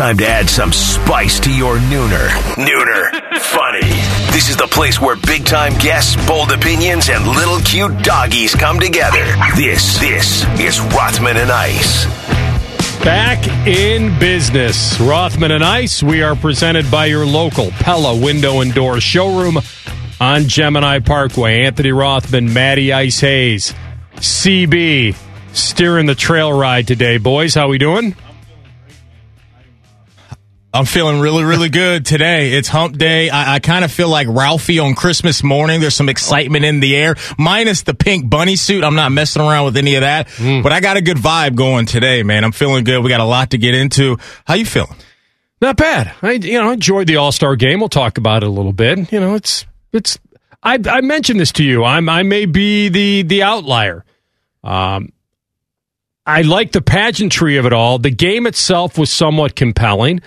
Time to add some spice to your nooner. Nooner. Funny. This is the place where big time guests, bold opinions, and little cute doggies come together. This, this is Rothman and Ice. Back in business. Rothman and Ice, we are presented by your local Pella Window and Door showroom on Gemini Parkway. Anthony Rothman, Matty Ice Hayes, CB, steering the trail ride today. Boys, how we doing? I'm feeling really, really good today. It's hump day. I, I kind of feel like Ralphie on Christmas morning. There's some excitement in the air, minus the pink bunny suit. I'm not messing around with any of that, Mm. but I got a good vibe going today, man. I'm feeling good. We got a lot to get into. How you feeling? Not bad. I you know enjoyed the All Star game. We'll talk about it a little bit. You know, it's it's. I I mentioned this to you. I'm I may be the the outlier. Um, I like the pageantry of it all. The game itself was somewhat compelling,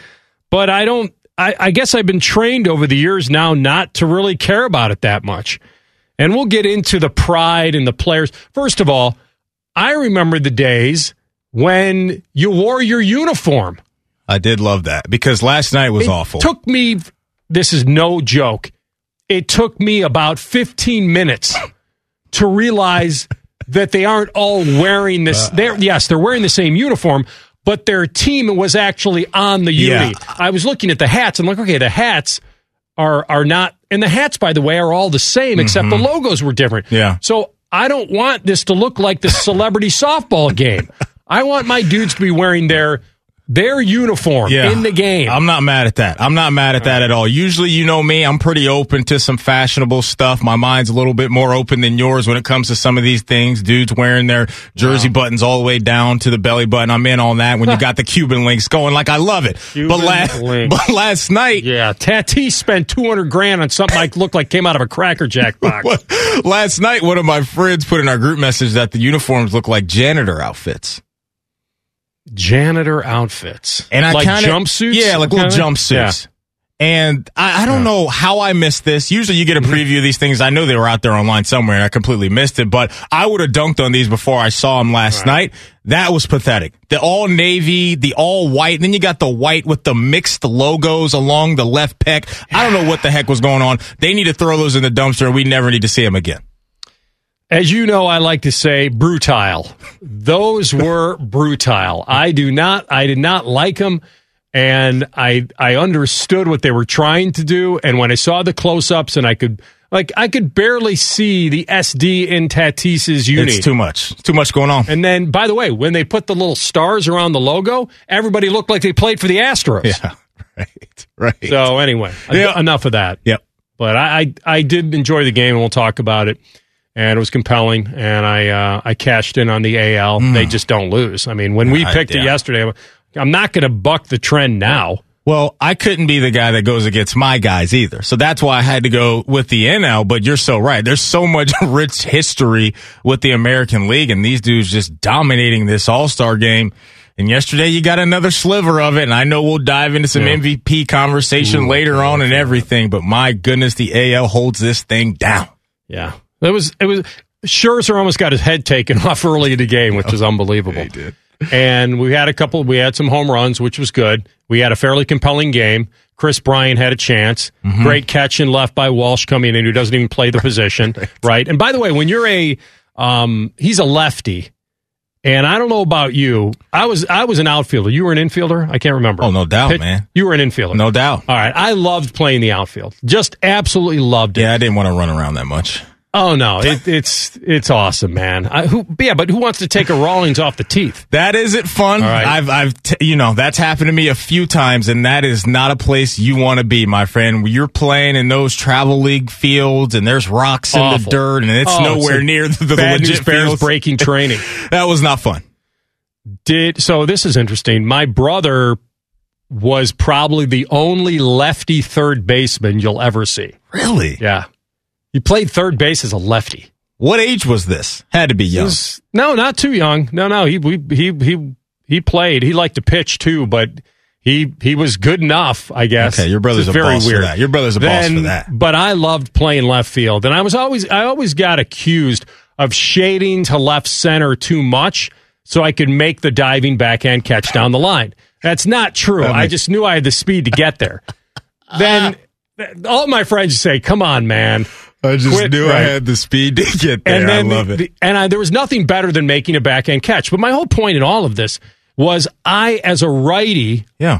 but I don't. I, I guess I've been trained over the years now not to really care about it that much. And we'll get into the pride and the players. First of all, I remember the days when you wore your uniform. I did love that because last night was It awful. Took me. This is no joke. It took me about 15 minutes to realize that they aren't all wearing this. Uh, they're yes, they're wearing the same uniform, but their team was actually on the Yeah. uni. I was looking at the hats. I'm like, okay, the hats are are not, and the hats, by the way, are all the same except the logos were different. Mm-hmm. Yeah. So I don't want this to look like the celebrity softball game. I want my dudes to be wearing their their uniform yeah. in the game. I'm not mad at that. I'm not mad at that at all. Usually, you know me, I'm pretty open to some fashionable stuff. My mind's a little bit more open than yours when it comes to some of these things. Dudes wearing their jersey buttons all the way down to the belly button. I'm in on that when you got the Cuban links going. Like, I love it. Cuban but, last, but last night, Yeah, Tatis spent two hundred grand on something like looked like came out of a Cracker Jack box. last night, one of my friends put in our group message that the uniforms look like janitor outfits. Janitor outfits, And I like kinda, jumpsuits. Yeah, like little jumpsuits. And I, I don't know how I missed this. Usually you get a mm-hmm. preview of these things. I know they were out there online somewhere and I completely missed it, but I would have dunked on these before I saw them last night. That was pathetic. The all navy, the all white, then you got the white with the mixed logos along the left pec. I don't know what the heck was going on. They need to throw those in the dumpster and we never need to see them again. As you know, I like to say brutile. Those were brutile. I do not. I did not like them, and I I understood what they were trying to do. And when I saw the close ups, and I could like I could barely see the SD in Tatis's uni. It's too much. Too much going on. And then, by the way, when they put the little stars around the logo, everybody looked like they played for the Astros. Yeah. Right. Right. So anyway, Yeah. enough of that. yep. But I, I I did enjoy the game, and we'll talk about it. And it was compelling, and I uh, I cashed in on the AL. They just don't lose. I mean, when we. I- picked it yesterday, I'm- not going to buck the trend now. Well, I couldn't be the guy that goes against my guys either. So that's why I had to go with the NL. But you're so right. There's so much rich history with the American League and these dudes just dominating this All Star game. And yesterday you got another sliver of it. And I know we'll dive into some Yeah. MVP conversation later on and everything. But my goodness, the AL holds this thing down. Yeah, it was it was. Scherzer almost got his head taken off early in the game, which is unbelievable. He did. and we had a couple. We had some home runs, which was good. We had a fairly compelling game. Kris Bryant had a chance. Mm-hmm. Great catch and left by Walsh coming in, who doesn't even play the position, right. And by the way, when you're a, um, he's a lefty, and I don't know about you. I was I was an outfielder. You were an infielder. I can't remember. Oh, no doubt, man. You were an infielder. No doubt. All right. I loved playing the outfield. Just absolutely loved it. Yeah, I didn't want to run around that much. Oh no, it, it's it's awesome, man. I, who, yeah, but who wants to take a Rawlings off the teeth? That isn't fun. Right. I've, I've, t- you know, that's happened to me a few times, and that is not a place you want to be, my friend. You're playing in those travel league fields, and there's rocks in the dirt, and it's Oh, nowhere it's near the, the Bad legit Bears fields. breaking training. That was not fun. Did so? This is interesting. My brother was probably the only lefty third baseman you'll ever see. Really? Yeah, he played third base as a lefty. What age was this? Had to be young. was- no, not too young. No, no, he we, he he he played. He liked to pitch too, but he he was good enough, I guess. Okay, your brother's a very boss for weird. that. Your brother's a boss for that. But I loved playing left field, and I was always I always got accused of shading to left center too much, so I could make the diving backhand catch down the line. That's not true. That I just knew I had the speed to get there. then all my friends say, "Come on, man." I just knew I had the speed to get there. And I love the- it. the- and I, there was nothing better than making a backhand catch. But my whole point in all of this was I, as a righty, yeah.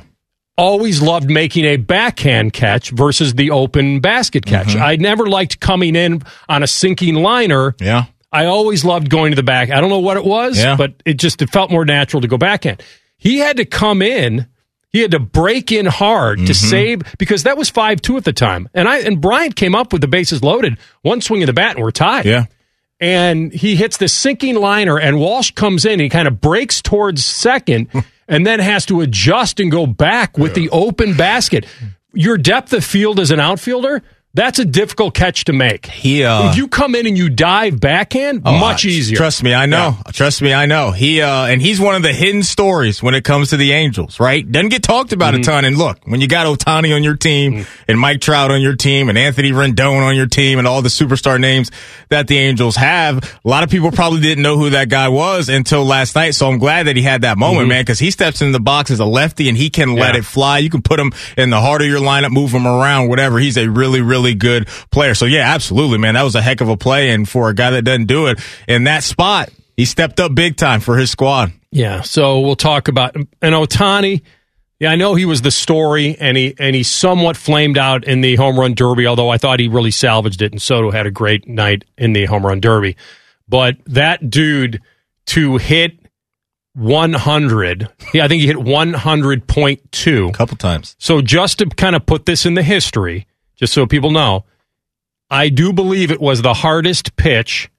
always loved making a backhand catch versus the open basket catch. Mm-hmm. I never liked coming in on a sinking liner. Yeah. I always loved going to the back. I don't know what it was, Yeah. but it just it felt more natural to go backhand. He had to come in. He had to break in hard Mm-hmm. to save because that was five two at the time. And I and Bryant came up with the bases loaded, one swing of the bat, and we're tied. Yeah. And he hits the sinking liner, and Walsh comes in. He kind of breaks towards second, and then has to adjust and go back with the open basket. Your depth of field as an outfielder, that's a difficult catch to make. He, uh, if you come in and you dive backhand, Oh, much easier. Trust me, I know. Trust me, I know. He uh and he's one of the hidden stories when it comes to the Angels, right? Doesn't get talked about Mm-hmm. a ton. And look, when you got Ohtani on your team and Mike Trout on your team and Anthony Rendon on your team and all the superstar names that the Angels have, a lot of people probably didn't know who that guy was until last night. So I'm glad that he had that moment, man, because he steps in the box as a lefty and he can let Mm-hmm. Yeah. it fly. You can put him in the heart of your lineup, move him around, whatever. He's a really, really good player. So yeah, absolutely, man. That was a heck of a play. And for a guy that doesn't do it in that spot, he stepped up big time for his squad. Yeah, so we'll talk about and Ohtani. Yeah, I know he was the story, and he and he somewhat flamed out in the home run derby. Although I thought he really salvaged it, and Soto had a great night in the home run derby. But that dude to hit 100, yeah, I think he hit 100.2. A couple times. So just to kind of put this in the history, just so people know, I do believe it was the hardest pitch,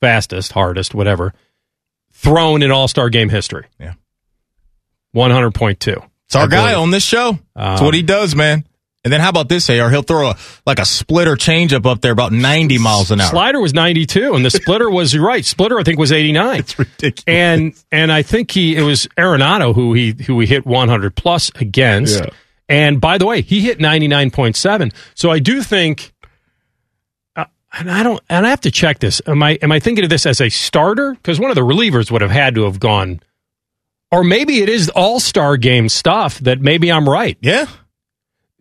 fastest, hardest, whatever, thrown in All Star game history. Yeah. 100.2. It's our guy on this show. That's Um, what he does, man. And then how about this, AR? He'll throw a like a splitter changeup up there about 90 miles an hour. Slider was 92, and the splitter was, you're right, splitter I think was 89. It's ridiculous. and and I think he it was Arenado who he who he hit 100 plus against. Yeah. And by the way, he hit 99.7. So I do think uh, and I don't and I have to check this. Am I am I thinking of this as a starter cuz one of the relievers would have had to have gone or maybe it is all-star game stuff that maybe I'm right. yeah.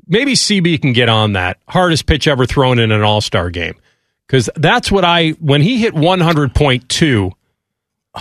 Maybe CB can get on that. Hardest pitch ever thrown in an all-star game. Cuz that's what I when he hit 100.2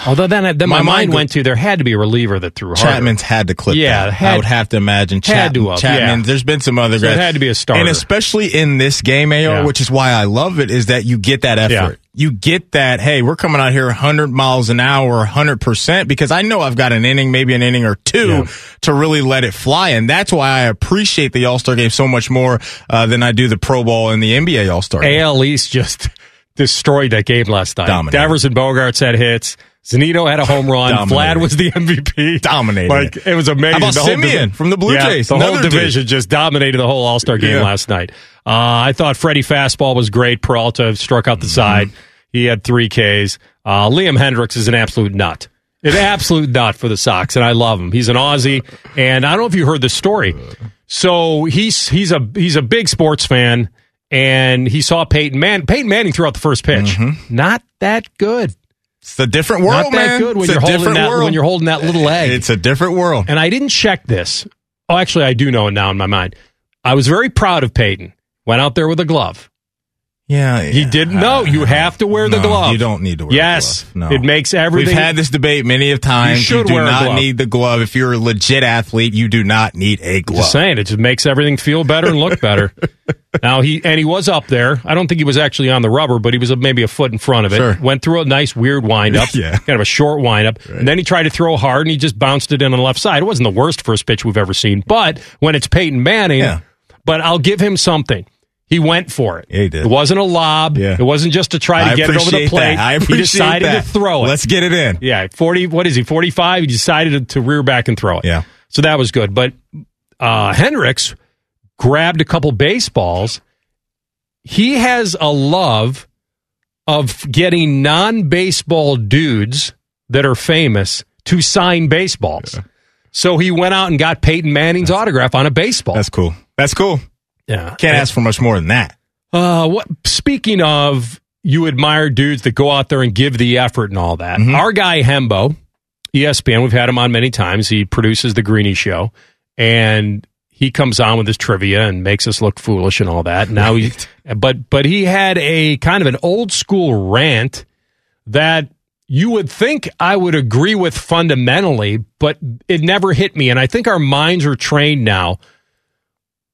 Although then, then my, My mind mind went to there had to be a reliever that threw harder. Chapman's had to clip Yeah, that. had- I would have to imagine. had to have, Chapman. yeah. There's been some other So it guys. had to be a starter. And especially in this game, AR, Yeah. which is why I love it, is that you get that effort. Yeah. You get that, hey, we're coming out here 100 miles an hour, 100%, because I know I've got an inning, maybe an inning or two to really let it fly. And that's why I appreciate the All Star game so much more uh, than I do the Pro Bowl and the NBA All Star. AL East just destroyed that game last night. Dominated. Devers and Bogaerts had hits. Zunino had a home run. Dominated. Vlad was the MVP. Dominated. Like it was amazing. How about Semien divi- from the Blue Yeah, Jays? The whole Another dude. division just dominated the whole All Star game Yeah. last night. Uh, I thought Freddie fastball was great. Peralta struck out the Mm-hmm. side. He had three Ks. Uh, Liam Hendriks is an absolute nut. An absolute nut for the Sox, and I love him. He's an Aussie, and I don't know if you heard the story. So he's he's a he's a big sports fan, and he saw Peyton Man Peyton Manning throw out the first pitch. Mm-hmm. Not that good. It's a different world, Not that man. good when It's you're holding that world. when you're holding that little egg. It's a different world. and I didn't check this. Oh, actually, I do know it now in my mind. I was very proud of Peyton. Went out there with a glove. Yeah, He yeah. didn't know you uh, have to wear the No, glove. You don't need to wear Yes, the glove. No. it makes everything. We've had this debate many of times. You should do wear a not glove. need the glove. If you're a legit athlete, you do not need a glove. Just saying, it just makes everything feel better and look better. now he and he was up there. I don't think he was actually on the rubber, but he was maybe a foot in front of it. Sure. Went through a nice weird windup, Yeah. kind of a short windup, and then he tried to throw hard and he just bounced it in on the left side. It wasn't the worst first pitch we've ever seen, but when it's Peyton Manning, Yeah. but I'll give him something. He went for it. Yeah, he did. It wasn't a lob. Yeah. It wasn't just to try to I get it over the plate. that. I appreciate he decided that. to throw it. Let's get it in. Yeah, forty. What is he? Forty-five. He decided to, rear back and throw it. Yeah. So that was good. But uh, Hendriks grabbed a couple baseballs. He has a love of getting non-baseball dudes that are famous to sign baseballs. So he went out and got Peyton Manning's autograph on a baseball. That's cool. That's cool. Yeah. Can't ask for much more than that. Uh, what? Speaking of, you admire dudes that go out there and give the effort and all that. Mm-hmm. Our guy Hembo ESPN. We've had him on many times. He produces the Greeny Show, and he comes on with his trivia and makes us look foolish and all that. Now he, but but he had a kind of an old school rant that you would think I would agree with fundamentally, but it never hit me. And I think our minds are trained now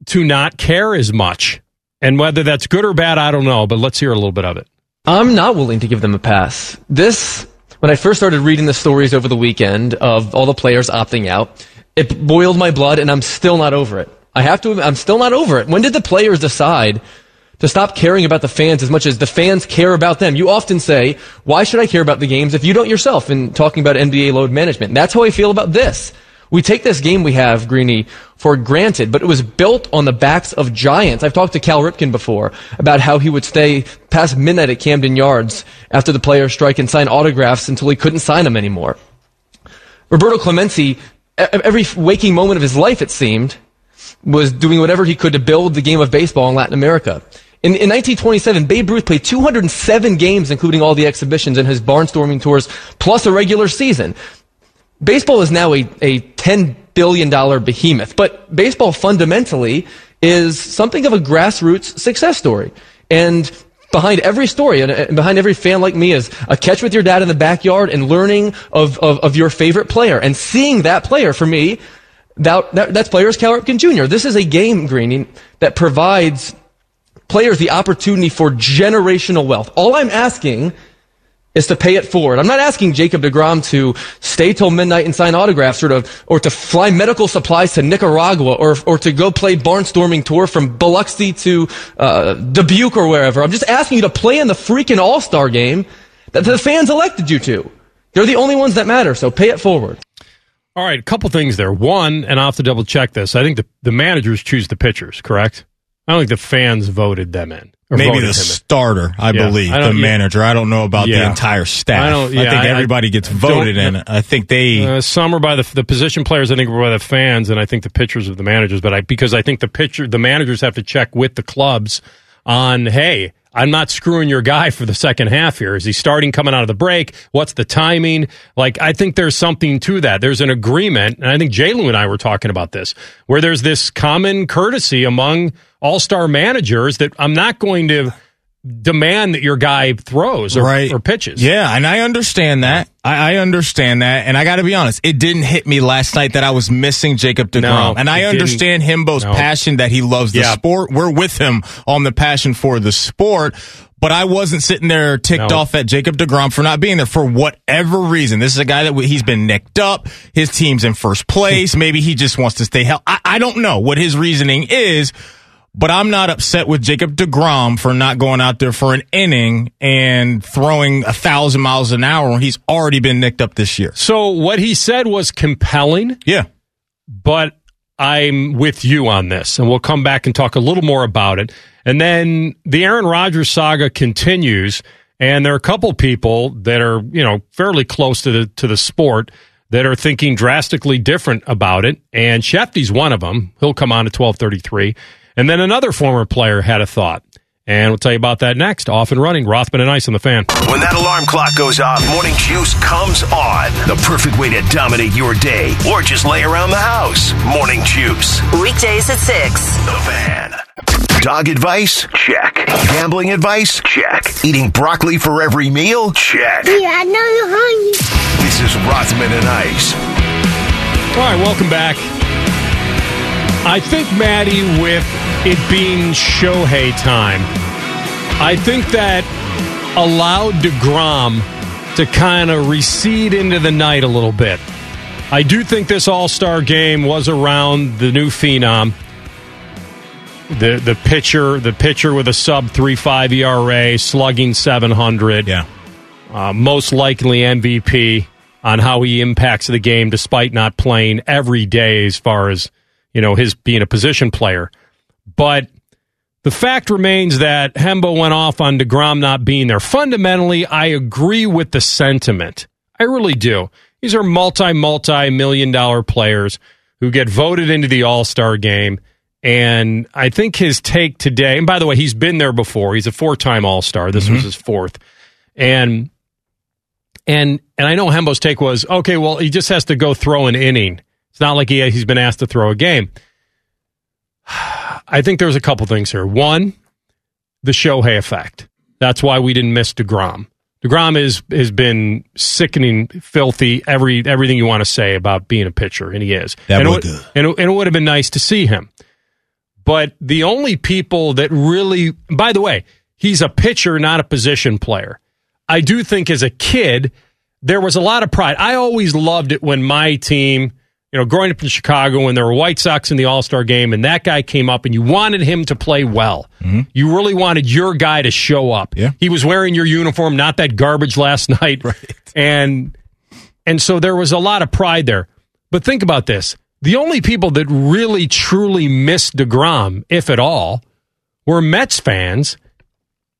to not care as much. And whether that's good or bad, I don't know. But let's hear a little bit of it. I'm not willing to give them a pass. This, when I first started reading the stories over the weekend of all the players opting out, it boiled my blood and I'm still not over it. I have to, I'm still not over it. When did the players decide to stop caring about the fans as much as the fans care about them? You often say, why should I care about the games if you don't yourself in talking about NBA load management? That's how I feel about this. We take this game we have, Greeny, for granted, but it was built on the backs of giants. I've talked to Cal Ripken before about how he would stay past midnight at Camden Yards after the players strike and sign autographs until he couldn't sign them anymore. Roberto Clemente, every waking moment of his life, it seemed, was doing whatever he could to build the game of baseball in Latin America. In, in 1927, Babe Ruth played 207 games, including all the exhibitions and his barnstorming tours, plus a regular season. Baseball is now a, a $10 billion behemoth, but baseball fundamentally is something of a grassroots success story. And behind every story and behind every fan like me is a catch with your dad in the backyard and learning of, of, of your favorite player and seeing that player for me that, that, that's players Cal Ripken Jr. This is a game, Greening, that provides players the opportunity for generational wealth. All I'm asking is to pay it forward. I'm not asking Jacob DeGrom to stay till midnight and sign autographs or to, or to fly medical supplies to Nicaragua or, or to go play barnstorming tour from Biloxi to uh, Dubuque or wherever. I'm just asking you to play in the freaking All-Star game that the fans elected you to. They're the only ones that matter, so pay it forward. All right, a couple things there. One, and I'll have to double check this. I think the, the managers choose the pitchers, correct? I don't think the fans voted them in. Maybe the starter, I yeah, believe, I the yeah. manager. I don't know about yeah. the entire staff. I, don't, I think everybody gets voted in. I think they uh, some are by the the position players. I think are by the fans, and I think the pitchers of the managers. But I because I think the pitcher, the managers have to check with the clubs on hey, I'm not screwing your guy for the second half here. Is he starting coming out of the break? What's the timing? Like, I think there's something to that. There's an agreement, and I think Jalen and I were talking about this, where there's this common courtesy among all star managers that I'm not going to demand that your guy throws or, right. or pitches. Yeah, and I understand that. I, I understand that. And I got to be honest, it didn't hit me last night that I was missing Jacob DeGrom. No, and I understand Hembo's no. passion that he loves the sport. We're with him on the passion for the sport. But I wasn't sitting there ticked no. off at Jacob DeGrom for not being there for whatever reason. This is a guy that he's been nicked up. His team's in first place. Maybe he just wants to stay healthy. I, I don't know what his reasoning is but I'm not upset with Jacob DeGrom for not going out there for an inning and throwing a thousand miles an hour when he's already been nicked up this year. So what he said was compelling. Yeah. But I'm with you on this, and we'll come back and talk a little more about it. And then the Aaron Rodgers saga continues, and there are a couple people that are, you know, fairly close to the to the sport that are thinking drastically different about it. And Shefty's one of them. He'll come on at twelve thirty three. And then another former player had a thought. And we'll tell you about that next. Off and running, Rothman and Ice on the fan. When that alarm clock goes off, morning juice comes on. The perfect way to dominate your day or just lay around the house. Morning juice. Weekdays at 6. The fan. Dog advice? Check. Gambling advice? Check. Eating broccoli for every meal? Check. Yeah, I know you're hungry. This is Rothman and Ice. All right, welcome back. I think, Maddie, with it being Shohei time, I think that allowed DeGrom to kind of recede into the night a little bit. I do think this All Star game was around the new phenom, the the pitcher, the pitcher with a sub three five ERA, slugging seven hundred. Yeah, uh, most likely MVP on how he impacts the game, despite not playing every day as far as you know, his being a position player. But the fact remains that Hembo went off on DeGrom not being there. Fundamentally, I agree with the sentiment. I really do. These are multi, multi million dollar players who get voted into the All Star game. And I think his take today, and by the way, he's been there before. He's a four time All Star. This mm-hmm. was his fourth. And And and I know Hembo's take was, okay, well, he just has to go throw an inning. It's not like he, he's been asked to throw a game. I think there's a couple things here. One, the Shohei effect. That's why we didn't miss DeGrom. DeGrom is has been sickening, filthy, every everything you want to say about being a pitcher, and he is. That and, boy it, and, it, and it would have been nice to see him. But the only people that really, by the way, he's a pitcher, not a position player. I do think as a kid, there was a lot of pride. I always loved it when my team, you know, growing up in Chicago, when there were White Sox in the All Star game and that guy came up and you wanted him to play well. Mm-hmm. You really wanted your guy to show up. Yeah. He was wearing your uniform, not that garbage last night. Right. And and so there was a lot of pride there. But think about this. The only people that really truly missed DeGrom, if at all, were Mets fans.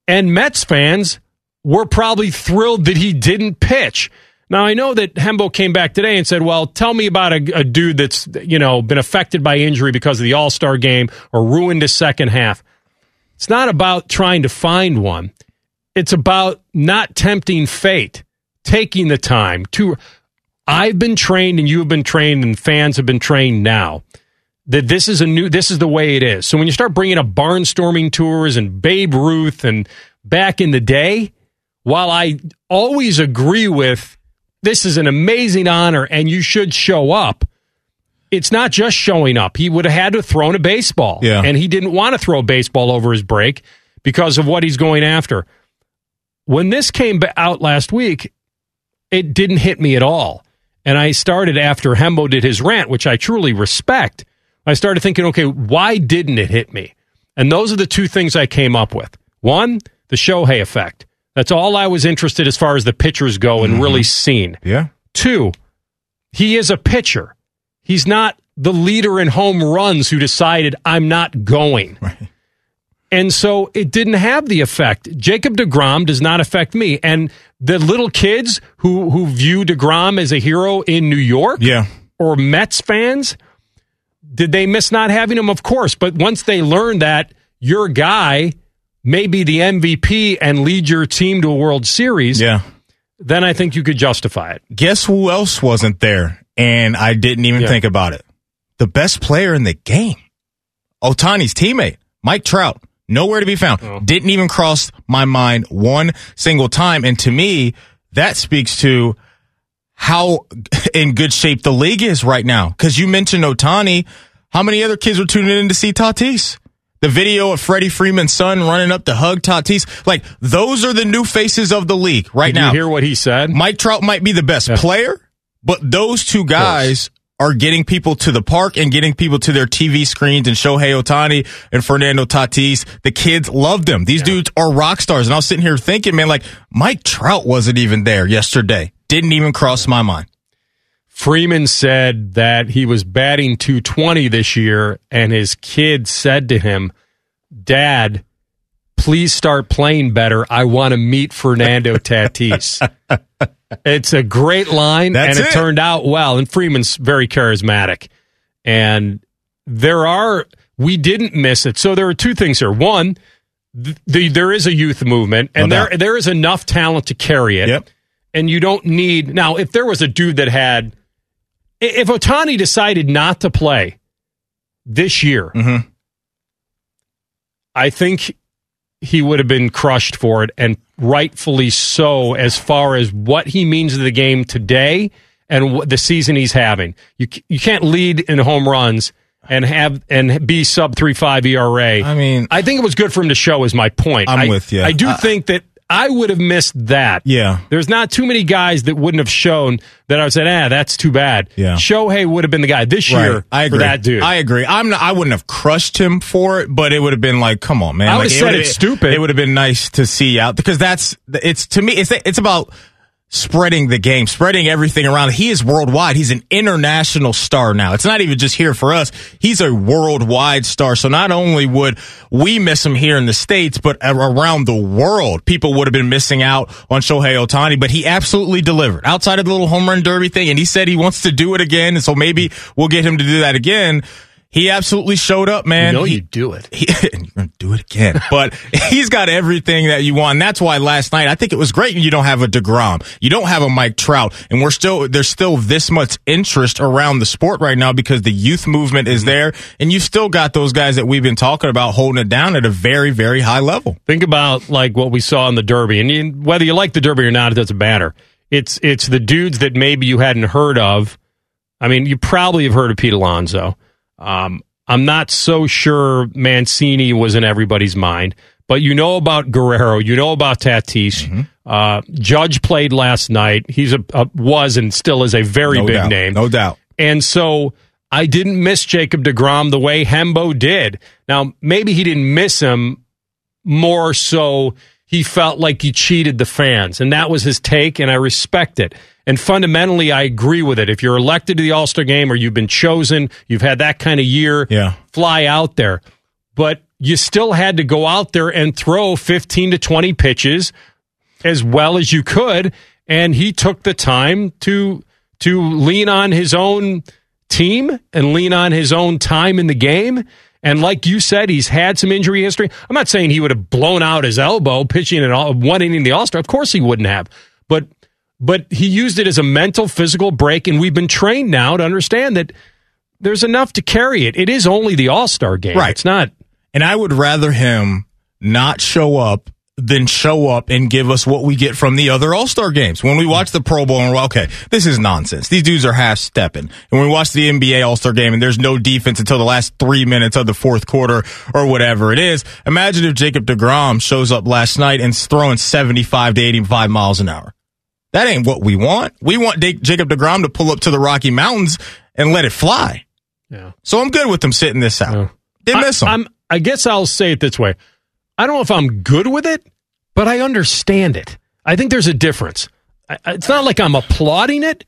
And Mets fans were probably thrilled that he didn't pitch. Now I know that Hembo came back today and said, "Well, tell me about a, a dude that's you know been affected by injury because of the All Star game or ruined his second half." It's not about trying to find one. It's about not tempting fate, taking the time to. I've been trained, and you have been trained, and fans have been trained now that this is a new this is the way it is. So when you start bringing up barnstorming tours and Babe Ruth and back in the day, while I always agree with this is an amazing honor and you should show up, it's not just showing up. He would have had to have thrown a baseball. Yeah. And he didn't want to throw a baseball over his break because of what he's going after. When this came out last week, it didn't hit me at all. And I started after Hembo did his rant, which I truly respect. I started thinking, okay, why didn't it hit me? And those are the two things I came up with. One, the Shohei effect. That's all I was interested as far as the pitchers go and mm-hmm. really seen. Yeah. Two, he is a pitcher. He's not the leader in home runs who decided I'm not going. Right. And so it didn't have the effect. Jacob DeGrom does not affect me. And the little kids who, who view DeGrom as a hero in New York Yeah. or Mets fans, did they miss not having him? Of course. But once they learn that your guy may be the MVP and lead your team to a World Series, Yeah. then I think you could justify it. Guess who else wasn't there? And I didn't even Yeah. think about it. The best player in the game. Ohtani's teammate, Mike Trout. Nowhere to be found. Oh. Didn't even cross my mind one single time. And to me, that speaks to how in good shape the league is right now. Cause you mentioned Otani. How many other kids were tuning in to see Tatis? The video of Freddie Freeman's son running up to hug Tatis. Like, those are the new faces of the league right Did now. you hear what he said? Mike Trout might be the best Yeah. player, but those two guys are getting people to the park and getting people to their TV screens and Shohei Ohtani and Fernando Tatis. The kids love them. These dudes are rock stars. And I was sitting here thinking, man, like Mike Trout wasn't even there yesterday. Didn't even cross my mind. Freeman said that he was batting 220 this year, and his kid said to him, Dad, please start playing better. I want to meet Fernando Tatis. it's a great line, That's and it, it. turned out well. And Freeman's very charismatic. And there are, we didn't miss it. So there are two things here. One, th- the, there is a youth movement, and No there there is enough talent to carry it Yep. and you don't need now if there was a dude that had if ohtani decided not to play this year Mhm. i think he would have been crushed for it and rightfully so as far as what he means to the game today and what the season he's having you you can't lead in home runs and have and be sub 3.5 ERA. I mean- I think it was good for him to show. Is my point. I'm I- with you. I do think that I would have missed that. Yeah. There's not too many guys that wouldn't have shown that I would said, ah, that's too bad. Yeah. Shohei would have been the guy this year I agree. for that dude. I agree. I'm not, I wouldn't have crushed him for it, but it would have been like, come on, man. I like, would've it said it's stupid. It would have been nice to see out because that's it's to me. It's it's about spreading the game, spreading everything around. He is worldwide. He's an international star now. It's not even just here for us. He's a worldwide star. So not only would we miss him here in the States, but around the world, people would have been missing out on Shohei Ohtani, but he absolutely delivered outside of the little home run derby thing. And he said he wants to do it again. And so maybe we'll get him to do that again. He absolutely showed up, man. you know He- you do it. he, and you're going to do it again. But he's got everything that you want. And that's why last night, I think it was great you don't have a DeGrom. You don't have a Mike Trout. And we're still, there's still this much interest around the sport right now because the youth movement is mm-hmm. there. And you still got those guys that we've been talking about holding it down at a very, very high level. Think about like what we saw in the Derby. And you, whether you like the Derby or not, it doesn't matter. It's, it's the dudes that maybe you hadn't heard of. I mean, you probably have heard of Pete Alonso. Um, I'm not so sure Mancini was in everybody's mind, but you know about Guerrero, you know about Tatis. Mm-hmm. Uh, Judge played last night. He's a, a, was and still is a very No big doubt. name, No doubt. And so I didn't miss Jacob Degrom the way Hembo did. Now maybe he didn't miss him more so he felt like he cheated the fans, and that was his take, and I respect it. And fundamentally, I agree with it. If you're elected to the All Star game or you've been chosen, you've had that kind of year, Yeah. fly out there. But you still had to go out there and throw 15 to 20 pitches as well as you could. And he took the time to to lean on his own team and lean on his own time in the game. And like you said, he's had some injury history. I'm not saying he would have blown out his elbow pitching in all, one inning the All Star. Of course he wouldn't have. But he used it as a mental physical break, and we've been trained now to understand that there's enough to carry it. It is only the All Star game. Right. It's not. And I would rather him not show up than show up and give us what we get from the other All Star games. When we watch the Pro Bowl and we're okay, this is nonsense. These dudes are half stepping. And when we watch the NBA All Star game and there's no defense until the last three minutes of the fourth quarter or whatever it is, imagine if Jacob DeGrom shows up last night and's throwing 75 to 85 miles an hour. That ain't what we want. We want Da- Jacob DeGrom to pull up to the Rocky Mountains and let it fly. Yeah. So I'm good with them sitting this out. Yeah. Didn't miss. I, I'm, I guess I'll say it this way. I don't know if I'm good with it, but I understand it. I think there's a difference. I- it's not like I'm applauding it,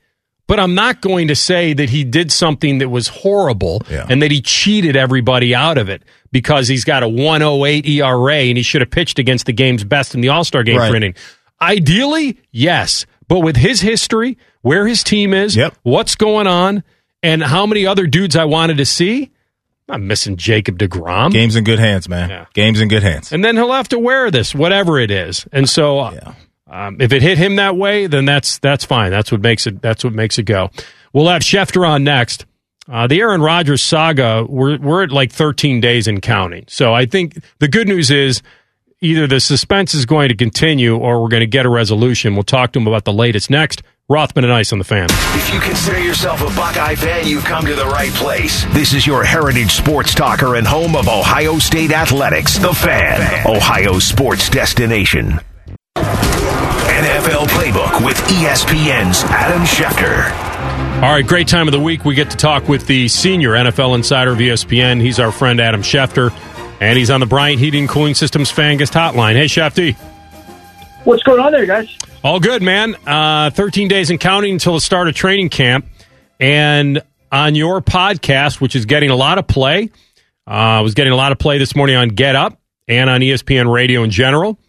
but I'm not going to say that he did something that was horrible Yeah. and that he cheated everybody out of it because he's got a 108 ERA and he should have pitched against the game's best in the All Star game Right. for inning. Ideally, yes, but with his history, where his team is, Yep. what's going on, and how many other dudes I wanted to see, I'm missing Jacob DeGrom. Game's in good hands, man. Yeah. Game's in good hands. And then he'll have to wear this, whatever it is. And so, uh, um, if it hit him that way, then that's that's fine. That's what makes it. That's what makes it go. We'll have Schefter on next. Uh, the Aaron Rodgers saga. We're we're at like 13 days in counting. So I think the good news is either the suspense is going to continue or we're going to get a resolution. We'll talk to him about the latest next. Rothman and Ice on the fan. If you consider yourself a Buckeye fan, you've come to the right place. This is your heritage sports talker and home of Ohio State Athletics, The Fan, Ohio sports destination. NFL Playbook with ESPN's Adam Schefter. All right, great time of the week. We get to talk with the senior NFL insider of ESPN. He's our friend Adam Schefter, and he's on the Bryant Heating and Cooling Systems fan guest hotline. Hey, Shefty. What's going on there, guys? All good, man. Uh, 13 days and counting until the start of training camp. And on your podcast, which is getting a lot of play, uh, was getting a lot of play this morning on Get Up and on ESPN Radio in general,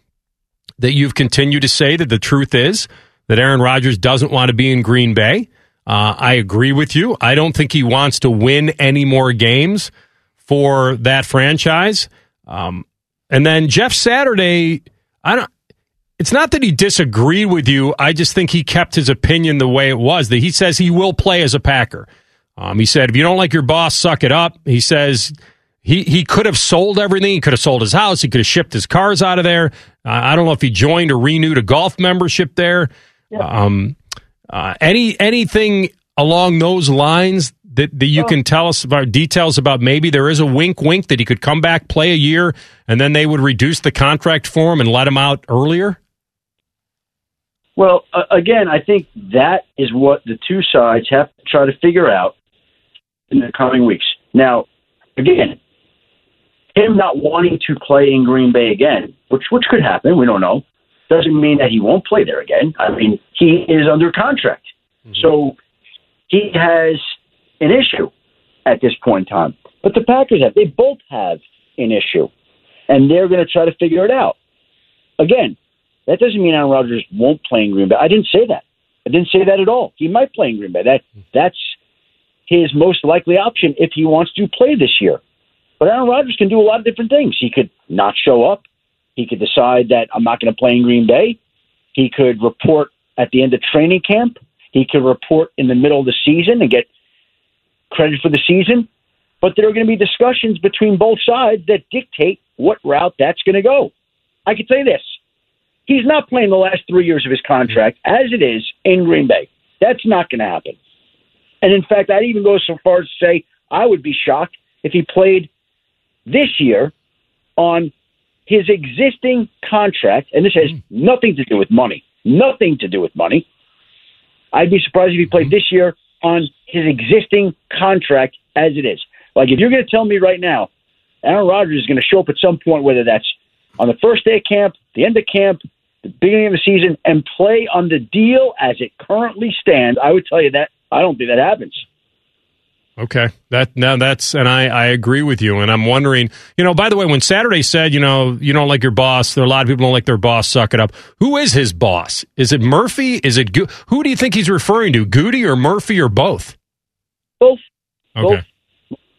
that you've continued to say that the truth is that Aaron Rodgers doesn't want to be in Green Bay. Uh, I agree with you. I don't think he wants to win any more games for that franchise. Um, and then Jeff Saturday, I don't. It's not that he disagreed with you. I just think he kept his opinion the way it was. That he says he will play as a Packer. Um, he said, if you don't like your boss, suck it up. He says he he could have sold everything. He could have sold his house. He could have shipped his cars out of there. Uh, I don't know if he joined or renewed a golf membership there. Um, uh, any anything along those lines that, that you can tell us about details about maybe there is a wink wink that he could come back play a year and then they would reduce the contract for him and let him out earlier Well, uh, again, I think that is what the two sides have to try to figure out in the coming weeks. Now, again, him not wanting to play in Green Bay again, which which could happen, we don't know, doesn't mean that he won't play there again. I mean, he is under contract, so he has an issue at this point in time. But the Packers have, they both have an issue, and they're going to try to figure it out. Again, that doesn't mean Aaron Rodgers won't play in Green Bay. I didn't say that. I didn't say that at all. He might play in Green Bay. That that's his most likely option if he wants to play this year. But Aaron Rodgers can do a lot of different things. He could not show up. He could decide that I'm not going to play in Green Bay. He could report at the end of training camp. He could report in the middle of the season and get credit for the season. But there are going to be discussions between both sides that dictate what route that's going to go. I can say this. He's not playing the last three years of his contract as it is in Green Bay. That's not going to happen. And in fact, I'd even go so far as to say I would be shocked if he played this year on his existing contract, and this has mm-hmm. nothing to do with money, nothing to do with money. I'd be surprised if he played mm-hmm. this year on his existing contract as it is. Like, if you're going to tell me right now, Aaron Rodgers is going to show up at some point, whether that's on the first day of camp, the end of camp, the beginning of the season, and play on the deal as it currently stands, I would tell you that I don't think that happens. Okay, that now that's and I I agree with you, and I'm wondering, you know, by the way, when Saturday said, you know, you don't like your boss, there are a lot of people don't like their boss, suck it up. Who is his boss? Is it Murphy? Is it Go- who do you think he's referring to? Goody or Murphy or both? Both. Okay,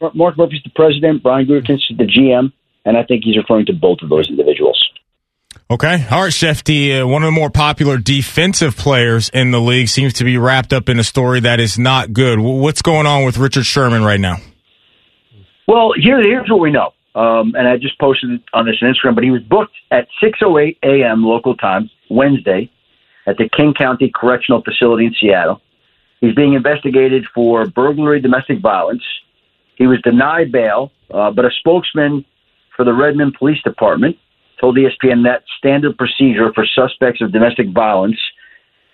Both. Mark Murphy's the president, Brian Gutekunst is the GM, and I think he's referring to both of those individuals. Okay. All right, Shefty. Uh, one of the more popular defensive players in the league seems to be wrapped up in a story that is not good. What's going on with Richard Sherman right now? Well, here, here's what we know, um, and I just posted on this on Instagram. But he was booked at 6:08 a.m. local time Wednesday at the King County Correctional Facility in Seattle. He's being investigated for burglary, domestic violence. He was denied bail, uh, but a spokesman for the Redmond Police Department told ESPN that standard procedure for suspects of domestic violence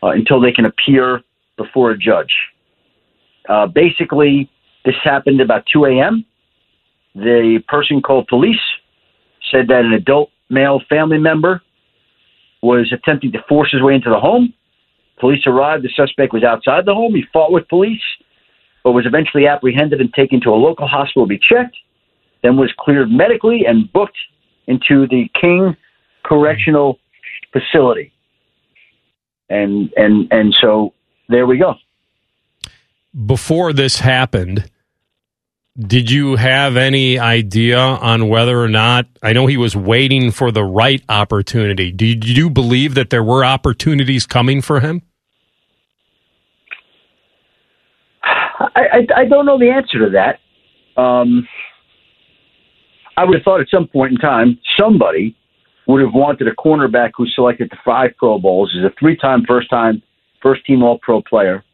uh, until they can appear before a judge. Uh, basically, this happened about 2 a.m. The person called police said that an adult male family member was attempting to force his way into the home. Police arrived. The suspect was outside the home. He fought with police, but was eventually apprehended and taken to a local hospital to be checked. Then was cleared medically and booked into the King Correctional Facility. And and and so there we go. before this happened, did you have any idea on whether or not? I know he was waiting for the right opportunity. Did you believe that there were opportunities coming for him? I, I, I don't know the answer to that. Um, I would have thought at some point in time somebody would have wanted a cornerback who selected the five Pro Bowls as a three-time first-time first-team All-Pro player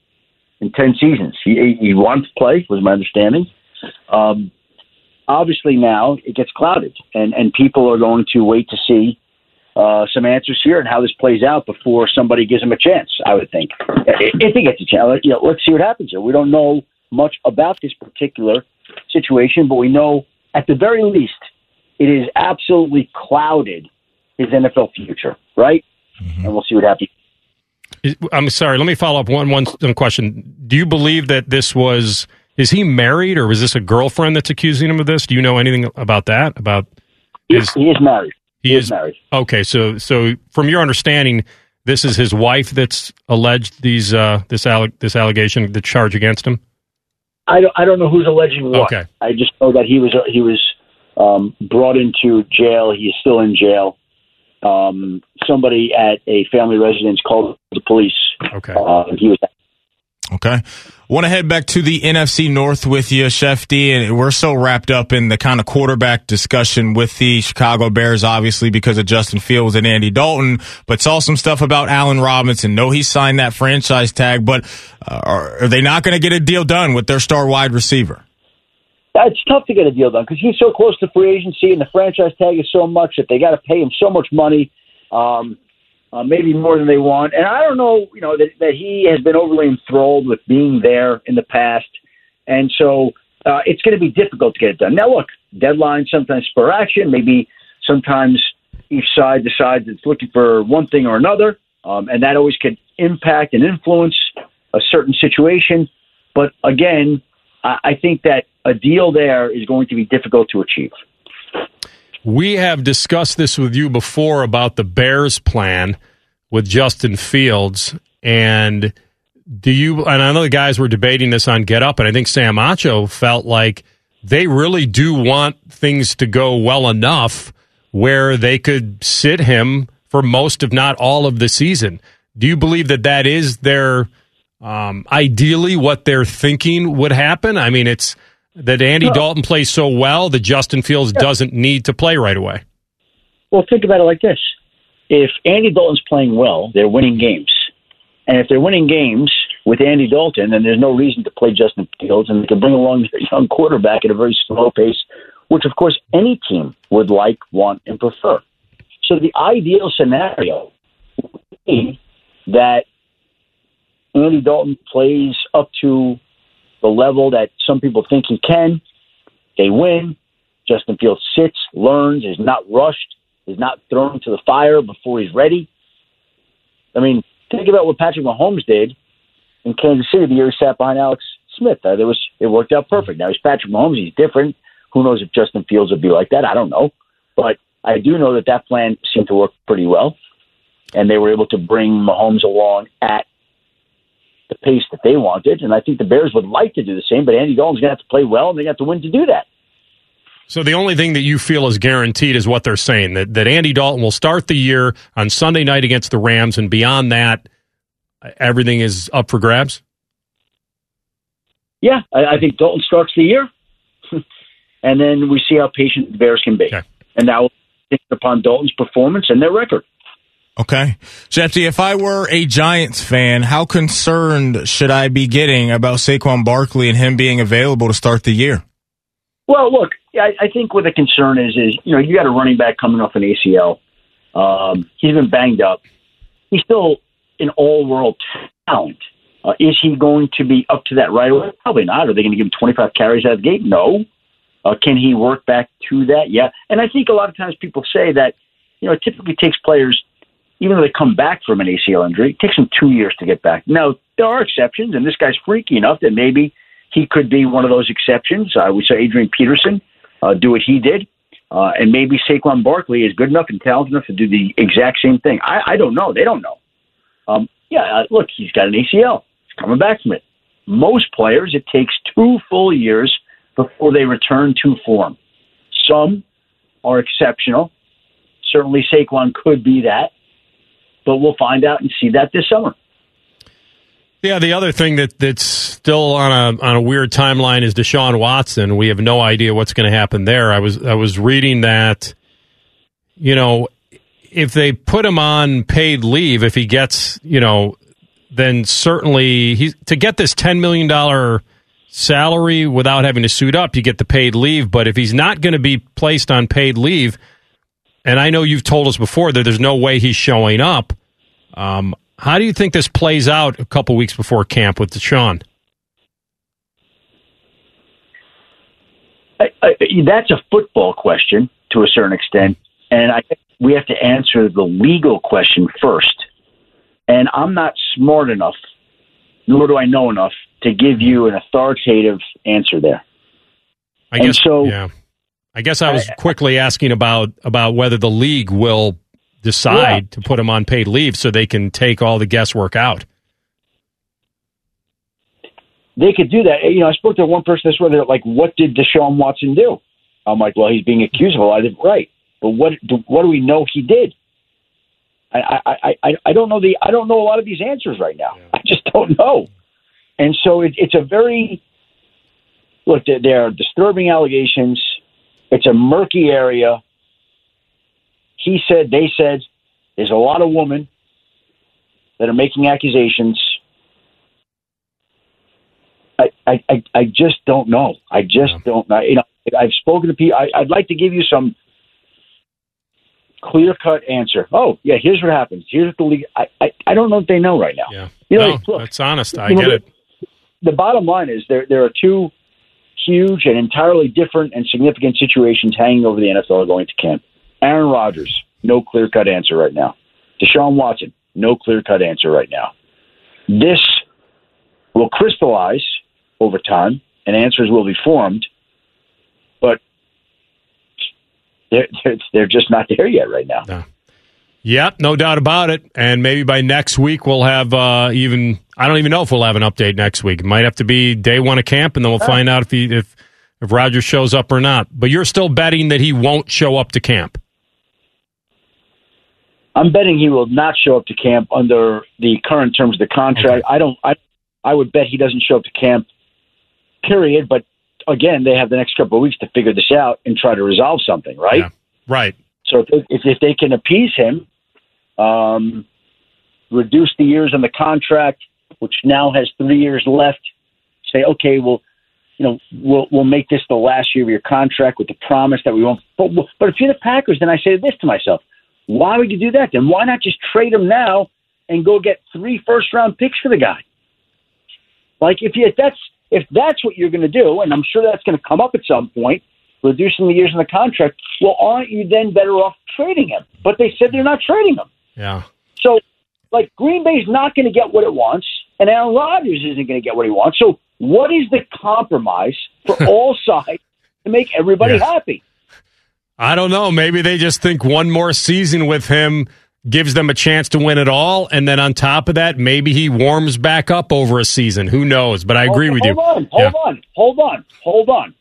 in ten seasons. He, he wanted to play, was my understanding. Um, obviously, now it gets clouded, and and people are going to wait to see uh, some answers here and how this plays out before somebody gives him a chance. I would think if he gets a chance, you know, let's see what happens here. We don't know much about this particular situation, but we know at the very least it is absolutely clouded his NFL future, right? And we'll see what happens. I'm sorry. Let me follow up one one question. Do you believe that this was? Is he married, or was this a girlfriend that's accusing him of this? Do you know anything about that? About He, he is married. He He is is married. Okay, so so from your understanding, this is his wife that's alleged these uh, this alle- this allegation, the charge against him. I don't, I don't know who's alleging what. Okay. I just know that he was he was um, brought into jail. He is still in jail. Um, somebody at a family residence called the police. Okay. Uh, he was Okay. Want to head back to the NFC North with you, Shefty, and we're so wrapped up in the kind of quarterback discussion with the Chicago Bears, obviously because of Justin Fields and Andy Dalton, but saw some stuff about Allen Robinson. Know he signed that franchise tag, but uh, are, are they not going to get a deal done with their star wide receiver? it's tough to get a deal done because he's so close to free agency and the franchise tag is so much that they got to pay him so much money, um, uh, maybe more than they want. And I don't know, you know, that, that he has been overly enthralled with being there in the past, and so uh, it's going to be difficult to get it done. Now, look, deadlines sometimes spur action. Maybe sometimes each side decides it's looking for one thing or another, um, and that always can impact and influence a certain situation. But again, I, I think that a deal there is going to be difficult to achieve. We have discussed this with you before about the Bears plan with Justin Fields. And do you, and I know the guys were debating this on Get Up, and I think Sam Acho felt like they really do want things to go well enough where they could sit him for most, if not all, of the season. Do you believe that that is their um, ideally what they're thinking would happen? I mean, it's that Andy Dalton plays so well that Justin Fields doesn't need to play right away. Well, think about it like this: if Andy Dalton's playing well, they're winning games, and if they're winning games with Andy Dalton, then there's no reason to play Justin Fields, and they can bring along their young quarterback at a very slow pace, which of course any team would like, want, and prefer. So the ideal scenario would be that Andy Dalton plays up to the level that some people think he can. They win. Justin Fields sits, learns, is not rushed, is not thrown to the fire before he's ready. I mean, think about what Patrick Mahomes did in Kansas City the year he sat behind Alex Smith. Uh, was it worked out perfect. Now he's Patrick Mahomes. He's different. Who knows if Justin Fields would be like that? I don't know, but I do know that that plan seemed to work pretty well, and they were able to bring Mahomes along at the pace that they wanted. And I think the Bears would like to do the same, but Andy Dalton's going to have to play well, and they have to win to do that. So the only thing that you feel is guaranteed is what they're saying that that Andy Dalton will start the year on Sunday night against the Rams, and beyond that, everything is up for grabs. Yeah, I, I think Dalton starts the year, and then we see how patient the Bears can be, Okay. and that will depend upon Dalton's performance and their record. Okay. Shefty, if I were a Giants fan, how concerned should I be getting about Saquon Barkley and him being available to start the year? Well, look, I, I think what the concern is is you know you got a running back coming off an ACL. Um, he's been banged up. He's still an all-world talent. Uh, is he going to be up to that right away? Probably not. Are they going to give him 25 carries out of the gate? No. Uh, can he work back to that? Yeah. And I think a lot of times people say that you know it typically takes players, even though they come back from an ACL injury, it takes them two years to get back. Now there are exceptions, and this guy's freaky enough that maybe he could be one of those exceptions. I would say Adrian Peterson uh, do what he did. Uh, and maybe Saquon Barkley is good enough and talented enough to do the exact same thing. I, I don't know. They don't know. Um, yeah, uh, look, he's got an ACL. He's coming back from it. Most players, it takes two full years before they return to form. Some are exceptional. Certainly, Saquon could be that, but we'll find out and see that this summer. Yeah, the other thing that that's still on a on a weird timeline is Deshaun Watson. We have no idea what's going to happen there. I was I was reading that, you know, if they put him on paid leave, if he gets, you know, then certainly he to get this ten million dollar salary without having to suit up, you get the paid leave. But if he's not going to be placed on paid leave, and I know you've told us before that there's no way he's showing up. Um, how do you think this plays out a couple weeks before camp with Deshaun? I, I, that's a football question to a certain extent, and I think we have to answer the legal question first. And I'm not smart enough, nor do I know enough to give you an authoritative answer there. I And guess so- yeah. I guess I was quickly asking about about whether the league will decide Yeah. to put him on paid leave so they can take all the guesswork out. They could do that. You know, I spoke to one person this week. Like, what did Deshaun Watson do? I'm like, well, he's being accused of a lot of right, but what do, what do we know he did? I, I, I, I- don't know the I don't know a lot of these answers right now. I just don't know, and so it, it's a very look. There are disturbing allegations. It's a murky area. He said, they said. There's a lot of women that are making accusations. I, I, I, just don't know. I just don't know. You know, I've spoken to people. I, I'd like to give you some clear cut answer. Oh, yeah, here's what happens. Here's what the league. I, I, I don't know if they know right now. Yeah. You know, no, look, that's honest. I you know, get it. the bottom line is there there are two huge and entirely different and significant situations hanging over the NFL are going to camp. Aaron Rodgers, no clear cut answer right now. Deshaun Watson, no clear cut answer right now. This will crystallize over time and answers will be formed, but they're, they're, they're just not there yet right now. Yep, no doubt about it. And maybe by next week we'll have uh, even. I don't even know if we'll have an update next week. It might have to be day one of camp, and then we'll find out if he if if Rodgers shows up or not. But you're still betting that he won't show up to camp. I'm betting he will not show up to camp under the current terms of the contract. I don't. I I would bet he doesn't show up to camp. Period. But again, they have the next couple of weeks to figure this out and try to resolve something, right? Yeah. Right. So if, if, if they can appease him, um, reduce the years on the contract, which now has three years left, say, okay, well, you know, we'll we'll make this the last year of your contract with the promise that we won't. But but if you're the Packers, then I say this to myself: Why would you do that? Then why not just trade him now and go get three first round picks for the guy? Like if you if that's if that's what you're going to do, and I'm sure that's going to come up at some point, reducing the years in the contract. Well, aren't you then better off trading him? But they said they're not trading him. Yeah. So, like Green Bay's not going to get what it wants, and Aaron Rodgers isn't going to get what he wants. So, what is the compromise for all sides to make everybody Yeah. happy? I don't know. Maybe they just think one more season with him gives them a chance to win it all, and then on top of that, maybe he warms back up over a season. Who knows? But I agree hold, with you. Hold on, hold Yeah. on, hold on, hold on.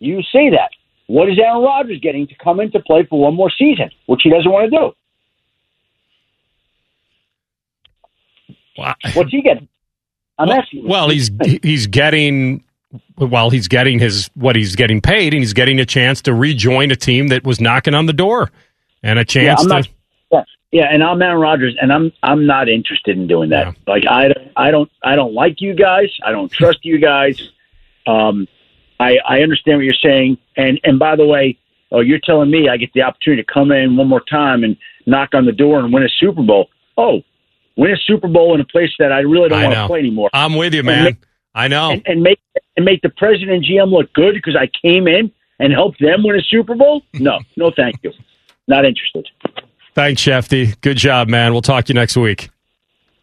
You say that. What is Aaron Rodgers getting to come into play for one more season, which he doesn't want to do? Wow. What's he getting? I'm well, asking. you. well, he's he's getting well, he's getting his what he's getting paid, and he's getting a chance to rejoin a team that was knocking on the door, and a yeah, chance I'm to. not. Yeah, yeah, and I'm Aaron Rodgers, and I'm I'm not interested in doing that. Yeah. Like I, I don't I don't like you guys. I don't trust you guys. Um, I I understand what you're saying, and and by the way, oh, you're telling me I get the opportunity to come in one more time and knock on the door and win a Super Bowl. Oh, win a Super Bowl in a place that I really don't I want know. to play anymore, I'm with you, man. make- I know. and, and make and make the president and GM look good because I came in and helped them win a Super Bowl. No, no, thank you. Not interested. Thanks, Shefty. Good job, man. We'll talk to you next week.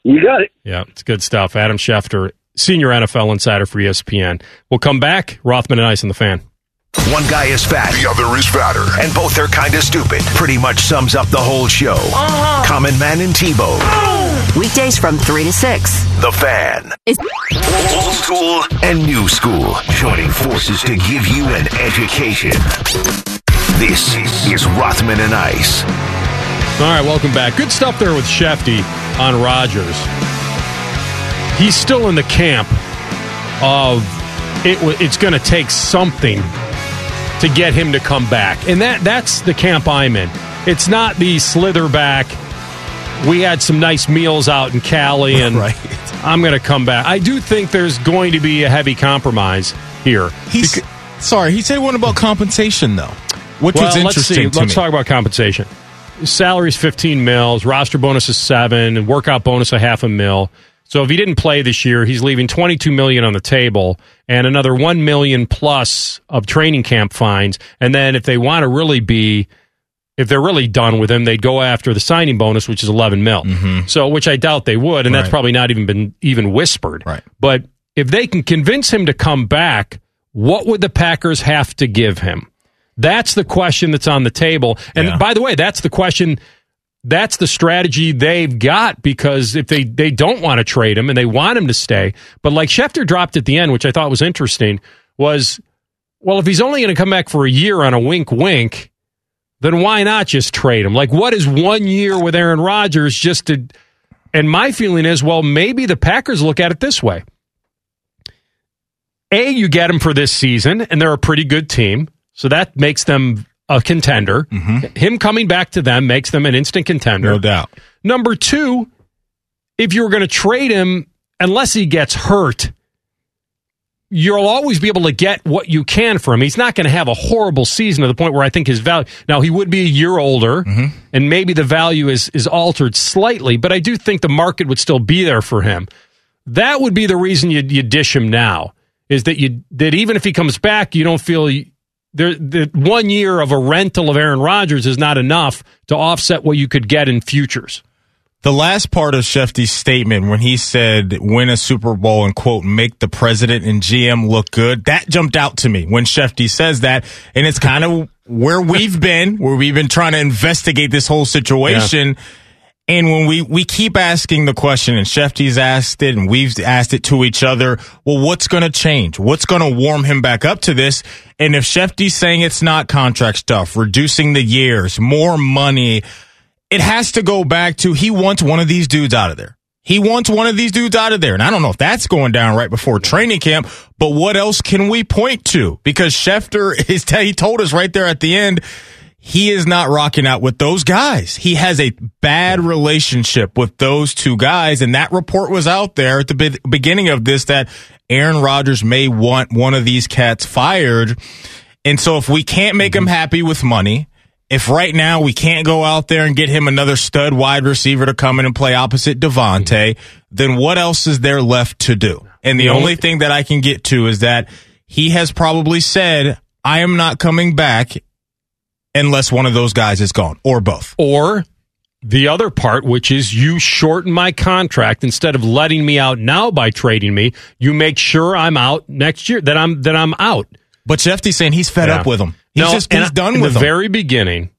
You got it. Yeah, it's good stuff. Adam Schefter, senior NFL insider for ESPN. We'll come back. Rothman and Ice on the fan. One guy is fat, The other is fatter. and both are kind of stupid. Pretty much sums up the whole show. Uh-huh. Common Man and Tebow. Weekdays from 3 to 6. The fan. Old school and new school. Joining forces to give you an education. This is Rothman and Ice. All right, welcome back. Good stuff there with Shefty on Rodgers. He's still in the camp of it. It's going to take something to get him to come back, and that that's the camp I'm in. It's not the slither back. We had some nice meals out in Cali, and Right. I'm going to come back. I do think there's going to be a heavy compromise here. He's sorry. He said one about compensation though, which well, was let's see. interesting Let's talk about compensation. Salary's 15 mils, roster bonus is seven, and workout bonus a half a mil. So if he didn't play this year, he's leaving 22 million on the table and another 1 million plus of training camp fines. And then if they want to really be if they're really done with him, they'd go after the signing bonus, which is 11 mil. So, which I doubt they would, and that's Mm-hmm. Probably not even been even whispered. Right. But if they can convince him to come back, what would the Packers have to give him? That's the question that's on the table. And Yeah. by the way, that's the question. That's the strategy they've got because if they, they don't want to trade him and they want him to stay, but like Schefter dropped at the end, which I thought was interesting, was well, if he's only going to come back for a year on a wink wink, then why not just trade him? Like, what is one year with Aaron Rodgers just to. And my feeling is, well, maybe the Packers look at it this way. A, you get him for this season, and they're a pretty good team. So that makes them a contender. Mm-hmm. Him coming back to them makes them an instant contender. no doubt. Number two, if you were going to trade him, unless he gets hurt, you'll always be able to get what you can for him. He's not going to have a horrible season to the point where I think his value. Now he would be a year older, mm-hmm. and maybe the value is is altered slightly, but I do think the market would still be there for him. That would be the reason you you dish him now. Is that you that even if he comes back, you don't feel there that one year of a rental of Aaron Rodgers is not enough to offset what you could get in futures. The last part of Shefty's statement when he said win a Super Bowl and quote make the president and GM look good, that jumped out to me when Shefty says that. And it's kind of where we've been, where we've been trying to investigate this whole situation. And when we, we keep asking the question, and Shefty's asked it, and we've asked it to each other, well, what's going to change? What's going to warm him back up to this? And if Shefty's saying it's not contract stuff, reducing the years, more money, it has to go back to he wants one of these dudes out of there. He wants one of these dudes out of there. And I don't know if that's going down right before training camp, but what else can we point to? Because Schefter is, he told us right there at the end, he is not rocking out with those guys. He has a bad relationship with those two guys. And that report was out there at the be- beginning of this that Aaron Rodgers may want one of these cats fired. And so if we can't make him mm-hmm. happy with money, if right now we can't go out there and get him another stud wide receiver to come in and play opposite Davante, then what else is there left to do? And the only thing that I can get to is that he has probably said, I am not coming back unless one of those guys is gone or both. Or the other part, which is you shorten my contract instead of letting me out now by trading me. You make sure I'm out next year. That I'm that I'm out. But Shefty's saying he's fed Yeah. up with him. He's No, just he's done in with the very beginning.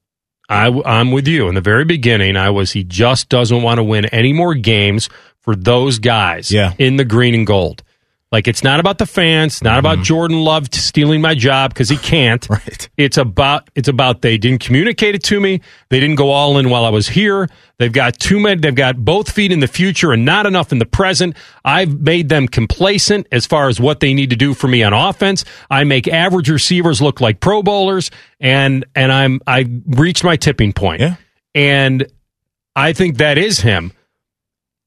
I, I'm with you. In the very beginning, I was he just doesn't want to win any more games for those guys Yeah. in the green and gold. Like it's not about the fans, not about Jordan Love stealing my job because he can't. Mm-hmm. Right. It's about it's about they didn't communicate it to me. They didn't go all in while I was here. They've got too many. They've got both feet in the future and not enough in the present. I've made them complacent as far as what they need to do for me on offense. I make average receivers look like Pro Bowlers, and and I'm I reached my tipping point. Yeah. And I think that is him.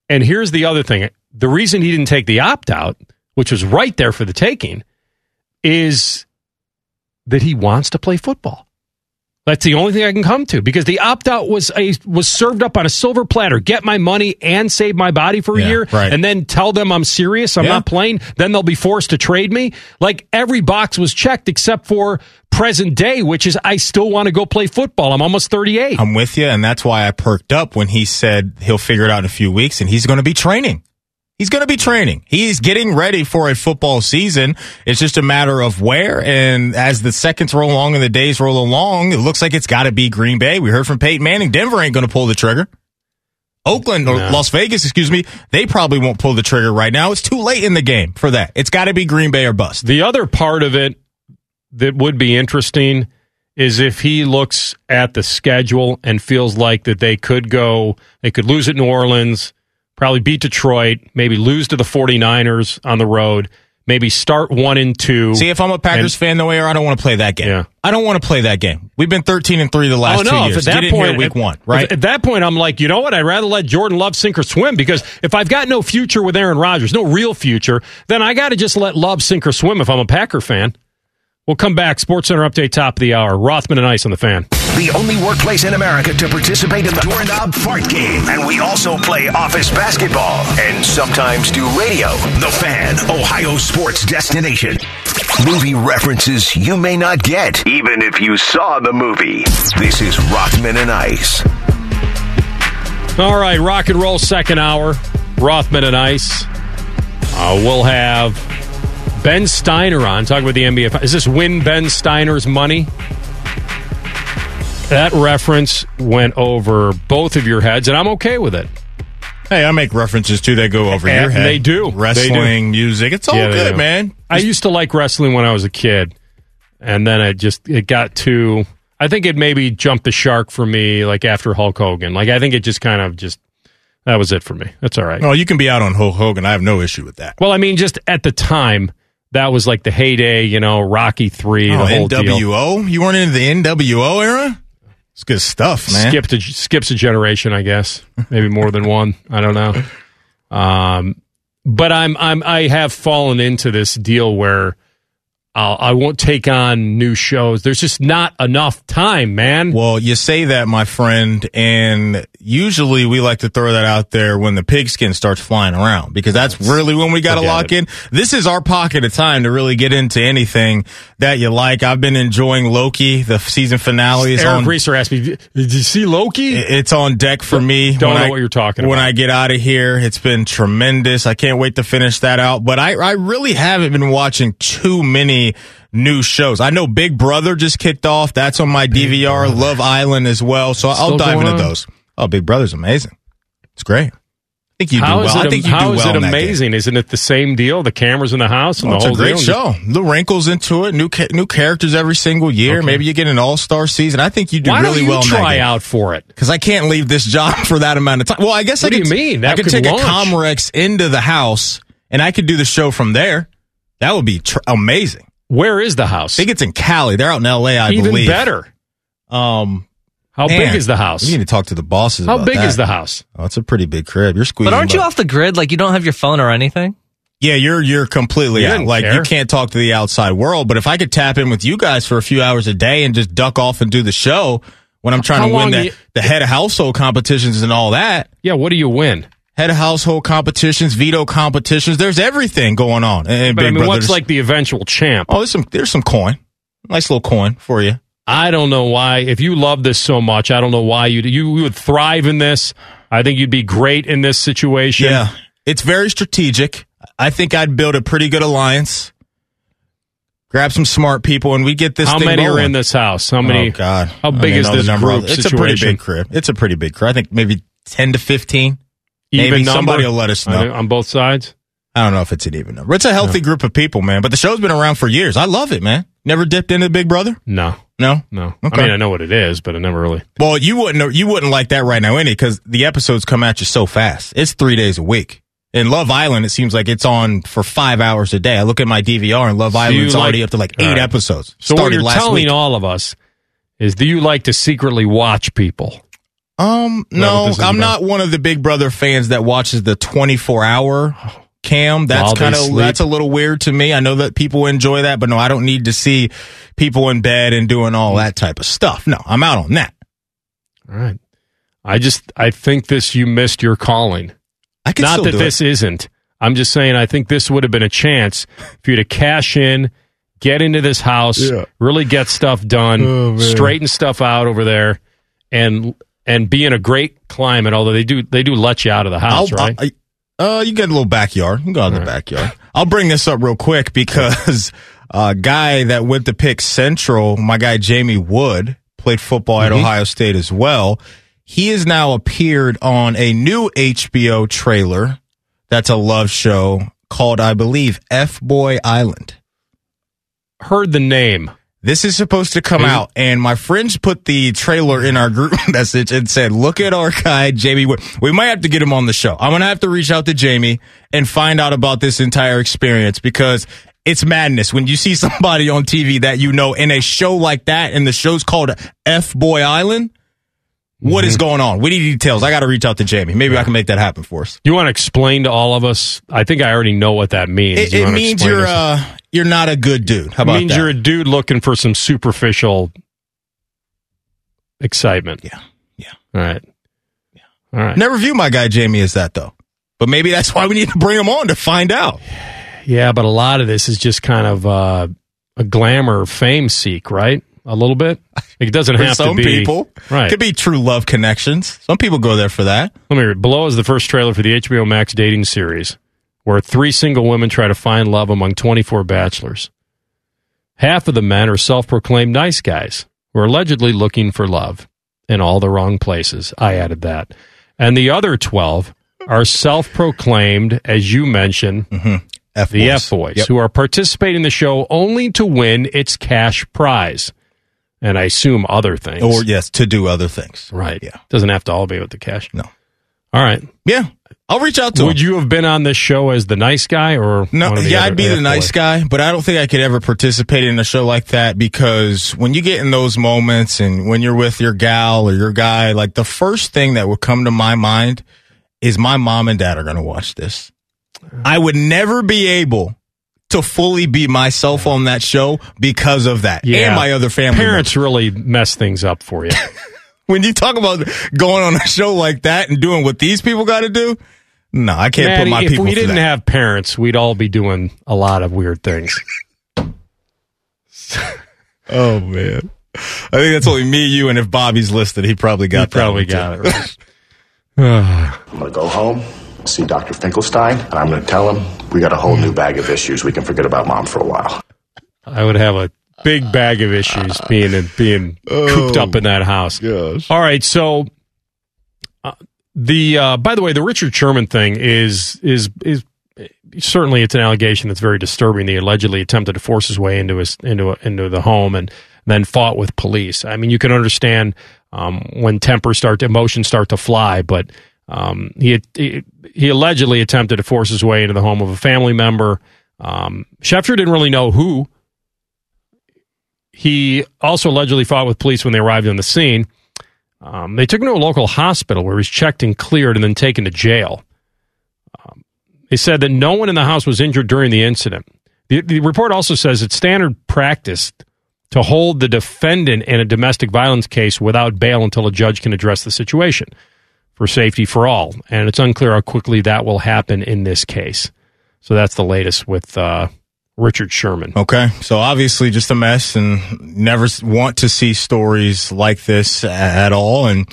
And here's the other thing: the reason he didn't take the opt out, which was right there for the taking, is that he wants to play football. That's the only thing I can come to because the opt out was a was served up on a silver platter. Get my money and save my body for a Yeah, year, right. and then tell them I'm serious. I'm Yeah. not playing. Then they'll be forced to trade me. Like every box was checked except for present day, which is I still want to go play football. I'm almost 38. I'm with you, and that's why I perked up when he said he'll figure it out in a few weeks, and he's going to be training. He's going to be training. He's getting ready for a football season. It's just a matter of where. And as the seconds roll along and the days roll along, it looks like it's got to be Green Bay. We heard from Peyton Manning. Denver ain't going to pull the trigger. Oakland or No. Las Vegas, excuse me, they probably won't pull the trigger right now. It's too late in the game for that. It's got to be Green Bay or bust. The other part of it that would be interesting is if he looks at the schedule and feels like that they could go, they could lose at New Orleans, probably beat Detroit, maybe lose to the 49ers on the road, maybe start one and two. See, if I'm a Packers And- fan, the way I don't want to play that game. Yeah. I don't want to play that game. We've been 13 and three the last oh no! two years. at that Get in point, week at- one, right? At that point, I'm like, you know what? I'd rather let Jordan Love sink or swim because if I've got no future with Aaron Rodgers, no real future, then I got to just let Love sink or swim. If I'm a Packer fan, we'll come back. Sports Center update, top of the hour. Rothman and Ice on the fan. The only workplace in America to participate in the doorknob fart game. And we also play office basketball and sometimes do radio. The Fan, Ohio sports destination. Movie references you may not get, even if you saw the movie. This is Rothman and Ice. All right, rock and roll second hour. Rothman and Ice. Uh, we'll have Ben Steiner on. Talk about the NBA. Is this win Ben Steiner's money? That reference went over both of your heads, and I'm okay with it. Hey, I make references too that go over And your head. they do. They Wrestling, music. It's all Yeah, good, man. I used to like wrestling when I was a kid, and then it just it got too. I think it maybe jumped the shark for me, like after Hulk Hogan. Like I think it just kind of just that was it for me. That's all right. Oh, you can be out on Hulk Hogan. I have no issue with that. Well, I mean, just at the time, that was like the heyday, you know, Rocky Three, Oh, the whole deal. NWO? You weren't into the NWO era? It's good stuff, man. Skipped a, skips a generation, I guess, maybe more than one. I don't know. Um, but I'm I'm I have fallen into this deal where I'll, I won't take on new shows. There's just not enough time, man. Well, you say that, my friend, and usually we like to throw that out there when the pigskin starts flying around because that's really when we got to lock it. in. This is our pocket of time to really get into anything that you like. I've been enjoying Loki. The season finale is Eric on. Reeser asked me, "Did you see Loki?" It's on deck for me. Don't when know I- what you're talking When about. I get out of here, it's been tremendous. I can't wait to finish that out. But I, I really haven't been watching too many new shows. I know Big Brother just kicked off. That's on my DVR. Love Island as well. So I'll dive into on? those. Oh, Big Brother's amazing. It's great. I think you do How is well. I it, think you do is well it in that game. amazing? Isn't it the same deal? The cameras in the house and Oh, the it's whole a great show. The wrinkles into it, new ca- new characters every single year. Okay. Maybe you get an all star season. I think you do Why really you well. that try out for it? because I can't leave this job for that amount of time. Well, I guess What I do could. you mean? I could could take launch. a Comrex into the house, and I could do the show from there. That would be tr- amazing. Where is the house? I think it's in Cali. They're out in L.A. I Even believe. better. Um, How man, big is the house? We need to talk to the bosses. How about big that. is the house? Oh, it's a pretty big crib. You're squeezing. But aren't you butt. off the grid? Like you don't have your phone or anything? Yeah, you're you're completely You out. Like care. you can't talk to the outside world. But if I could tap in with you guys for a few hours a day and just duck off and do the show when I'm trying How to win long the, you- the head of household competitions and all that, Yeah, what do you win? Head of household competitions, veto competitions, there's everything going on. And But I mean, Brother, what's like the eventual champ? oh, there's some there's some coin, nice little coin for you. I don't know why. If you love this so much, I don't know why you you would thrive in this. I think you'd be great in this situation. Yeah, it's very strategic. I think I'd build a pretty good alliance. Grab some smart people, and we get this. How many are in this house? How many? Oh God! How big didn't is this group of- It's situation? a pretty big crib. It's a pretty big crib. I think maybe ten to fifteen. Even Maybe number? somebody will let us know. on, both sides. I don't know if it's an even number. It's a healthy group of people, man. But the show's been around for years. I love it, man. Never dipped into Big Brother? No, No, no. Okay. I mean, I know what it is, but I never really. Well, you wouldn't. You wouldn't like that right now, any because the episodes come at you so fast. It's three days a week. In Love Island, it seems like it's on for five hours a day. I look at my DVR, and Love So Island's already up to like eight right. episodes. So what you're last telling week. all of us is, do you like to secretly watch people? Um, no, I'm not one of the Big Brother fans that watches the 24 hour cam. That's kind of that's a little weird to me. I know that people enjoy that, but no, I don't need to see people in bed and doing all that type of stuff. No, I'm out on that. All right. I just I think this you missed your calling. I can Not that this isn't. I'm just saying I think this would have been a chance for you to cash in, get into this house, Yeah. really get stuff done, Oh, straighten stuff out over there, and and be in a great climate. Although they do they do let you out of the house, I'll, right? I, uh, you get a little backyard. You can go out in the backyard. I'll bring this up real quick because a guy that went to pick Central, my guy Jamie Wood, played football Mm-hmm. at Ohio State as well. He has now appeared on a new HBO trailer that's a love show called, I believe, F Boy Island. Heard the name. This is supposed to come it- out, and my friends put the trailer in our group message and said, "Look at our guy, Jamie. We might have to get him on the show. I'm gonna have to reach out to Jamie and find out about this entire experience because it's madness when you see somebody on TV that you know in a show like that, and the show's called F Boy Island. What Mm-hmm. is going on? We need details. I got to reach out to Jamie. Maybe I can make that happen for us. You want to explain to all of us? I think I already know what that means. It, you it means you're uh you're not a good dude. How It about means that? you're a dude looking for some superficial excitement. Yeah. Yeah. All right. Yeah. All right. Never view my guy Jamie as that though. But maybe that's why we need to bring him on to find out. Yeah, but a lot of this is just kind of uh, a glamour fame seek, right? A little bit. It doesn't have some to be people, right. Could be true love connections. Some people go there for that. Let me read. Below is the first trailer for the HBO Max dating series, where three single women try to find love among 24 bachelors. Half of the men are self proclaimed nice guys who are allegedly looking for love in all the wrong places. I added that. And the other 12 are self proclaimed, as you mentioned, mm-hmm. F the boys. F Boys, Yep. who are participating in the show only to win its cash prize. And I assume other things. or yes, to do other things. right. Yeah. Doesn't have to all be with the cash. No. All right. Yeah. I'll reach out to Would him. you have been on this show as the nice guy or No, one of the yeah, I'd be the nice guy, but I don't think I could ever participate in a show like that because when you get in those moments and when you're with your gal or your guy, like the first thing that would come to my mind is my mom and dad are going to watch this. I would never be able to fully be myself on that show because of that Yeah. and my other family Parents really mess things up for you. when you talk about going on a show like that and doing what these people got to do, no, I can't Maddie, put my people. if we didn't that. have parents, we'd all be doing a lot of weird things. oh man, I think that's only me, you, and if Bobby's listed, he probably got You probably got one, it right. I'm going to go home, see Dr. Finkelstein, and I'm going to tell him we got a whole new bag of issues. We can forget about mom for a while. I would have a big bag of issues being in, being cooped up in that house. Gosh. All right, so uh, The uh, by the way, the Richard Sherman thing is is is certainly it's an allegation that's very disturbing. He allegedly attempted to force his way into his into a, into the home and then fought with police. I mean, you can understand um, when tempers start, emotions start to fly, but um, he, he he allegedly attempted to force his way into the home of a family member. Um, Schefter didn't really know who. He also allegedly fought with police when they arrived on the scene. Um, they took him to a local hospital where he was checked and cleared and then taken to jail. Um, they said that no one in the house was injured during the incident. The, the report also says it's standard practice to hold the defendant in a domestic violence case without bail until a judge can address the situation for safety for all. And it's unclear how quickly that will happen in this case. So that's the latest with uh, Richard Sherman. Okay. So obviously just a mess and never want to see stories like this at all. And,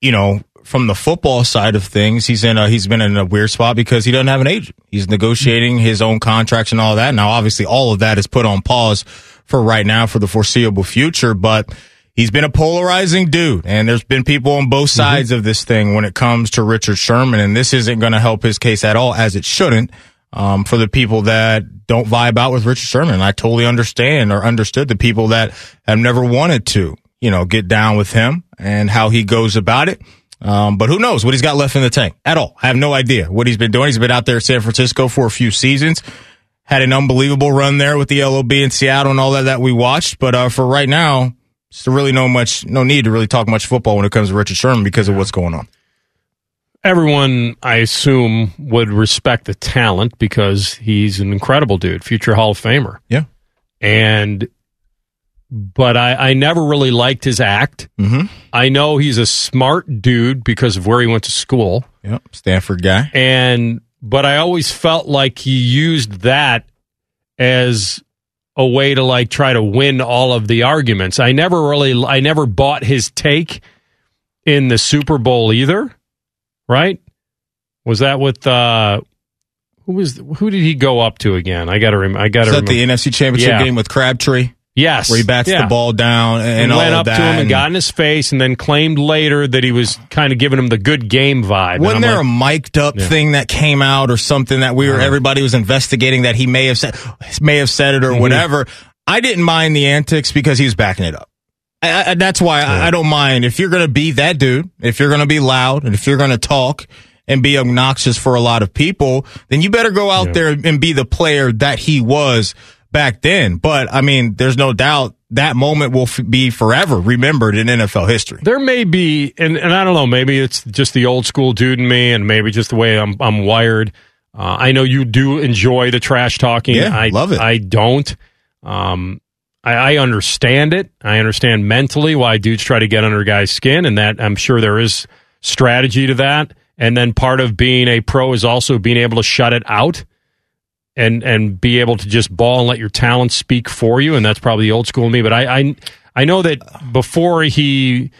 you know, from the football side of things, he's in a, he's been in a weird spot because he doesn't have an agent. He's negotiating his own contracts and all that. Now, obviously all of that is put on pause for right now for the foreseeable future, but he's been a polarizing dude and there's been people on both sides mm-hmm. of this thing when it comes to Richard Sherman. And this isn't going to help his case at all as it shouldn't. Um, for the people that don't vibe out with Richard Sherman, I totally understand or understood the people that have never wanted to, you know, get down with him and how he goes about it. Um, but who knows what he's got left in the tank at all? I have no idea what he's been doing. He's been out there in San Francisco for a few seasons, had an unbelievable run there with the LOB in Seattle and all that that we watched. But uh, for right now, there's really no much, no need to really talk much football when it comes to Richard Sherman because of what's going on. Everyone, I assume, would respect the talent because he's an incredible dude, future Hall of Famer. Yeah, and but I, I never really liked his act. Mm-hmm. I know he's a smart dude because of where he went to school. Yep, Stanford guy. And but I always felt like he used that as a way to like try to win all of the arguments. I never really I never bought his take in the Super Bowl either. Right? Was that with uh who was who did he go up to again? I got to rem- I got to remember. the NFC Championship yeah. game with Crabtree? Yes, where he bats yeah. the ball down and, and went up to him and, and, got in his face, and then claimed later that he was kind of giving him the good game vibe. Wasn't there like, a mic'd up yeah. thing that came out or something that we were uh-huh. everybody was investigating that he may have said may have said it or mm-hmm. whatever? I didn't mind the antics because he was backing it up. I, I, that's why yeah. I, I don't mind if you're going to be that dude, if you're going to be loud, and if you're going to talk and be obnoxious for a lot of people, then you better go out there and be the player that he was back then. But I mean, there's no doubt that moment will f- be forever remembered in NFL history. There may be, and, and I don't know, maybe it's just the old school dude in me, and maybe just the way I'm I'm wired. Uh, I know you do enjoy the trash talking. Yeah, I love it. I don't. Um, I, I understand it. I understand mentally why dudes try to get under guys' skin, and that I'm sure there is strategy to that. And then part of being a pro is also being able to shut it out and and be able to just ball and let your talent speak for you. And that's probably the old school me. But I I, I know that before he,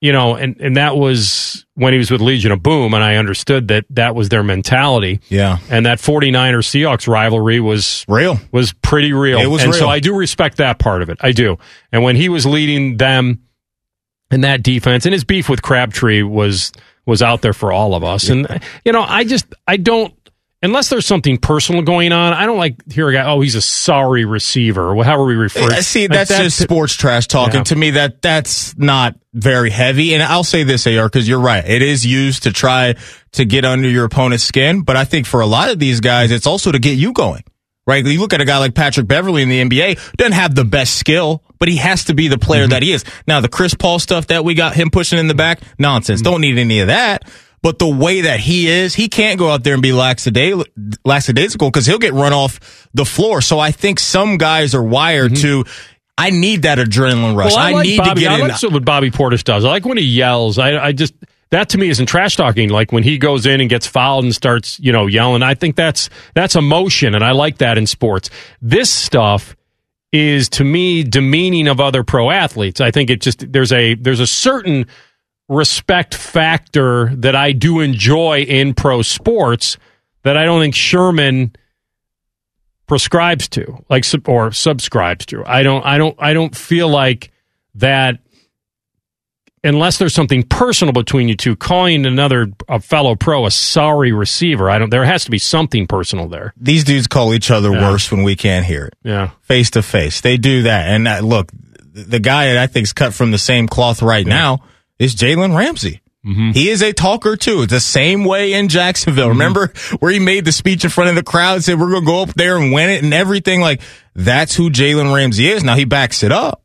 you know, and and that was when he was with Legion of Boom, and I understood that that was their mentality. Yeah, and that 49er Seahawks rivalry was real, was pretty real. It was and real. so I do respect that part of it. I do. And when he was leading them in that defense, and his beef with Crabtree was was out there for all of us. Yeah. And you know, I just I don't unless there's something personal going on, I don't like hear a guy, oh, he's a sorry receiver, or however we refer. Uh, see, like that's, that's, just sports trash talking. Yeah. To me, that that's not very heavy. And I'll say this, AR, because you're right. It is used to try to get under your opponent's skin. But I think for a lot of these guys, it's also to get you going. Right? You look at a guy like Patrick Beverley in the NBA, doesn't have the best skill, but he has to be the player mm-hmm. that he is. Now, the Chris Paul stuff that we got him pushing in the back, nonsense. Mm-hmm. Don't need any of that. But the way that he is, he can't go out there and be lackadaisical because he'll get run off the floor. So I think some guys are wired mm-hmm. to. I need that adrenaline rush. Well, I, I need Bobby, to get I in. like what Bobby Portis does. I like when he yells. I, I just that to me isn't trash talking. Like when he goes in and gets fouled and starts, you know, yelling. I think that's that's emotion, and I like that in sports. This stuff is to me demeaning of other pro athletes. I think it just there's a there's a certain respect factor that I do enjoy in pro sports that I don't think Sherman prescribes to, like or subscribes to. I don't. I don't. I don't feel like that unless there's something personal between you two, calling another a fellow pro a sorry receiver, I don't. There has to be something personal there. These dudes call each other Yeah. worse when we can't hear it. Yeah. face to face. They do that. And that, look, the guy that I think's cut from the same cloth right now is Jalen Ramsey. Mm-hmm. He is a talker too. It's the same way in Jacksonville. Remember where he made the speech in front of the crowd, said we're going to go up there and win it and everything. Like that's who Jalen Ramsey is. Now he backs it up,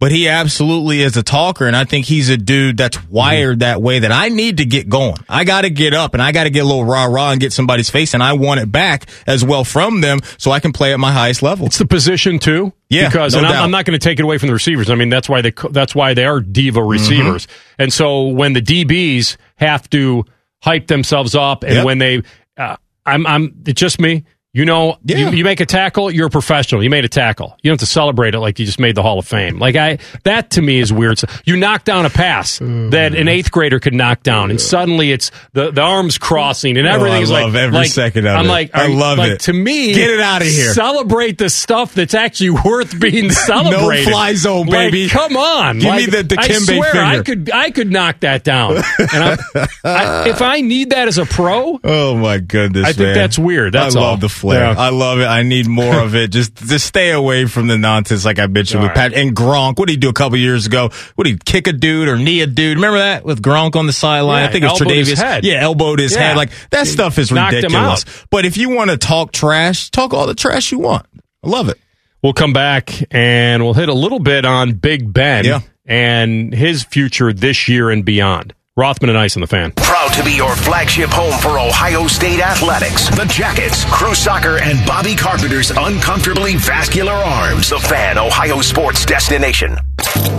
but he absolutely is a talker. And I think he's a dude that's wired that way that I need to get going. I got to get up and I got to get a little rah rah and get somebody's face. And I want it back as well from them so I can play at my highest level. It's the position too. Yeah, because no and I'm. I'm not going to take it away from the receivers. I mean, that's why they that's why they are diva Mm-hmm. receivers. And so when the DBs have to hype themselves up, and Yep. when they, uh, I'm I'm it's just me. You know, Yeah. you, you make a tackle, you're a professional. You made a tackle. You don't have to celebrate it like you just made the Hall of Fame. Like I, that to me is weird. You knock down a pass that an eighth grader could knock down, and suddenly it's the, the arms crossing and Oh, everything I is love like every like- second of I'm it. like, I love like, it. To me, Get it out of here. Celebrate the stuff that's actually worth being celebrated. fly zone, Like, baby. come on, Give me Like, the- the I swear, I could I could knock that down. And I, I, if I need that as a pro, Oh my goodness! I think man. that's weird. That's I all. love the flair. Yeah. I love it. I need more of it. Just just stay away from the nonsense, like I mentioned All with Pat and Gronk. What did he do a couple years ago? What did he kick a dude or knee a dude? Remember that with Gronk on the sideline? Yeah, I think it was Tre'Davious. head. Yeah, elbowed his Yeah. head. Like that He stuff is ridiculous. But if you want to talk trash, talk all the trash you want. I love it. We'll come back and we'll hit a little bit on Big Ben Yeah. and his future this year and beyond. Rothman and Ice on the fan. Proud to be your flagship home for Ohio State athletics. The Jackets, Crew Soccer, and Bobby Carpenter's uncomfortably vascular arms. The fan, Ohio sports destination.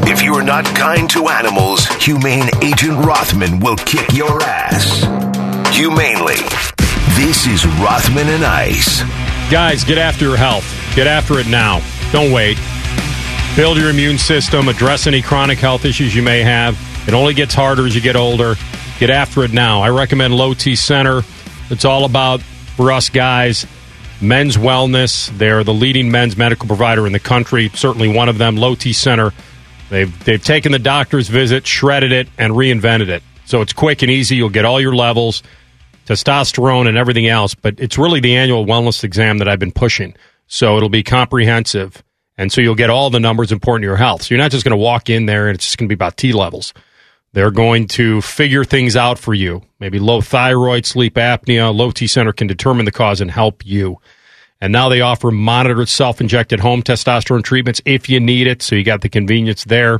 If you're not kind to animals, Humane Agent Rothman will kick your ass. Humanely. This is Rothman and Ice. Guys, get after your health. Get after it now. Don't wait. Build your immune system, address any chronic health issues you may have. It only gets harder as you get older. Get after it now. I recommend Low T Center. It's all about, for us guys, men's wellness. They're the leading men's medical provider in the country, certainly one of them. Low T Center. They've, they've taken the doctor's visit, shredded it, and reinvented it. So it's quick and easy. You'll get all your levels testosterone and everything else, but it's really the annual wellness exam that I've been pushing. So it'll be comprehensive. And so you'll get all the numbers important to your health. So you're not just going to walk in there and it's just going to be about T levels. They're going to figure things out for you. Maybe low thyroid, sleep apnea. Low T Center can determine the cause and help you. And now they offer monitored self-injected home testosterone treatments if you need it. So you got the convenience there.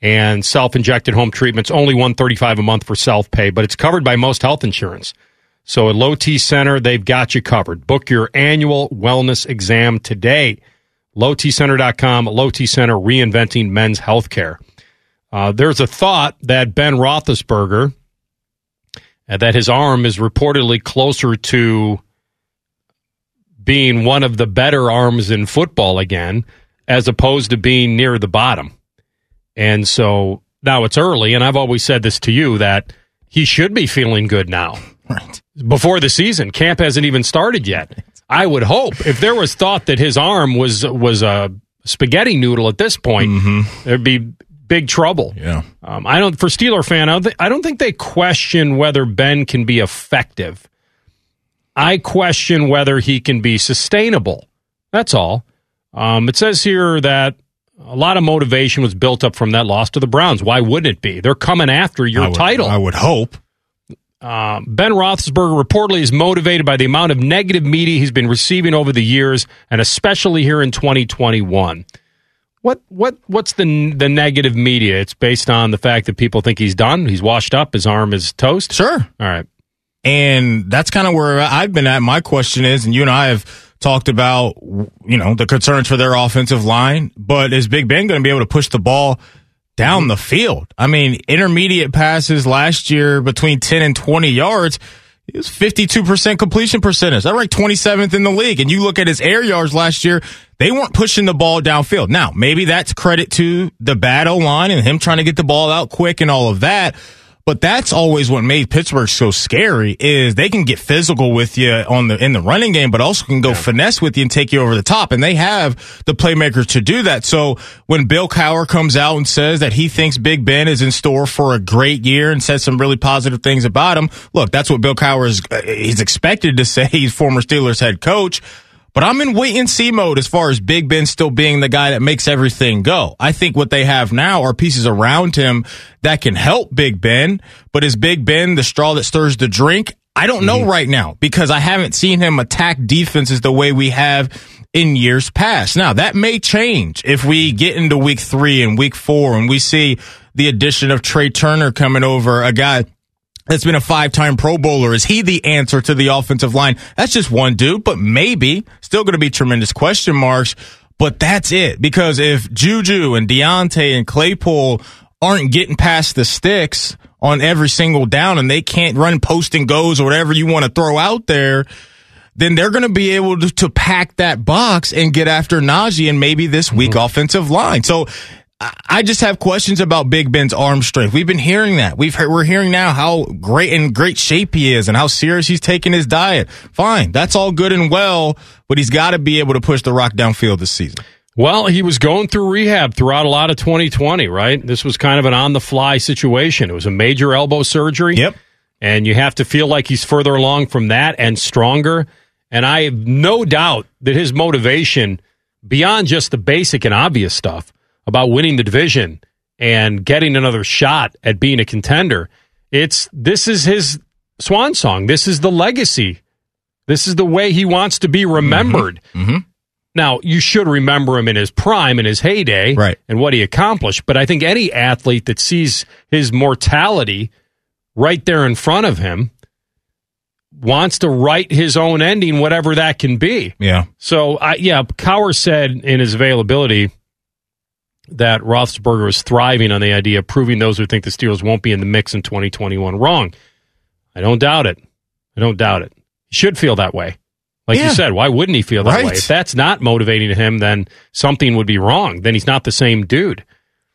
And self-injected home treatments only 135 a month for self-pay, but it's covered by most health insurance. So at Low T Center, they've got you covered. Book your annual wellness exam today. LowTCenter.com, Low T Center, reinventing men's healthcare. Uh, there's a thought that Ben Roethlisberger, uh, that his arm is reportedly closer to being one of the better arms in football again, as opposed to being near the bottom. And so now it's early, and I've always said this to you that he should be feeling good now. Right. Before the season, camp hasn't even started yet. I would hope if there was thought that his arm was was a spaghetti noodle at this point, there'd be big trouble. Yeah. Um, I don't for Steeler fan. I don't, thi- I don't think they question whether Ben can be effective. I question whether he can be sustainable. That's all. Um, it says here that a lot of motivation was built up from that loss to the Browns. Why wouldn't it be? They're coming after your I would, title. I would hope. Um, ben Roethlisberger reportedly is motivated by the amount of negative media he's been receiving over the years, and especially here in 2021. What what what's the the negative media? It's based on the fact that people think he's done, he's washed up, his arm is toast. Sure. All right. And that's kind of where I've been at. My question is, and you and I have talked about, you know, the concerns for their offensive line, but is Big Ben going to be able to push the ball down the field? I mean, intermediate passes last year between 10 and 20 yards, it was 52% completion percentage. That ranked 27th in the league. And you look at his air yards last year, they weren't pushing the ball downfield. Now, maybe that's credit to the O line and him trying to get the ball out quick and all of that. But that's always what made Pittsburgh so scary is they can get physical with you on the in the running game, but also can go yeah. finesse with you and take you over the top. And they have the playmakers to do that. So when Bill Cowher comes out and says that he thinks Big Ben is in store for a great year and says some really positive things about him, look, that's what Bill Cowher is uh, he's expected to say. He's former Steelers head coach. But I'm in wait and see mode as far as Big Ben still being the guy that makes everything go. I think what they have now are pieces around him that can help Big Ben. But is Big Ben the straw that stirs the drink? I don't know mm-hmm. right now because I haven't seen him attack defenses the way we have in years past. Now that may change if we get into week three and week four and we see the addition of Trai Turner coming over, a guy that's been a five time Pro Bowler. Is he the answer to the offensive line? That's just one dude, but maybe still going to be tremendous question marks. But that's it because if Juju and Diontae and Claypool aren't getting past the sticks on every single down and they can't run post and goes or whatever you want to throw out there, then they're going to be able to, to, pack that box and get after Najee and maybe this weak mm-hmm. offensive line. So I just have questions about Big Ben's arm strength. We've been hearing that. We've heard, we're hearing now how great in great shape he is and how serious he's taking his diet. Fine, that's all good and well, but he's got to be able to push the rock downfield this season. Well, he was going through rehab throughout a lot of 2020, right? This was kind of an on the fly situation. It was a major elbow surgery. Yep. And you have to feel like he's further along from that and stronger. And I have no doubt that his motivation, beyond just the basic and obvious stuff, about winning the division and getting another shot at being a contender. It's this is his swan song. This is the legacy. This is the way he wants to be remembered. Mm-hmm. Mm-hmm. Now, you should remember him in his prime, in his heyday, right. and what he accomplished. But I think any athlete that sees his mortality right there in front of him wants to write his own ending, whatever that can be. Yeah. So, I, yeah, Cowher said in his availability that Roethlisberger is thriving on the idea of proving those who think the Steelers won't be in the mix in 2021 wrong. I don't doubt it. I don't doubt it. He should feel that way. Like yeah. you said, why wouldn't he feel that right. way? If that's not motivating to him, then something would be wrong. Then he's not the same dude.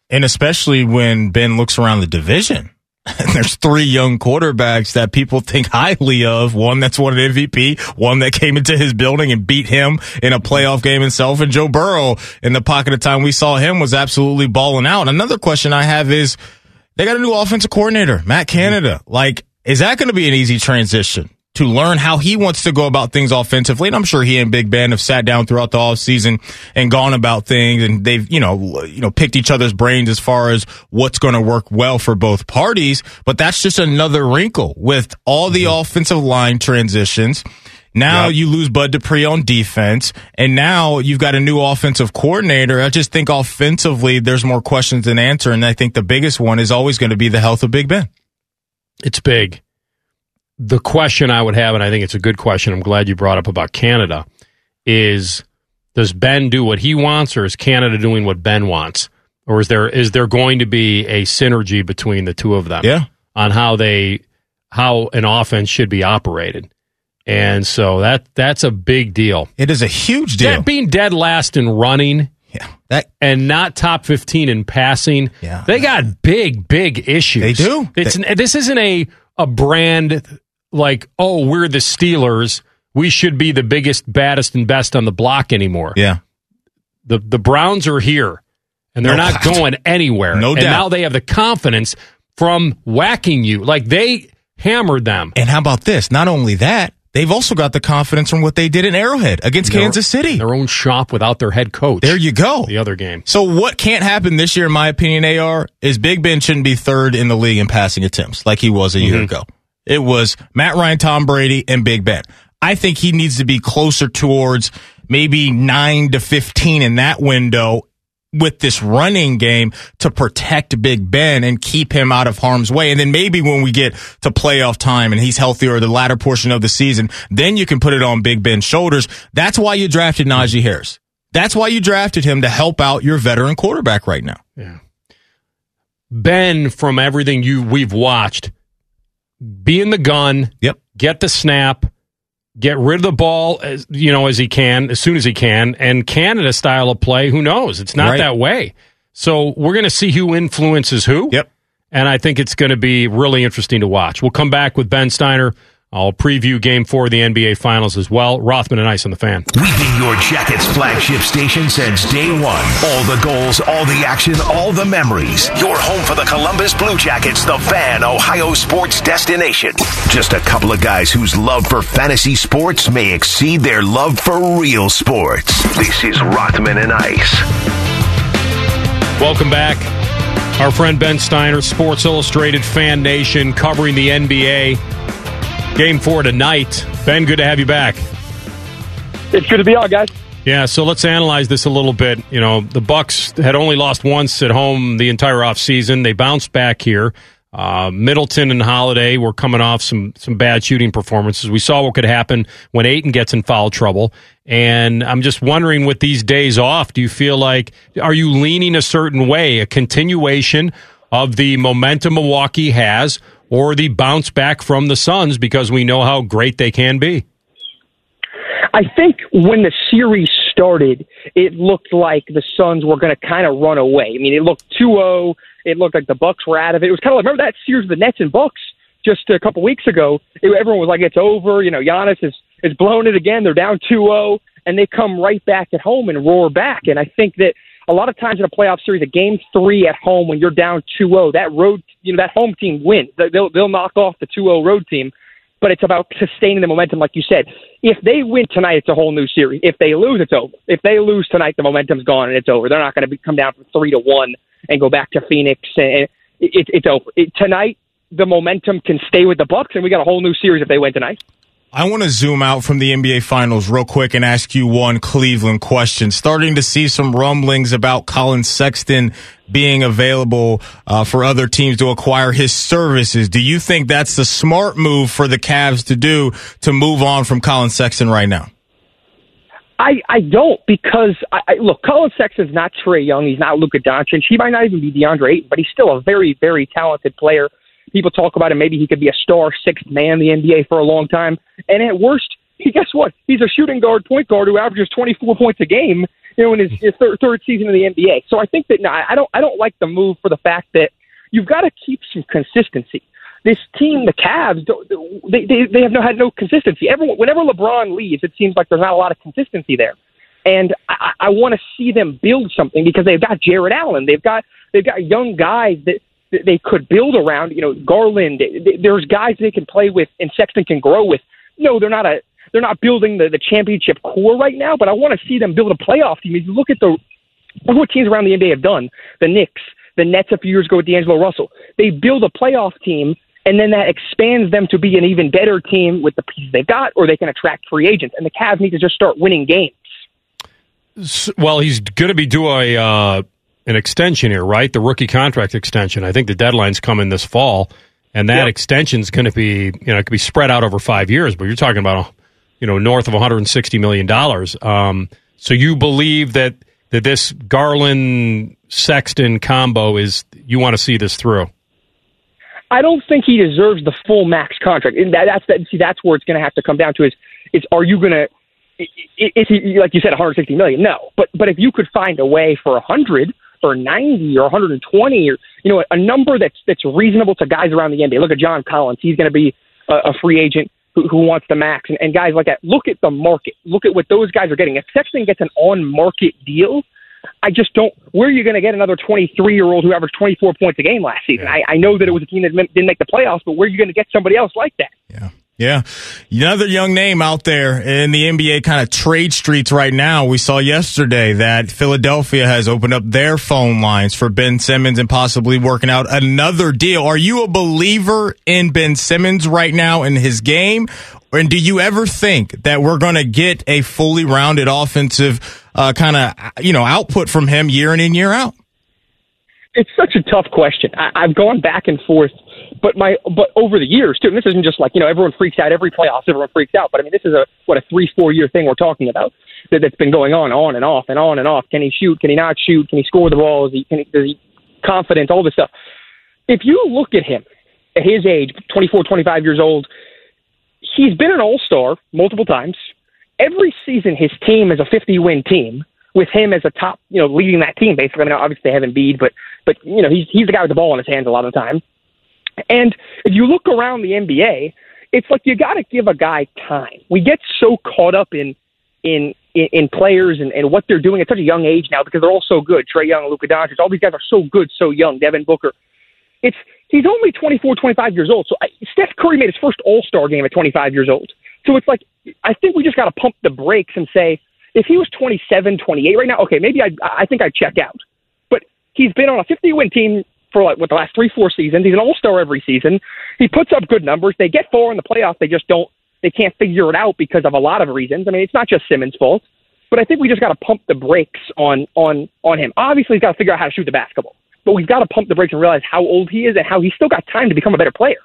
And especially when Ben looks around the division. And there's three young quarterbacks that people think highly of. One that's won an MVP, one that came into his building and beat him in a playoff game himself, and Joe Burrow in the pocket of time we saw him was absolutely balling out. Another question I have is they got a new offensive coordinator, Matt Canada. Like, is that going to be an easy transition? To learn how he wants to go about things offensively. And I'm sure he and Big Ben have sat down throughout the offseason and gone about things and they've, you know, you know, picked each other's brains as far as what's going to work well for both parties. But that's just another wrinkle with all the mm-hmm. offensive line transitions. Now yep. you lose Bud Dupree on defense, and now you've got a new offensive coordinator. I just think offensively, there's more questions than answer, and I think the biggest one is always going to be the health of Big Ben. It's big the question I would have, and I think it's a good question, I'm glad you brought up about Canada, is does Ben do what he wants, or is Canada doing what Ben wants? Or is there is there going to be a synergy between the two of them? Yeah. On how they how an offense should be operated. And so that that's a big deal. It is a huge deal. Dead, being dead last in running yeah. That and not top 15 in passing. Yeah. They got big big issues. They do. It's they, this isn't a a brand like, oh, we're the Steelers. We should be the biggest, baddest, and best on the block anymore. Yeah. The the Browns are here, and they're no not doubt. going anywhere. No and doubt. now they have the confidence from whacking you. Like they hammered them. And how about this? Not only that, they've also got the confidence from what they did in Arrowhead against their, Kansas City. Their own shop without their head coach. There you go. The other game. So what can't happen this year, in my opinion, AR, is Big Ben shouldn't be third in the league in passing attempts like he was a year mm-hmm. ago. It was Matt Ryan, Tom Brady, and Big Ben. I think he needs to be closer towards maybe nine to 15 in that window with this running game to protect Big Ben and keep him out of harm's way. And then maybe when we get to playoff time and he's healthier the latter portion of the season, then you can put it on Big Ben's shoulders. That's why you drafted Najee Harris. That's why you drafted him to help out your veteran quarterback right now. Yeah. Ben, from everything you we've watched, be in the gun. Yep. Get the snap. Get rid of the ball as you know as he can, as soon as he can. And Canada style of play, who knows? It's not right. that way. So we're going to see who influences who. Yep. and I think it's going to be really interesting to watch. We'll come back with Ben Steiner. I'll preview game four of the NBA Finals as well. Rothman and Ice on the fan. We've been your Jackets flagship station since day one. All the goals, all the action, all the memories. Your home for the Columbus Blue Jackets, the fan, Ohio sports destination. Just a couple of guys whose love for fantasy sports may exceed their love for real sports. This is Rothman and Ice. Welcome back. Our friend Ben Steiner, Sports Illustrated Fan Nation, covering the NBA. Game four tonight. Ben, good to have you back. It's good to be on, guys. Yeah, so let's analyze this a little bit. You know, the Bucks had only lost once at home the entire offseason. They bounced back here. Uh, Middleton and Holiday were coming off some some bad shooting performances. We saw what could happen when Ayton gets in foul trouble. And I'm just wondering, with these days off, do you feel like are you leaning a certain way, a continuation of the momentum Milwaukee has, or the bounce back from the Suns because we know how great they can be? I think when the series started, it looked like the Suns were going to kind of run away. I mean, it looked 2-0. It looked like the Bucks were out of it. It was kind of like remember that series of the Nets and Bucks just a couple weeks ago. It, everyone was like, "It's over." You know, Giannis is is blown it again. They're down 2-0, and they come right back at home and roar back. And I think that a lot of times in a playoff series, a game three at home when you're down 2-0, that road, you know, that home team wins. They'll they'll knock off the 2-0 road team but it's about sustaining the momentum, like you said. If they win tonight, it's a whole new series. If they lose, it's over. If they lose tonight, the momentum's gone and it's over. They're not going to come down from three to one and go back to Phoenix, and it, it's over. It, tonight, the momentum can stay with the Bucks, and we got a whole new series if they win tonight. I want to zoom out from the NBA Finals real quick and ask you one Cleveland question. Starting to see some rumblings about Collin Sexton being available uh, for other teams to acquire his services. Do you think that's the smart move for the Cavs to do to move on from Collin Sexton right now? I, I don't because I, I look, Collin Sexton's not Trae Young. He's not Luka Doncic. He might not even be DeAndre Ayton, but he's still a very, very talented player People talk about him. Maybe he could be a star sixth man in the NBA for a long time. And at worst, he guess what? He's a shooting guard, point guard who averages 24 points a game. You know, in his, his third, third season in the NBA. So I think that no, I don't. I don't like the move for the fact that you've got to keep some consistency. This team, the Cavs, they they, they have no had no consistency. Everyone, whenever LeBron leaves, it seems like there's not a lot of consistency there. And I, I want to see them build something because they've got Jarrett Allen, they've got they've got young guys that they could build around. You know, Garland. There's guys they can play with, and Sexton can grow with. No, they're not a. They're not building the, the championship core right now, but I want to see them build a playoff team. If you look at the look what teams around the NBA have done, the Knicks, the Nets a few years ago with D'Angelo Russell, they build a playoff team, and then that expands them to be an even better team with the pieces they've got, or they can attract free agents. And the Cavs need to just start winning games. Well, he's going to be due a. Uh an extension here, right? The rookie contract extension. I think the deadline's coming this fall, and that yep. extension is going to be, you know, it could be spread out over five years. But you're talking about, you know, north of 160 million dollars. Um, so you believe that that this Garland Sexton combo is you want to see this through? I don't think he deserves the full max contract. And that, that's that. See, that's where it's going to have to come down to is is are you going to is he like you said 160 million? No, but but if you could find a way for a hundred or 90 or 120 or you know a number that's that's reasonable to guys around the NBA. Look at John Collins; he's going to be a, a free agent who, who wants the max, and, and guys like that. Look at the market. Look at what those guys are getting. If Sexton gets an on-market deal, I just don't. Where are you going to get another 23 year old who averaged 24 points a game last season? Yeah. I, I know that it was a team that didn't make the playoffs, but where are you going to get somebody else like that? Yeah. Yeah. Another young name out there in the NBA kind of trade streets right now. We saw yesterday that Philadelphia has opened up their phone lines for Ben Simmons and possibly working out another deal. Are you a believer in Ben Simmons right now in his game? And do you ever think that we're going to get a fully rounded offensive uh, kind of, you know, output from him year in and year out? It's such a tough question. I, I've gone back and forth but my but over the years too. And this isn't just like you know everyone freaks out every playoffs, everyone freaks out. But I mean this is a what a three four year thing we're talking about that, that's been going on on and off and on and off. Can he shoot? Can he not shoot? Can he score the ball? Is he can he, does he confidence? All this stuff. If you look at him at his age, 24, 25 years old, he's been an all star multiple times. Every season, his team is a 50 win team with him as a top, you know, leading that team. Basically, I mean, obviously they have Embiid, but but you know he's he's the guy with the ball in his hands a lot of the time. And if you look around the NBA, it's like you got to give a guy time. We get so caught up in in in, players and, and what they're doing at such a young age now because they're all so good. Trae Young, Luka Doncic, all these guys are so good, so young. Devin Booker. It's he's only 24, 25 years old. So I, Steph Curry made his first All Star game at 25 years old. So it's like I think we just got to pump the brakes and say if he was 27, 28 right now, okay, maybe I I think I'd check out. But he's been on a 50 win team for like what the last three, four seasons. He's an All Star every season. He puts up good numbers. They get four in the playoffs. They just don't. They can't figure it out because of a lot of reasons. I mean, it's not just Simmons' fault, but I think we just got to pump the brakes on on on him. Obviously, he's got to figure out how to shoot the basketball, but we've got to pump the brakes and realize how old he is and how he's still got time to become a better player.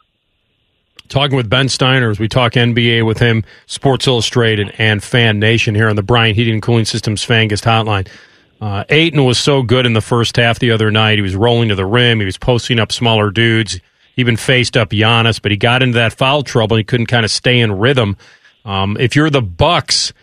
Talking with Ben Steiner as we talk NBA with him, Sports Illustrated and Fan Nation here on the Bryant Heating and Cooling Systems Fangast Hotline. Uh, Ayton was so good in the first half the other night. He was rolling to the rim. He was posting up smaller dudes. He even faced up Giannis, but he got into that foul trouble. And he couldn't kind of stay in rhythm. Um, if you're the Bucks,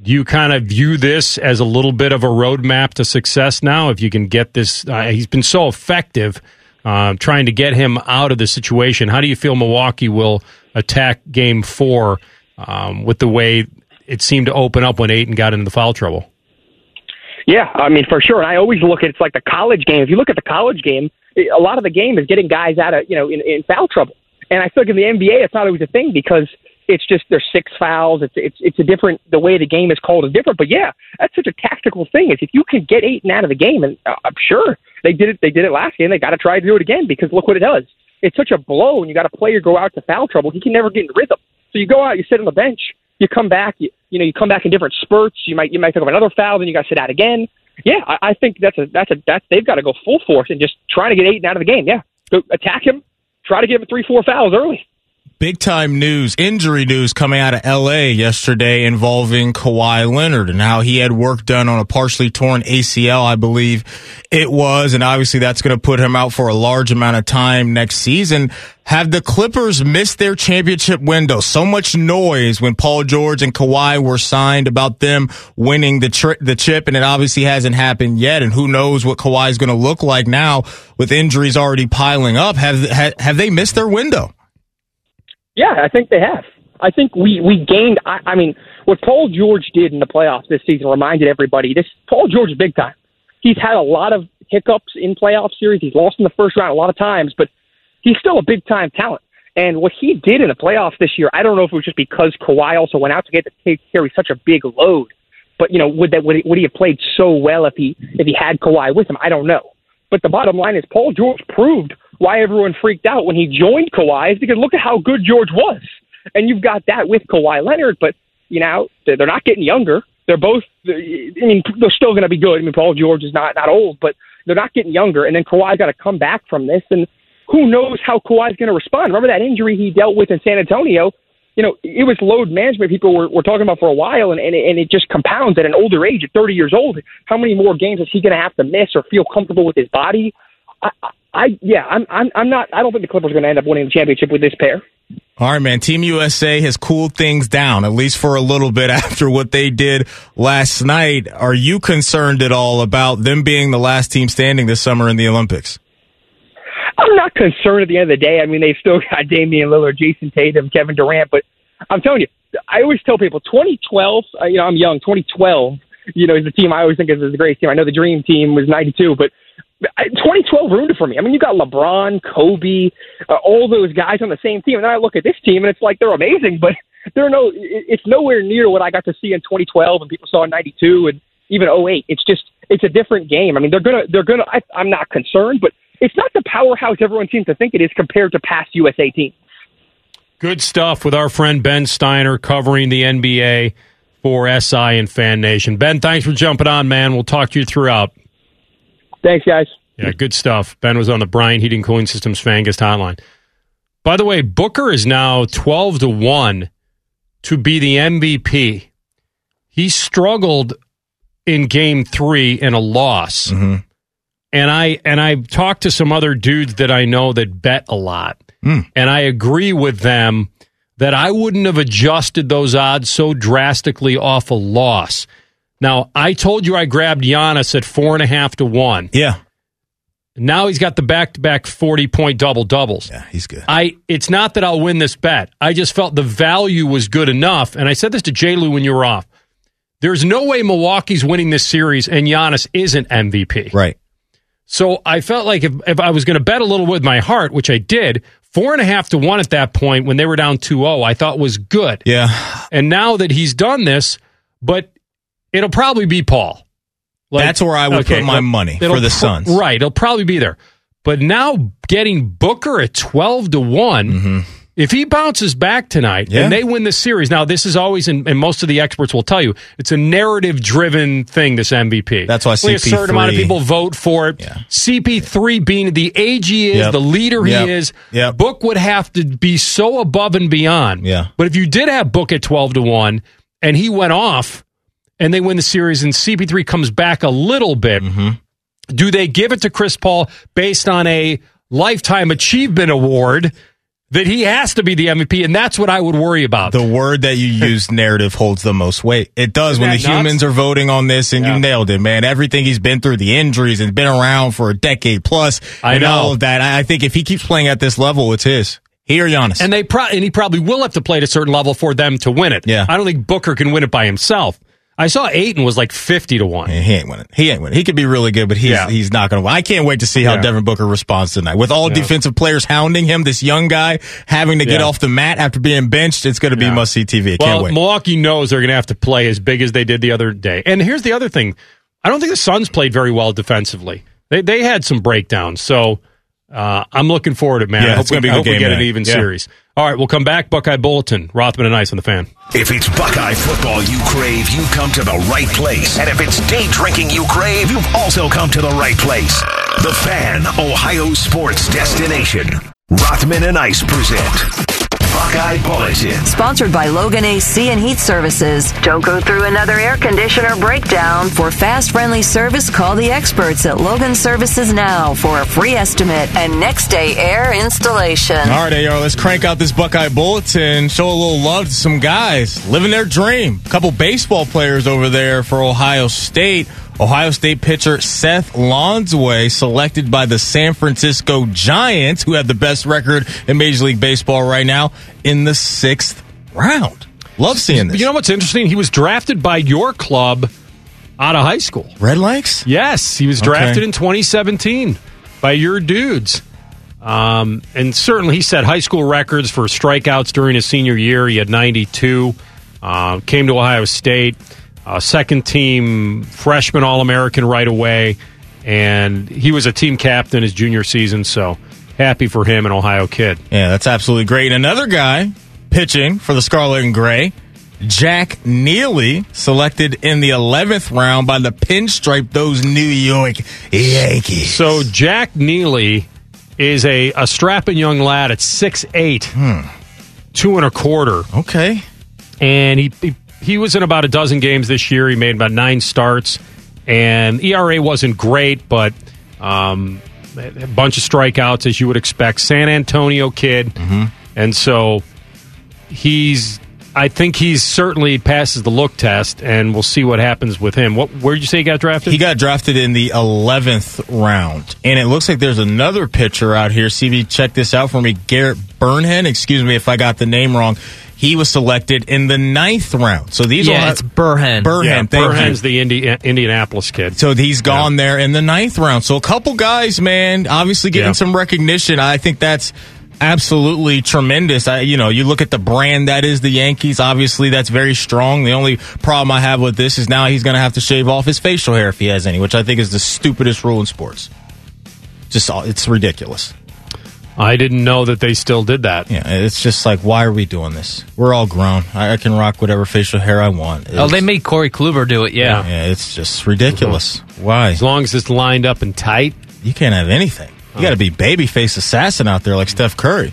do you kind of view this as a little bit of a roadmap to success now? If you can get this, uh, he's been so effective uh, trying to get him out of the situation. How do you feel Milwaukee will attack Game Four um, with the way it seemed to open up when Ayton got into the foul trouble? Yeah, I mean for sure. And I always look at it's like the college game. If you look at the college game, a lot of the game is getting guys out of you know in, in foul trouble. And I feel like in the NBA, it's not always a thing because it's just there's six fouls. It's it's it's a different the way the game is called is different. But yeah, that's such a tactical thing. Is if you can get Ayton out of the game, and uh, I'm sure they did it. They did it last game. They got to try to do it again because look what it does. It's such a blow, and you got a player go out to foul trouble. He can never get in rhythm. You go out, you sit on the bench, you come back, you, you know, you come back in different spurts. You might you might pick up another foul, then you got to sit out again. Yeah, I, I think that's a that's a that's they've got to go full force and just try to get Ayton out of the game. Yeah, go attack him, try to give him three four fouls early. Big time news, injury news coming out of LA yesterday involving Kawhi Leonard and how he had work done on a partially torn ACL, I believe it was. And obviously that's going to put him out for a large amount of time next season. Have the Clippers missed their championship window? So much noise when Paul George and Kawhi were signed about them winning the tri- the chip, and it obviously hasn't happened yet. And who knows what Kawhi is going to look like now with injuries already piling up? Have have, have they missed their window? Yeah, I think they have. I think we we gained. I, I mean, what Paul George did in the playoffs this season reminded everybody. This Paul George is big time. He's had a lot of hiccups in playoff series. He's lost in the first round a lot of times, but he's still a big time talent. And what he did in the playoffs this year, I don't know if it was just because Kawhi also went out to get to take, carry such a big load. But you know, would that would he, would he have played so well if he if he had Kawhi with him? I don't know. But the bottom line is Paul George proved why everyone freaked out when he joined Kawhi is because look at how good George was. And you've got that with Kawhi Leonard, but you know, they're not getting younger. They're both I mean, they're still gonna be good. I mean Paul George is not not old, but they're not getting younger and then Kawhi's gotta come back from this and who knows how Kawhi's gonna respond. Remember that injury he dealt with in San Antonio? You know, it was load management people were, were talking about for a while, and, and, it, and it just compounds at an older age, at 30 years old. How many more games is he going to have to miss or feel comfortable with his body? I yeah, I'm I'm I'm not. I don't think the Clippers are going to end up winning the championship with this pair. All right, man. Team USA has cooled things down, at least for a little bit after what they did last night. Are you concerned at all about them being the last team standing this summer in the Olympics? I'm not concerned at the end of the day. I mean, they've still got Damian Lillard, Jayson Tatum, Kevin Durant, but I'm telling you, I always tell people 2012, uh, you know, I'm young, 2012, you know, is the team I always think is, as the greatest team. I know the dream team was 92, but 2012 ruined it for me. I mean, you got LeBron, Kobe, uh, all those guys on the same team, and then I look at this team and it's like they're amazing, but they're no, it's nowhere near what I got to see in 2012 and people saw in 92 and even 08. It's just, it's a different game. I mean, they're gonna, they're gonna. I, I'm not concerned, but it's not the powerhouse everyone seems to think it is compared to past USA teams. Good stuff with our friend Ben Steiner covering the NBA for SI and Fan Nation. Ben, thanks for jumping on, man. We'll talk to you throughout. Thanks, guys. Yeah, good stuff. Ben was on the Bryant Heating Cooling Systems Fangast hotline. By the way, Booker is now 12 to 1 to be the MVP. He struggled in game 3 in a loss. Mm-hmm. And I and I talked to some other dudes that I know that bet a lot. Mm. And I agree with them that I wouldn't have adjusted those odds so drastically off a loss. Now, I told you I grabbed Giannis at four and a half to one. Yeah. Now he's got the back to back 40 point double doubles. Yeah, he's good. I it's not that I'll win this bet. I just felt the value was good enough. And I said this to J. Lou when you were off. There's no way Milwaukee's winning this series and Giannis isn't MVP. Right. So I felt like if, if I was going to bet a little with my heart, which I did, four and a half to one at that point when they were down 2 0, I thought was good. Yeah. And now that he's done this, but it'll probably be Paul. That's where I would put my money for the pro- Suns. Right, it'll probably be there. But now getting Booker at 12 to one if he bounces back tonight Mm-hmm. Yeah. and they win the series, now this is always, and and most of the experts will tell you, it's a narrative driven thing, this MVP. That's why Only a certain amount of people vote for it. CP3 being the age he is, Yep. the leader Yep. he is, Yep. Book would have to be so above and beyond. Yeah. But if you did have Book at 12 to 1 and he went off and they win the series and CP3 comes back a little bit, Mm-hmm. do they give it to Chris Paul based on a lifetime achievement award that he has to be the MVP? And that's what I would worry about. The word that you use, narrative, holds the most weight. It does Isn't when the nuts? humans are voting on this, and Yeah. you nailed it, man. Everything he's been through, the injuries, and been around for a decade plus, I and know. all of that. I think if he keeps playing at this level, it's his. He or Giannis. and they pro- and he probably will have to play at a certain level for them to win it. Yeah. I don't think Booker can win it by himself. I saw Ayton was like 50 to 1. he ain't winning. He ain't winning. He could be really good, but he's Yeah. he's not going to win. I can't wait to see how Yeah. Devin Booker responds tonight. With all Yeah. defensive players hounding him, this young guy having to get Yeah. off the mat after being benched, it's going to be Yeah. must see TV. I well, can't wait. Milwaukee knows they're going to have to play as big as they did the other day. And here's the other thing: I don't think the Suns played very well defensively. They they had some breakdowns. So uh, I'm looking forward to it, man. Yeah, I hope, it's we, be a I hope we get an even Yeah. series. All right, we'll come back. Buckeye Bulletin, Rothman and Ice on the fan. If it's Buckeye football you crave, you come to the right place. And if it's day drinking you crave, you've also come to the right place. The Fan, Ohio sports destination. Rothman and Ice present Buckeye Bulletin. Sponsored by Logan AC and Heat Services. Don't go through another air conditioner breakdown. For fast, friendly service, call the experts at Logan Services now for a free estimate and next day air installation. All right, AR, let's crank out this Buckeye Bulletin. Show a little love to some guys living their dream. A couple baseball players over there for Ohio State. Ohio State pitcher Seth Lonsway selected by the San Francisco Giants, who have the best record in Major League Baseball right now, in the sixth round. Love seeing this. You know what's interesting? He was drafted by your club out of high school. Redlegs? Yes, he was Okay. drafted in 2017 by your dudes. Um, and certainly he set high school records for strikeouts during his senior year. He had 92. Uh, came to Ohio State, uh, second team freshman All American right away. And he was a team captain his junior season. So happy for him, an Ohio kid. Yeah, that's absolutely great. Another guy pitching for the Scarlet and Gray, Jack Neely, selected in the 11th round by the pinstripe, those New York Yankees. So Jack Neely is a, a strapping young lad at 6'8, two and a quarter. Okay. and he, he he was in about a dozen games this year. He made about nine starts, and ERA wasn't great, but um, a bunch of strikeouts as you would expect. San Antonio kid, and so he's. I think he's certainly passes the look test, and we'll see what happens with him. What? Where did you say he got drafted? He got drafted in the 11th round. And it looks like there's another pitcher out here. CB, check this out for me. Garrett Burnhen. Excuse me if I got the name wrong. He was selected in the ninth round. So these Yeah, are it's Burhenn. Burhenn. yeah, thank you. Burhenn's the Indi- Indianapolis kid. So he's gone there in the ninth round. So a couple guys, man, obviously getting Yeah. some recognition. I think that's absolutely tremendous. I, you know, you look at the brand that is the Yankees. Obviously, that's very strong. The only problem I have with this is now he's going to have to shave off his facial hair if he has any, which I think is the stupidest rule in sports. Just, uh, it's ridiculous. I didn't know that they still did that. Yeah, it's just like, why are we doing this? We're all grown. I, I can rock whatever facial hair I want. Oh, they made Corey Kluber do it. Yeah. yeah, it's just ridiculous. Mm-hmm. Why? As long as it's lined up and tight. You can't have anything. You got to be babyface assassin out there like Steph Curry.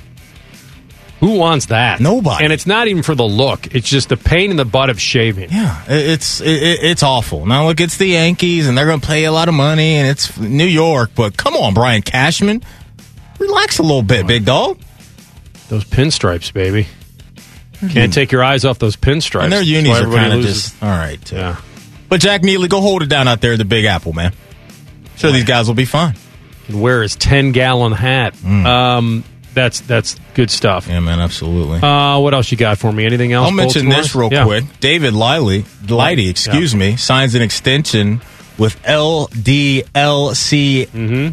Who wants that? Nobody. And it's not even for the look. It's just the pain in the butt of shaving. Yeah, it's it, it's awful. Now look, it's the Yankees, and they're going to pay a lot of money, and it's New York. But come on, Brian Cashman, relax a little bit, big dog. Those pinstripes, baby. Hmm. Can't take your eyes off those pinstripes. And their unis are kind of just all right. Too. Yeah. But Jack Neely, go hold it down out there at the Big Apple, man. Sure, these guys will be fine. Can wear his 10 gallon hat. Um, that's that's good stuff. Mm. Yeah, man, absolutely. Uh, what else you got for me? Anything else? I'll mention this real Yeah. quick. David Lively, Lighty, excuse me, signs an extension with LDLC, Mm-hmm.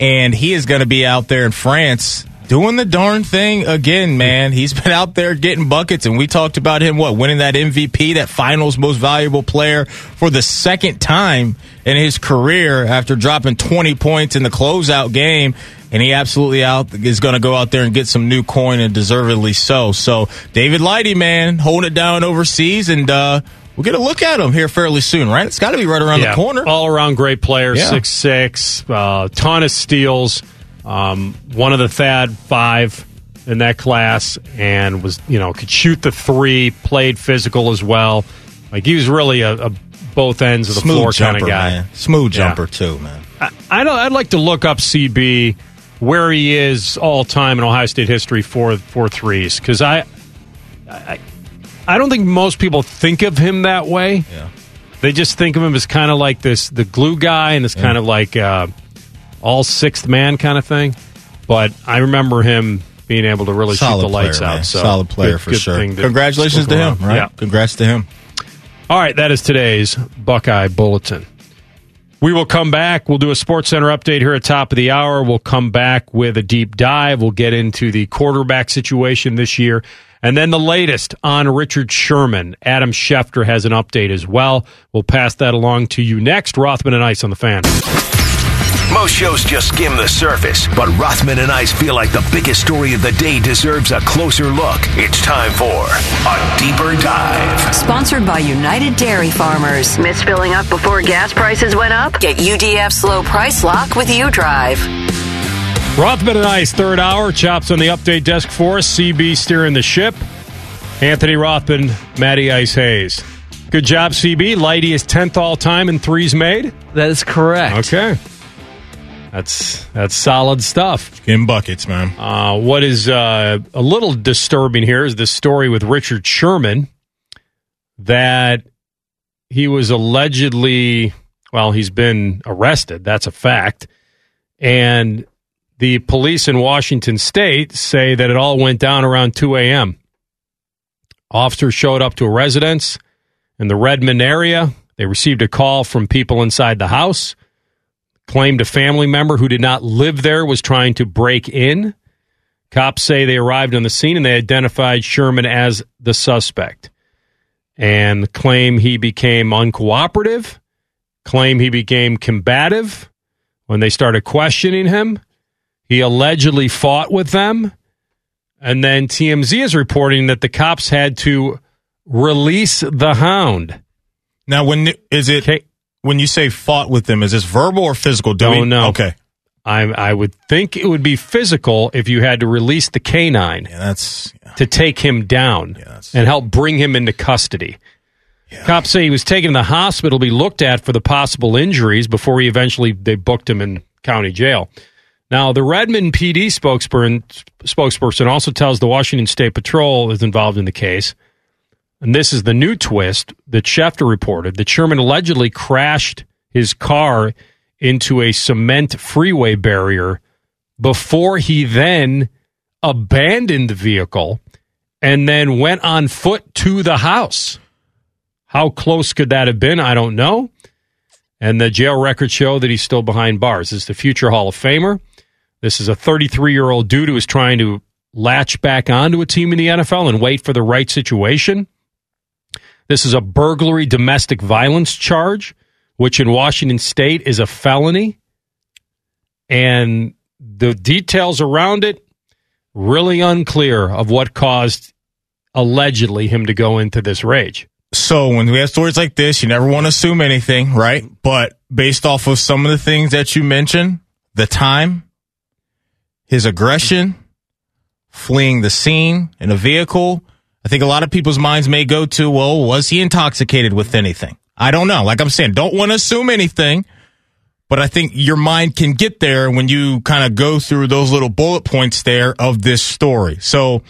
and he is going to be out there in France doing the darn thing again, man. He's been out there getting buckets, and we talked about him, what, winning that MVP, that finals most valuable player for the second time in his career after dropping 20 points in the closeout game. And he absolutely out is going to go out there and get some new coin, and deservedly so. So, David Lighty, man, holding it down overseas, and uh, we'll get a look at him here fairly soon, right? It's got to be right around Yeah, the corner. All around great player, Yeah. six six, uh, ton of steals. Um, one of the Thad five in that class, and was you know could shoot the three, played physical as well. Like he was really a, a both ends of the Smooth floor kind of guy. man. Smooth Yeah. jumper too, man. I, I don't. I'd like to look up CB where he is all time in Ohio State history for for threes because I, I I don't think most people think of him that way. Yeah. They just think of him as kind of like this the glue guy and this kind of like uh, all sixth man kind of thing. But I remember him being able to really Solid shoot the lights out. So Solid player good- for good sure. Congratulations to him, right? Yeah. Congrats to him. All right, that is today's Buckeye Bulletin. We will come back. We'll do a Sports Center update here at top of the hour. We'll come back with a deep dive. We'll get into the quarterback situation this year. And then the latest on Richard Sherman. Adam Schefter has an update as well. We'll pass that along to you next. Rothman and Ice on the fan. Most shows just skim the surface, but Rothman and I feel like the biggest story of the day deserves a closer look. It's time for a deeper dive. Sponsored by United Dairy Farmers. Miss filling up before gas prices went up? Get UDF's low price lock with UDrive. Rothman and Ice, third hour. Chops on the update desk for us. CB steering the ship. Anthony Rothman, Matty Ice Hayes. Good job, CB. Lighty is 10th all time in threes made. That is correct. Okay. That's that's solid stuff. In buckets, man. Uh, what is uh, a little disturbing here is the story with Richard Sherman that he was allegedly, well, he's been arrested. That's a fact. And the police in Washington state say that it all went down around 2 a.m. Officers showed up to a residence in the Redmond area. They received a call from people inside the house claimed a family member who did not live there was trying to break in. Cops say they arrived on the scene and they identified Sherman as the suspect and claim he became uncooperative, claim he became combative when they started questioning him. He allegedly fought with them. And then TMZ is reporting that the cops had to release the hound. Now, when is it? When you say fought with them, is this verbal or physical? Do Don't know. Okay. I, I would think it would be physical if you had to release the canine Yeah, that's to take him down that's- and help bring him into custody. Cops say he was taken to the hospital to be looked at for the possible injuries before he eventually they booked him in county jail. Now, the Redmond PD spokesperson spokesperson also tells the Washington State Patrol is involved in the case. And this is the new twist that Schefter reported that Sherman allegedly crashed his car into a cement freeway barrier before he then abandoned the vehicle and then went on foot to the house. How close could that have been? I don't know. And the jail records show that he's still behind bars. This is the future Hall of Famer. This is a 33 year old dude who is trying to latch back onto a team in the NFL and wait for the right situation. This is a burglary domestic violence charge, which in Washington state is a felony. And the details around it really unclear of what caused allegedly him to go into this rage. So when we have stories like this, you never want to assume anything, right? But based off of some of the things that you mentioned, the time, his aggression, fleeing the scene in a vehicle, I think a lot of people's minds may go to, well, was he intoxicated with anything? I don't know. Like I'm saying, don't want to assume anything, but I think your mind can get there when you kind of go through those little bullet points there of this story. So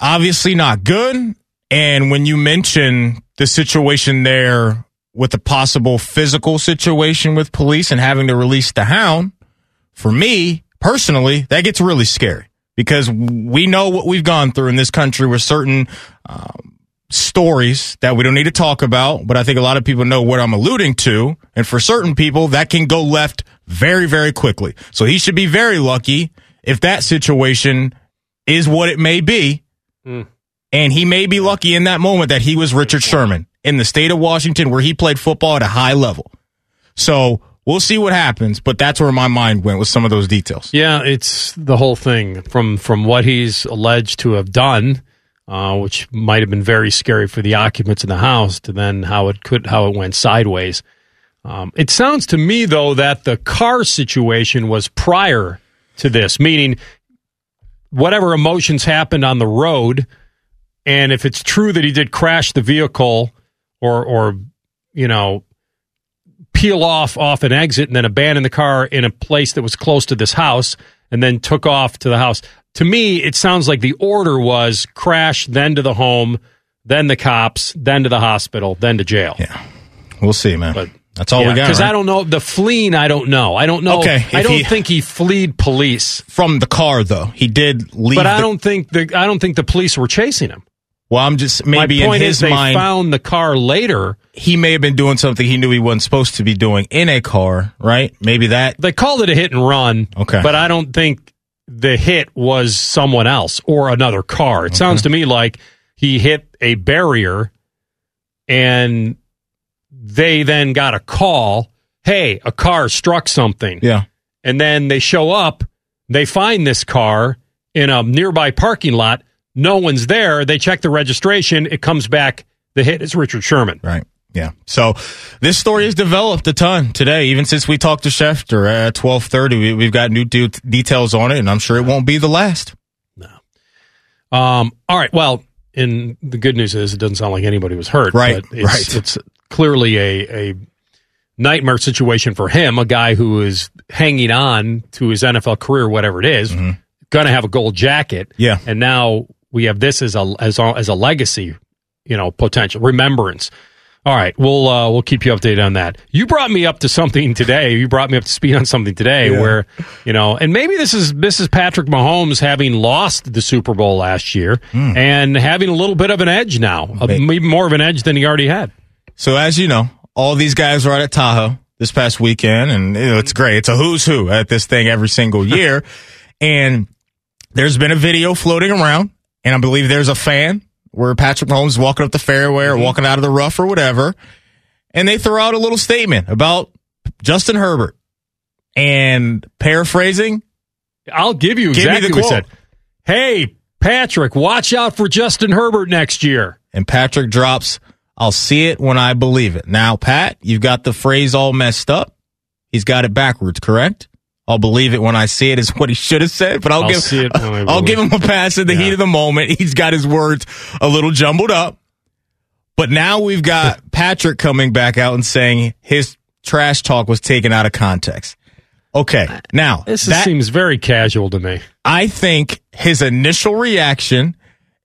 obviously not good. And when you mention the situation there with the possible physical situation with police and having to release the hound, for me personally, that gets really scary because we know what we've gone through in this country with certain um, stories that we don't need to talk about, but I think a lot of people know what I'm alluding to. And for certain people, that can go left very, very quickly. So he should be very lucky if that situation is what it may be. Mm. And he may be lucky in that moment that he was Richard Sherman in the state of Washington where he played football at a high level. So we'll see what happens, but that's where my mind went with some of those details. Yeah, it's the whole thing from from what he's alleged to have done, uh, which might have been very scary for the occupants in the house, to then how it could how it went sideways. Um, it sounds to me though that the car situation was prior to this, meaning whatever emotions happened on the road, and if it's true that he did crash the vehicle or or you know peel off off an exit and then abandon the car in a place that was close to this house and then took off to the house. To me, it sounds like the order was crash, then to the home, then the cops, then to the hospital, then to jail. Yeah, we'll see, man. But that's all we got. Because right? I don't know the fleeing. I don't know. I don't know. Okay, I don't he- think he fleed police, from the car though. He did leave. but I the- don't think the I don't think the police were chasing him. Well, I'm just maybe in his is they mind, found the car later. he may have been doing something he knew he wasn't supposed to be doing in a car, right? Maybe that. They called it a hit and run. Okay. But I don't think the hit was someone else or another car. It sounds to me like he hit a barrier and they then got a call, "Hey, a car struck something." Yeah. And then they show up, they find this car in a nearby parking lot. No one's there. They check the registration. It comes back the hit is Richard Sherman. Right. Yeah. So this story has developed a ton today. Even since we talked to Schefter at twelve thirty, we, we've got new de- details on it, and I'm sure it won't be the last. No. Um, all right. Well, and the good news is it doesn't sound like anybody was hurt. Right, But it's, right. It's clearly a, a nightmare situation for him, a guy who is hanging on to his NFL career, whatever it is, going to have a gold jacket. Mm-hmm. Yeah. And now we have this as a, as a, as a legacy, you know, potential remembrance. All right, we'll uh, we'll keep you updated on that. You brought me up to something today. You brought me up to speed on something today Yeah. where you know, and maybe this is this is Patrick Mahomes having lost the Super Bowl last year Hmm. and having a little bit of an edge now, a, maybe more of an edge than he already had. So as you know, all these guys were out at Tahoe this past weekend, and you know, it's great. It's a who's who at this thing every single year, and there's been a video floating around, and I believe there's a fan where Patrick Mahomes walking up the fairway or mm-hmm. walking out of the rough or whatever, and they throw out a little statement about Justin Herbert, and paraphrasing, I'll give you Give exactly the what he said. Hey, Patrick, watch out for Justin Herbert next year. and Patrick drops, I'll see it when I believe it. Now, Pat, you've got the phrase all messed up. He's got it backwards, correct? I'll believe it when I see it is what he should have said, but I'll, I'll give see it I I'll give him a pass in the heat of the moment. He's got his words a little jumbled up. But now we've got Patrick coming back out and saying his trash talk was taken out of context. Okay. Uh, now, This that- seems very casual to me. I think his initial reaction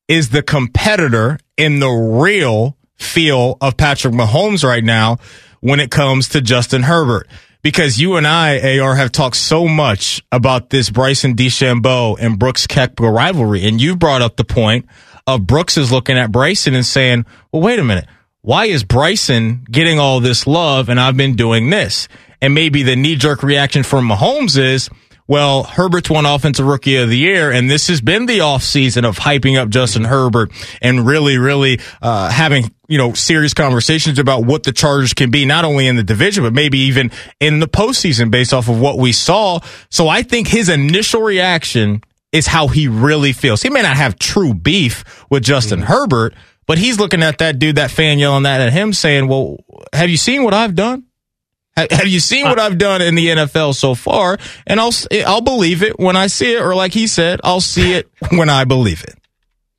is the competitor in the real feel of Patrick Mahomes right now when it comes to Justin Herbert. Because you and I, AR, have talked so much about this Bryson DeChambeau and Brooks Koepka rivalry. And you brought up the point of Brooks is looking at Bryson and saying, well, wait a minute. Why is Bryson getting all this love and I've been doing this? And maybe the knee jerk reaction from Mahomes is, well, Herbert's won offensive rookie of the year, and this has been the offseason of hyping up Justin Herbert and really, really uh, having, you know, serious conversations about what the Chargers can be, not only in the division, but maybe even in the postseason based off of what we saw. So I think his initial reaction is how he really feels. He may not have true beef with Justin Herbert, but he's looking at that dude, that fan yelling that at him saying, well, have you seen what I've done? Ha- Have you seen what I've done in the NFL so far? And I'll I'll believe it when I see it, or like he said, I'll see it when I believe it.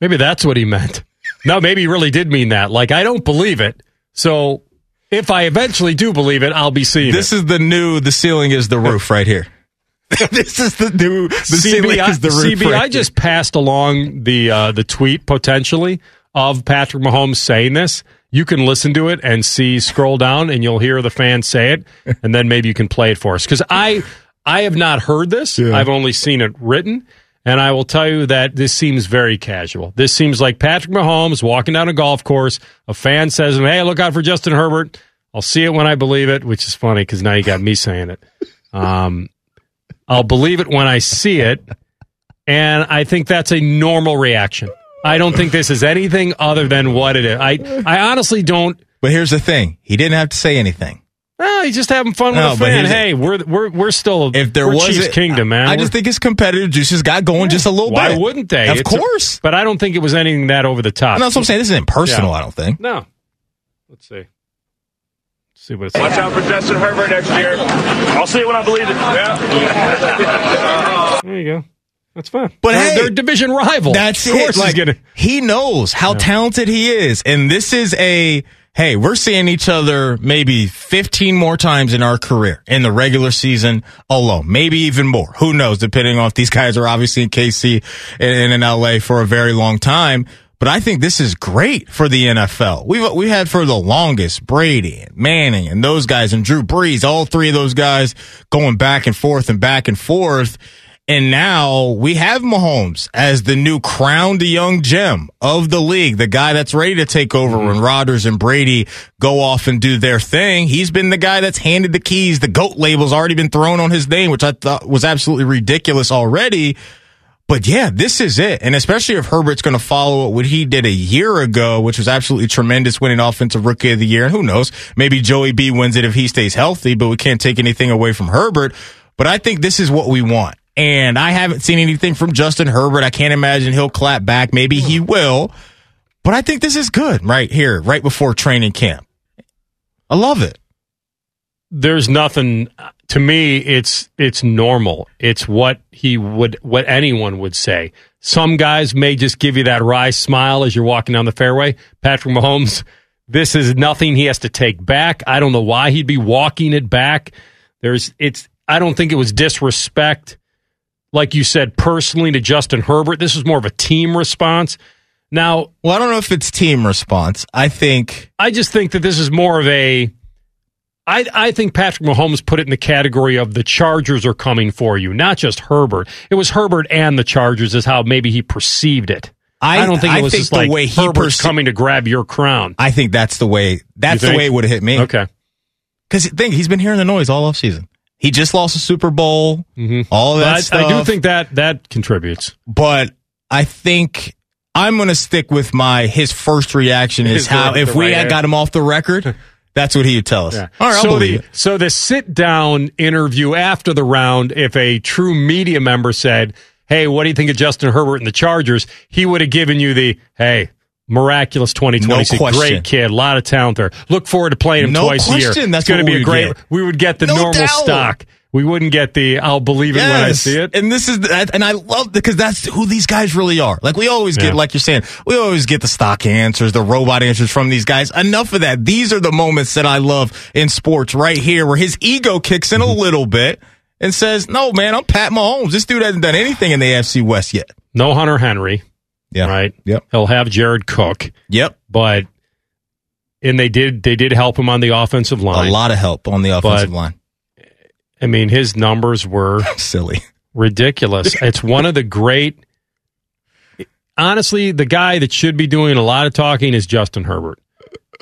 Maybe that's what he meant. No, maybe he really did mean that. Like, I don't believe it. So if I eventually do believe it, I'll be seeing This it. is the new. The ceiling is the roof right here. this is the new. The ceiling CB, is the roof. CB, right I just passed along the uh, the tweet potentially of Patrick Mahomes saying this. You can listen to it and see, scroll down, and you'll hear the fans say it, and then maybe you can play it for us. Because I I have not heard this. Yeah. I've only seen it written. And I will tell you that this seems very casual. This seems like Patrick Mahomes walking down a golf course. A fan says, Hey, look out for Justin Herbert. I'll see it when I believe it, which is funny because now you got me saying it. Um, I'll believe it when I see it. And I think that's a normal reaction. I don't think this is anything other than what it is. I, I honestly don't. But here's the thing: he didn't have to say anything. Oh, he's just having fun No, with a fan. Hey, we're we're we're still If there was Chiefs a- Kingdom, man. I We're- just think his competitive juices got going just a little why bit. Why wouldn't they? Of It's a- course. but I don't think it was anything that over the top. No, that's what I'm saying. This isn't personal. Yeah. I don't think. No. Let's see. Let's see what it's Watch out for Justin Herbert next year. I'll see it when I believe it. Yeah. There you go. That's fine. But they're, hey, they're division rival. That's of course it. Like, gonna. he knows how talented he is, and this is a hey. We're seeing each other maybe 15 more times in our career in the regular season alone, maybe even more. Who knows? Depending on if these guys are obviously in KC and in LA for a very long time. But I think this is great for the NFL. We've we had for the longest Brady and Manning and those guys and Drew Brees, all three of those guys going back and forth and back and forth. And now we have Mahomes as the new crowned young gem of the league, the guy that's ready to take over mm-hmm. when Rodgers and Brady go off and do their thing. He's been the guy that's handed the keys. The GOAT label's already been thrown on his name, which I thought was absolutely ridiculous already. But yeah, this is it. And especially if Herbert's going to follow up what he did a year ago, which was absolutely tremendous, winning offensive rookie of the year. And who knows? Maybe Joey B wins it if he stays healthy, but we can't take anything away from Herbert. But I think this is what we want. And I haven't seen anything from Justin Herbert. I can't imagine he'll clap back. Maybe he hmm. will. But I think this is good right here, right before training camp. I love it. There's nothing to me. It's it's normal. It's what he would, what anyone would say. Some guys may just give you that wry smile as you're walking down the fairway. Patrick Mahomes, this is nothing he has to take back. I don't know why he'd be walking it back. There's it's. I don't think it was disrespect, like you said personally to Justin Herbert. This is more of a team response. Now, Well, I don't know if it's team response. I think I just think that this is more of a. I, I think Patrick Mahomes put it in the category of the Chargers are coming for you, not just Herbert. It was Herbert and the Chargers, is how maybe he perceived it. I- don't think it was think just the like way he Herbert's perce- coming to grab your crown. I think that's the way. That's the way it would have hit me. Okay. Because think he's been hearing the noise all off season. He just lost a Super Bowl. Mm-hmm. All that I, stuff. I do think that that contributes. but I think I'm going to stick with my his first reaction is Is how if we right had got him off the record, that's what he would tell us. All right, I'll so believe the it. so the sit down interview after the round, if a true media member said, "Hey, what do you think of Justin Herbert and the Chargers?" He would have given you the, "Hey, miraculous 2020, No great kid, a lot of talent there. Look forward to playing him No twice a year. that's it's going to be a great. get. We would get the No normal doubt. stock. We wouldn't get the I'll believe it when I see it. And this is and I love because that's who these guys really are. Like we always get, Yeah. like you're saying, we always get the stock answers, the robot answers from these guys. Enough of that. These are the moments that I love in sports right here, where his ego kicks in Mm-hmm. a little bit and says, "No, man, I'm Pat Mahomes. This dude hasn't done anything in the AFC West yet." No Hunter Henry, Yeah. right? Yep. He'll have Jared Cook, Yep. but and they did they did help him on the offensive line. A lot of help on the offensive But- line. I mean, his numbers were Silly. ridiculous. it's one of the great. Honestly, the guy that should be doing a lot of talking is Justin Herbert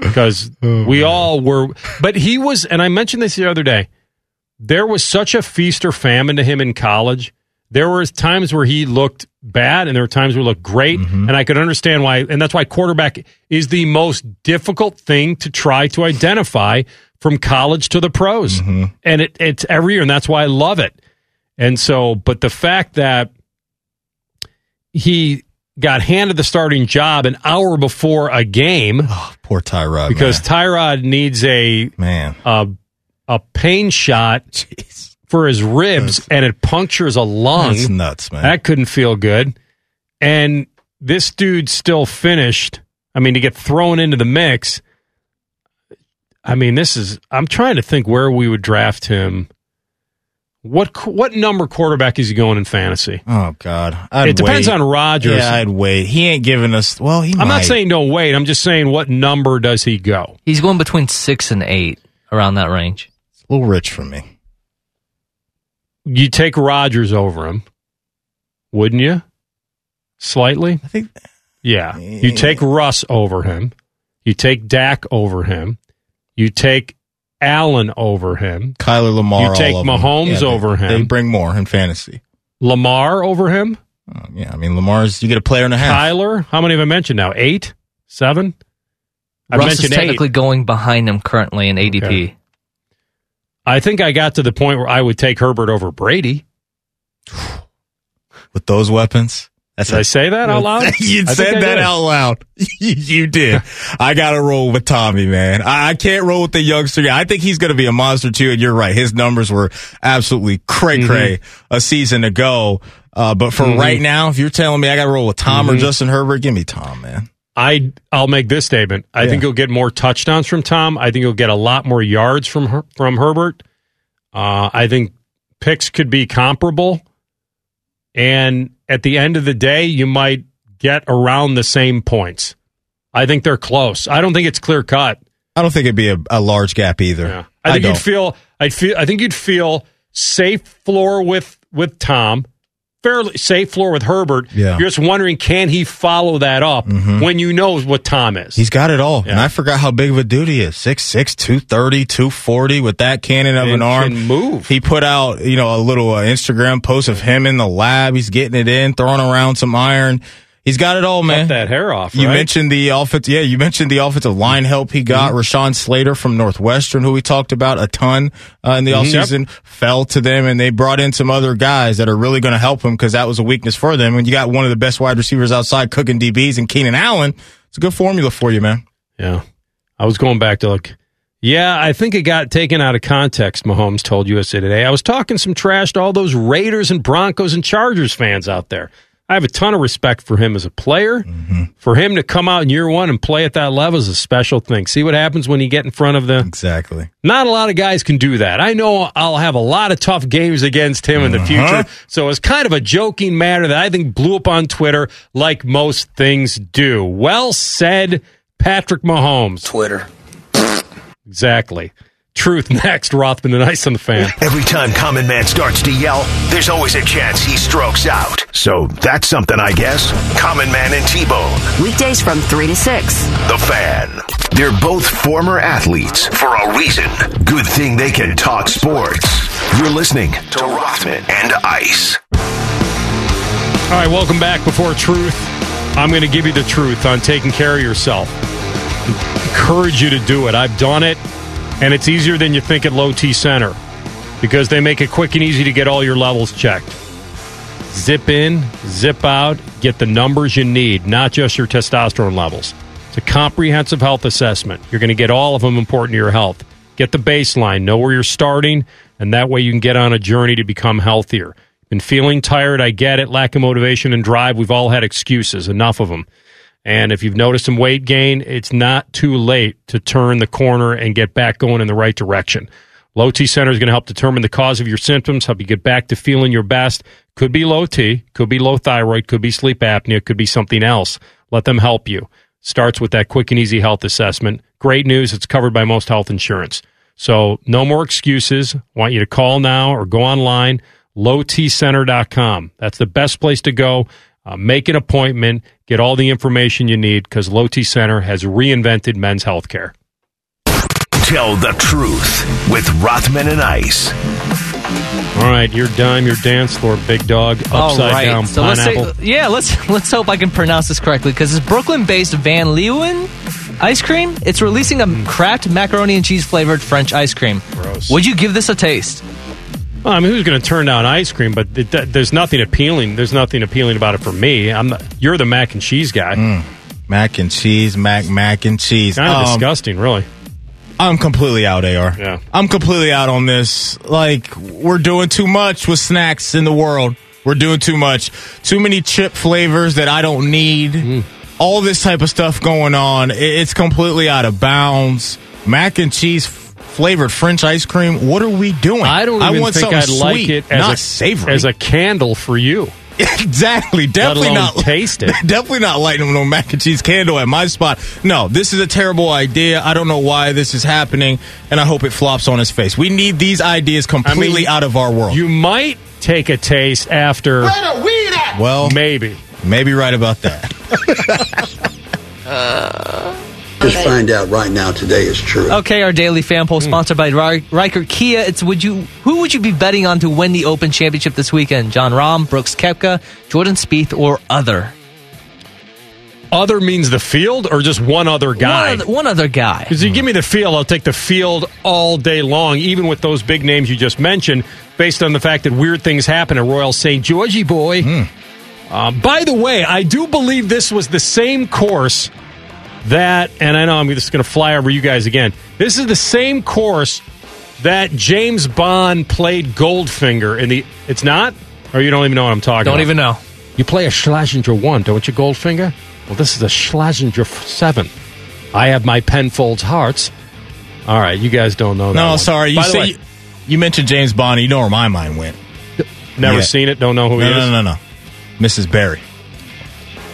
because oh, we all were. But he was, and I mentioned this the other day. There was such a feast or famine to him in college. There were times where he looked bad, and there were times where he looked great, mm-hmm. and I could understand why. And that's why quarterback is the most difficult thing to try to identify from college to the pros, mm-hmm. and it, it's every year, and that's why I love it. And so, but the fact that he got handed the starting job an hour before a game ah, Poor Tyrod. because Tyrod needs a man, a, a pain shot Jeez. For his ribs and it punctures a lung. that's nuts, man. That couldn't feel good. And this dude still finished. I mean, to get thrown into the mix. I mean, this is. I'm trying to think where we would draft him. What what number quarterback is he going in fantasy? oh God, I'd it depends wait. on Rodgers. Yeah, I'd wait. He ain't giving us. Well, he. I'm might. not saying don't wait. I'm just saying what number does he go? He's going between six and eight, around that range. it's a little rich for me. You take Rodgers over him, wouldn't you? Slightly? I think. Yeah. You take Russ over him. You take Dak over him. You take Allen over him. Kyler Lamar. You take all of them. Mahomes they- over him. They bring more in fantasy. Lamar over him. Uh, yeah, I mean Lamar's. You get a player and a half. Kyler. How many have I mentioned now? Eight? Seven? I've Russ is technically eight. going behind him currently in ADP. Okay. I think I got to the point where I would take Herbert over Brady. with those weapons. That's Did I say that out loud? you I said that out loud. you did. I got to roll with Tommy, man. I, I can't roll with the youngster. I think he's going to be a monster too. And you're right. His numbers were absolutely cray cray Mm-hmm. a season ago. Uh, but for Mhm. right now, if you're telling me I got to roll with Tom or Mhm. Justin Herbert, give me Tom, man. I I'll make this statement. I Yeah. think you'll get more touchdowns from Tom. I think you'll get a lot more yards from Her- from Herbert. Uh, I think picks could be comparable, and at the end of the day, you might get around the same points. I think they're close. I don't think it's clear cut. I don't think it'd be a, a large gap either. Yeah. I think don't. you'd feel. I'd feel. I think you'd feel safe floor with with Tom, fairly safe floor with Herbert. Yeah. You're just wondering, can he follow that up when you know what Tom is? He's got it all. And I forgot how big of a dude he is. 6'6", 230, 240 with that cannon of And an arm. can move. He put out, you know, a little uh, Instagram post of him in the lab. He's getting it in, throwing around some iron. He's got it all, man. Cut that hair off. You right? mentioned the offense. Yeah, you mentioned the offensive line help he got. Mm-hmm. Rashawn Slater from Northwestern, who we talked about a ton uh, in the Mhm. offseason, fell to them, and they brought in some other guys that are really going to help him because that was a weakness for them. And you got one of the best wide receivers outside cooking DBs and Keenan Allen. It's a good formula for you, man. Yeah. I was going back to look. Yeah, I think it got taken out of context, Mahomes told USA Today. I was talking some trash to all those Raiders and Broncos and Chargers fans out there. I have a ton of respect for him as a player. Mm-hmm. For him to come out in year one and play at that level is a special thing. See what happens when you get in front of the. Exactly. Not a lot of guys can do that. I know I'll have a lot of tough games against him in the uh-huh. future. So it's kind of a joking matter that I think blew up on Twitter like most things do. Well said, Patrick Mahomes. Twitter. Exactly. Truth next, Rothman and Ice on the fan. Every time Common Man starts to yell, there's always a chance he strokes out. So that's something, I guess. Common Man and T-Bone. Weekdays from 3 to 6. The Fan. They're both former athletes for a reason. Good thing they can talk sports. You're listening to Rothman and Ice. All right, welcome back. Before truth, I'm going to give you the truth on taking care of yourself. Encourage you to do it. I've done it, and it's easier than you think at Low T Center because they make it quick and easy to get all your levels checked. Zip in, zip out, get the numbers you need, not just your testosterone levels. It's a comprehensive health assessment. You're going to get all of them important to your health. Get the baseline, know where you're starting, and that way you can get on a journey to become healthier. Been feeling tired, I get it. Lack of motivation and drive, we've all had excuses, enough of them. And if you've noticed some weight gain, it's not too late to turn the corner and get back going in the right direction. Low T Center is going to help determine the cause of your symptoms, help you get back to feeling your best. Could be low T, could be low thyroid, could be sleep apnea, could be something else. Let them help you. Starts with that quick and easy health assessment. Great news, it's covered by most health insurance. So no more excuses. want you to call now or go online, lowtcenter.com. That's the best place to go. Uh, make an appointment, get all the information you need because Low T Center has reinvented men's health care. Tell the truth with Rothman and Ice. All right, your dime, your dance floor, big dog, All upside right. down so let's pineapple. say, yeah, let's let's hope I can pronounce this correctly because it's Brooklyn-based Van Leeuwen ice cream. It's releasing a hmm. Kraft macaroni and cheese flavored French ice cream. Gross. Would you give this a taste? Well, I mean, who's going to turn down ice cream? But it, th- there's nothing appealing. There's nothing appealing about it for me. I'm not, you're the mac and cheese guy. Mac and cheese, mac, mac and cheese. Kind of Um, disgusting, really. I'm completely out, AR. Yeah. I'm completely out on this. Like, we're doing too much with snacks in the world. We're doing too much. Too many chip flavors that I don't need. Mm. All this type of stuff going on. It's completely out of bounds. Mac and cheese flavored French ice cream. What are we doing? I don't even want think something I'd like sweet, it as not a savory. as a candle for you. exactly. Definitely alone not taste it. Definitely not lighting no mac and cheese candle at my spot. No, this is a terrible idea. I don't know why this is happening, and I hope it flops on his face. We need these ideas completely out of our world. You might take a taste after. well, maybe. Maybe right about that. Just find out right now today is true. Okay, our daily fan poll sponsored by Ri- Riker Kia. It's would you who would you be betting on to win the Open Championship this weekend? Jon Rahm, Brooks Koepka, Jordan Spieth, or other? Other means the field or just one other guy? One other, one other guy. Because you give me the field, I'll take the field all day long, even with those big names you just mentioned, based on the fact that weird things happen at Royal St. Georgie boy. Uh, by the way, I do believe this was the same course that, and I know I'm just going to fly over you guys again. This is the same course that James Bond played Goldfinger in the. It's not, or you don't even know what I'm talking. Don't about? even know. You play a Slazenger one, don't you, Goldfinger? Well, this is a Slazenger seven. I have my Penfolds hearts. All right, you guys don't know that. No, one. sorry. You By the say way, you, you mentioned James Bond. You know where my mind went. never Yeah. seen it. Don't know who no, he is. no, no, no. Mrs. Barry.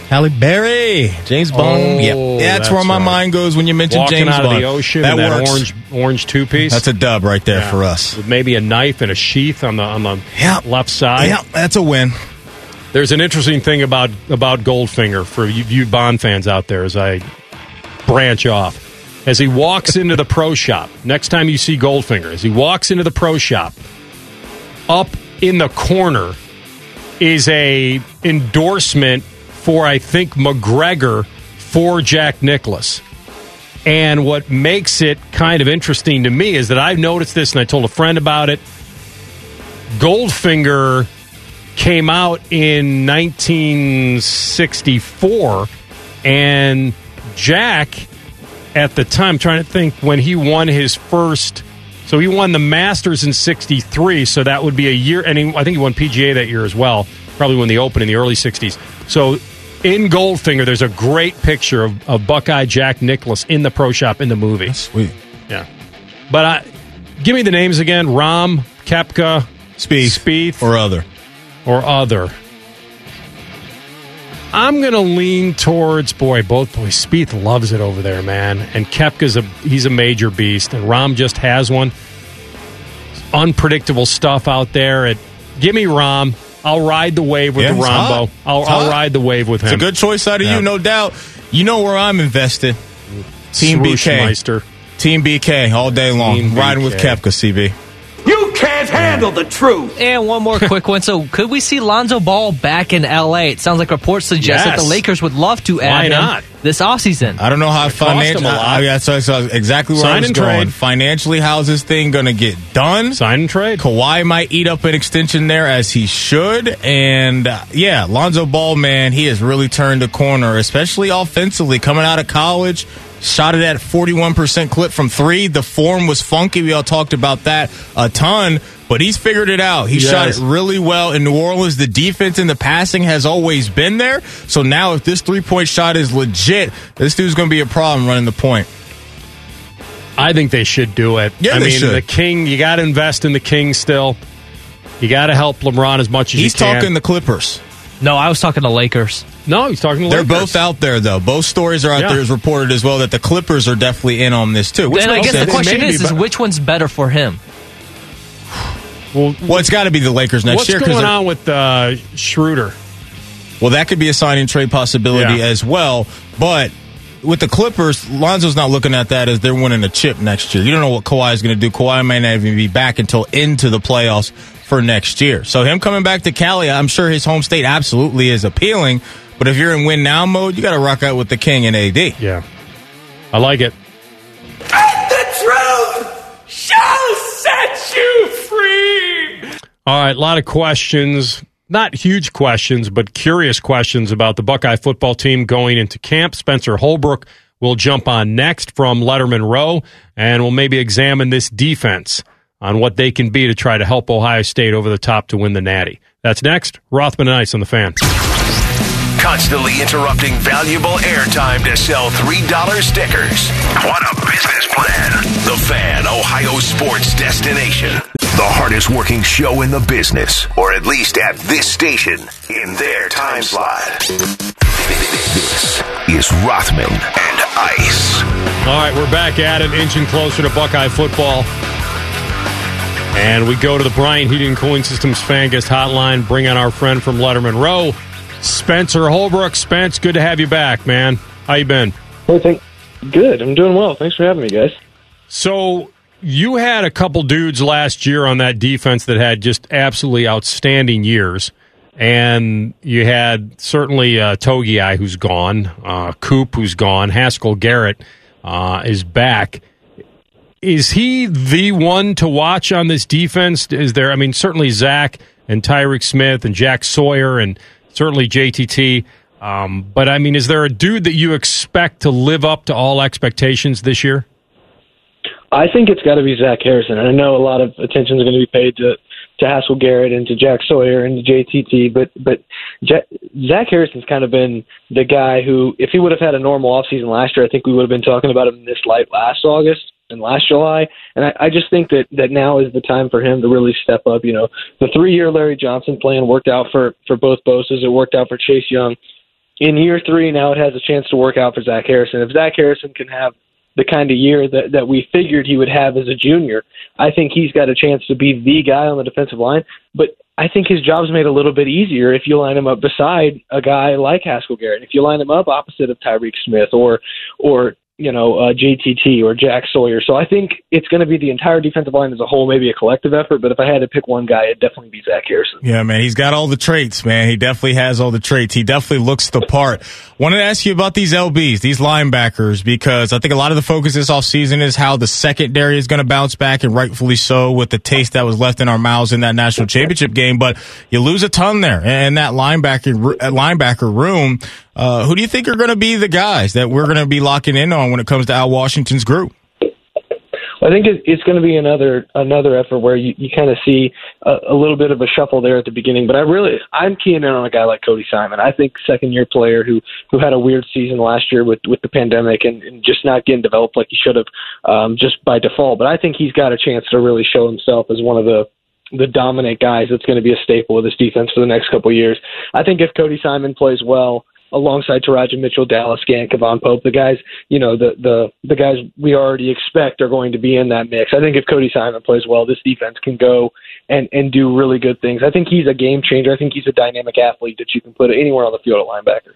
Halle Berry. James Bond. Oh, yep. Yeah, that's, where my right. mind goes when you mention Walking James out Bond. of the ocean that that works. orange orange two piece. That's a dub right there for us. With maybe a knife and a sheath on the on the Yeah. left side. Yeah, that's a win. There's an interesting thing about about Goldfinger for you, you Bond fans out there as I branch off. As he walks into the pro shop, next time you see Goldfinger, as he walks into the pro shop, up in the corner is a endorsement for I think MacGregor for Jack Nicklaus. And what makes it kind of interesting to me is that I've noticed this and I told a friend about it. Goldfinger came out in 1964 and Jack at the time trying to think when he won his first so he won the Masters in 63 so that would be a year and he, I think he won PGA that year as well probably won the Open in the early 60s so in Goldfinger there's a great picture of, of Buckeye Jack Nicklaus in the pro shop in the movie Sweet. yeah but I, give me the names again Rahm Koepka Spieth. Spieth Or other. or other. I'm gonna lean towards boy. Both boys. Spieth loves it over there, man. And Koepka's a he's a major beast, and Rahm just has one. Unpredictable stuff out there. At give me Rahm. I'll ride the wave with Yeah, the Rahmbo. I'll, I'll ride the wave with him. It's a good choice out of Yeah. you, no doubt. You know where I'm invested. Team BK. Swooshmeister. Team BK all day long. Team Riding with BK. Koepka, CB. You can't handle the truth. And one more quick one. So, could we see Lonzo Ball back in LA? It sounds like reports suggest that the Lakers would love to add Why him not? this offseason. I don't know how It cost financially. him a lot. Yeah, so, so exactly where I was and going. trade. Financially, how's this thing going to get done? Sign and trade. Kawhi might eat up an extension there as he should. And uh, yeah, Lonzo Ball, man, he has really turned a corner, especially offensively. Coming out of college, shot it at 41% clip from three. The form was funky. We all talked about that a ton, but he's figured it out. He Yes. shot it really well in New Orleans. The defense and the passing has always been there. So now, if this three point shot is legit, this dude's going to be a problem running the point. I think they should do it. Yeah, I they mean, should. the King. You got to invest in the King still. You got to help LeBron as much as He's you can. talking the Clippers. No, I was talking to Lakers. no, he's talking. To They're Lakers. both out there, though. Both stories are out Yeah. there as reported as well that the Clippers are definitely in on this too. Which Then I guess sense. the question Maybe, is, is which one's better for him? Well, Well, it's got to be the Lakers next year. what's going on with uh, Schroeder? Well, that could be a sign and trade possibility Yeah. as well. But with the Clippers, Lonzo's not looking at that as they're winning a chip next year. You don't know what Kawhi is going to do. Kawhi may not even be back until into the playoffs for next year. So him coming back to Cali, I'm sure his home state absolutely is appealing. But if you're in win now mode, you got to rock out with the King and AD. Yeah, I like it. All right, a lot of questions. Not huge questions, but curious questions about the Buckeye football team going into camp. Spencer Holbrook will jump on next from Letterman Row, and we'll maybe examine this defense on what they can be to try to help Ohio State over the top to win the Natty. That's next. Rothman and Ice on the fan. Constantly interrupting valuable airtime to sell $3 stickers. What a business plan. The Fan, Ohio sports destination. The hardest working show in the business, or at least at this station, in their time slot. This is Rothman and Ice. All right, we're back at it, inching closer to Buckeye football. And we go to the Bryant Heating and Cooling Systems fan guest hotline. Bring on our friend from Letterman Row, Spencer Holbrook. Spence, good to have you back, man. How you been? Hey, thank- good. I'm doing well. Thanks for having me, guys. So you had a couple dudes last year on that defense that had just absolutely outstanding years. And you had certainly uh, Togiai, who's gone, uh, Coop, who's gone, Haskell Garrett uh, is back. Is he the one to watch on this defense? Is there, I mean, certainly Zach and Tyreke Smith and Jack Sawyer and certainly JTT. Um, but I mean, is there a dude that you expect to live up to all expectations this year? I think it's got to be Zach Harrison. And I know a lot of attention is going to be paid to to Haskell Garrett and to Jack Sawyer and to JTT, but but Jack, Zach Harrison's kind of been the guy who, if he would have had a normal offseason last year, I think we would have been talking about him in this light last August and last July. And I, I just think that that now is the time for him to really step up. You know, the three year Larry Johnson plan worked out for for both Bosa's. It worked out for Chase Young. In year three, now it has a chance to work out for Zach Harrison. If Zach Harrison can have the kind of year that, that we figured he would have as a junior. I think he's got a chance to be the guy on the defensive line. But I think his job's made a little bit easier if you line him up beside a guy like Haskell Garrett. If you line him up opposite of Tyreke Smith or or you know, uh, JTT or Jack Sawyer. So I think it's going to be the entire defensive line as a whole, maybe a collective effort. But if I had to pick one guy, it'd definitely be Zach Harrison. Yeah, man, he's got all the traits, man. He definitely has all the traits. He definitely looks the part. Wanted to ask you about these LBs, these linebackers, because I think a lot of the focus this offseason is how the secondary is going to bounce back, and rightfully so, with the taste that was left in our mouths in that national championship game. But you lose a ton there, and that linebacker linebacker room. Uh, who do you think are going to be the guys that we're going to be locking in on when it comes to Al Washington's group? I think it's going to be another another effort where you, you kind of see a, a little bit of a shuffle there at the beginning. But I really I'm keying in on a guy like Cody Simon. I think second year player who who had a weird season last year with with the pandemic and, and just not getting developed like he should have um, just by default. But I think he's got a chance to really show himself as one of the the dominant guys that's going to be a staple of this defense for the next couple of years. I think if Cody Simon plays well alongside Teradja Mitchell, Dallas Gant, K'Vaughan Pope, the guys, you know, the the the guys we already expect are going to be in that mix. I think if Cody Simon plays well, this defense can go and and do really good things. I think he's a game changer. I think he's a dynamic athlete that you can put anywhere on the field at linebacker.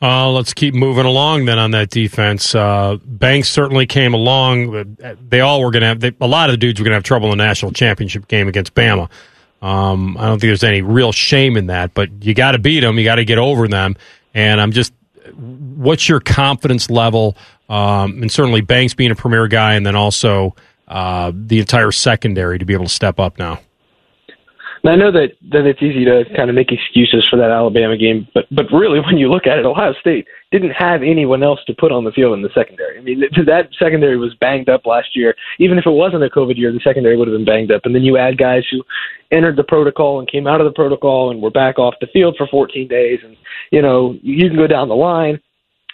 Uh, let's keep moving along then on that defense. Uh, Banks certainly came along. They all were going to have, they, a lot of the dudes were going to have trouble in the national championship game against Bama. Um, I don't think there's any real shame in that, but you got to beat them. You got to get over them. And I'm just, what's your confidence level? Um, and certainly Banks being a premier guy, and then also uh, the entire secondary to be able to step up now. And I know that that it's easy to kind of make excuses for that Alabama game, but but really, when you look at it, Ohio State didn't have anyone else to put on the field in the secondary. I mean, that secondary was banged up last year. Even if it wasn't a COVID year, the secondary would have been banged up. And then you add guys who entered the protocol and came out of the protocol and were back off the field for 14 days, and you know you can go down the line.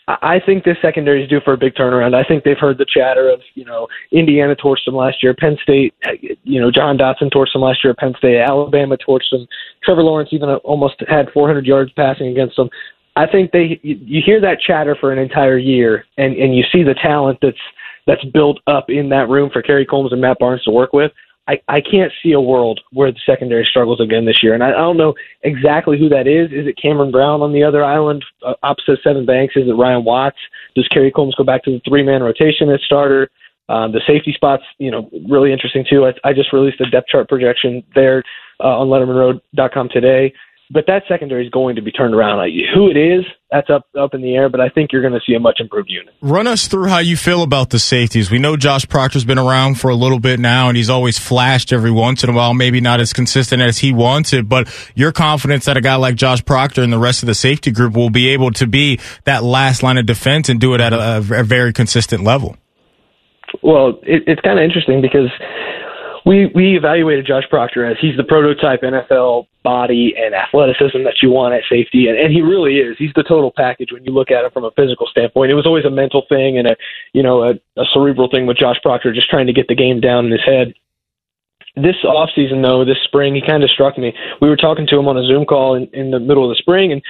I think this secondary is due for a big turnaround. I think they've heard the chatter of, you know, Indiana torched them last year, Penn State, you know, Jahan Dotson torched them last year at Penn State, Alabama torched them. Trevor Lawrence even uh, almost had 400 yards passing against them. I think they, you hear that chatter for an entire year, and and you see the talent that's that's built up in that room for Kerry Coombs and Matt Barnes to work with. I, I can't see a world where the secondary struggles again this year. And I, I don't know exactly who that is. Is it Cameron Brown on the other island uh, opposite Sevyn Banks? Is it Ryan Watts? Does Kerry Coombs go back to the three man rotation as starter? Um, the safety spots, you know, really interesting too. I, I just released a depth chart projection there uh, on LettermanRow.com today but that secondary is going to be turned around. Who it is, that's up up in the air, but I think you're going to see a much improved unit. Run us through how you feel about the safeties. We know Josh Proctor's been around for a little bit now, and he's always flashed every once in a while, maybe not as consistent as he wants it, but your confidence that a guy like Josh Proctor and the rest of the safety group will be able to be that last line of defense and do it at a, a very consistent level. Well, it, it's kind of interesting because we we evaluated Josh Proctor as he's the prototype NFL body and athleticism that you want at safety, and, and he really is. He's the total package when you look at it from a physical standpoint. It was always a mental thing and a you know a, a cerebral thing with Josh Proctor, just trying to get the game down in his head. this off season though, this spring, he kind of struck me. We were talking to him on a Zoom call in, in the middle of the spring, and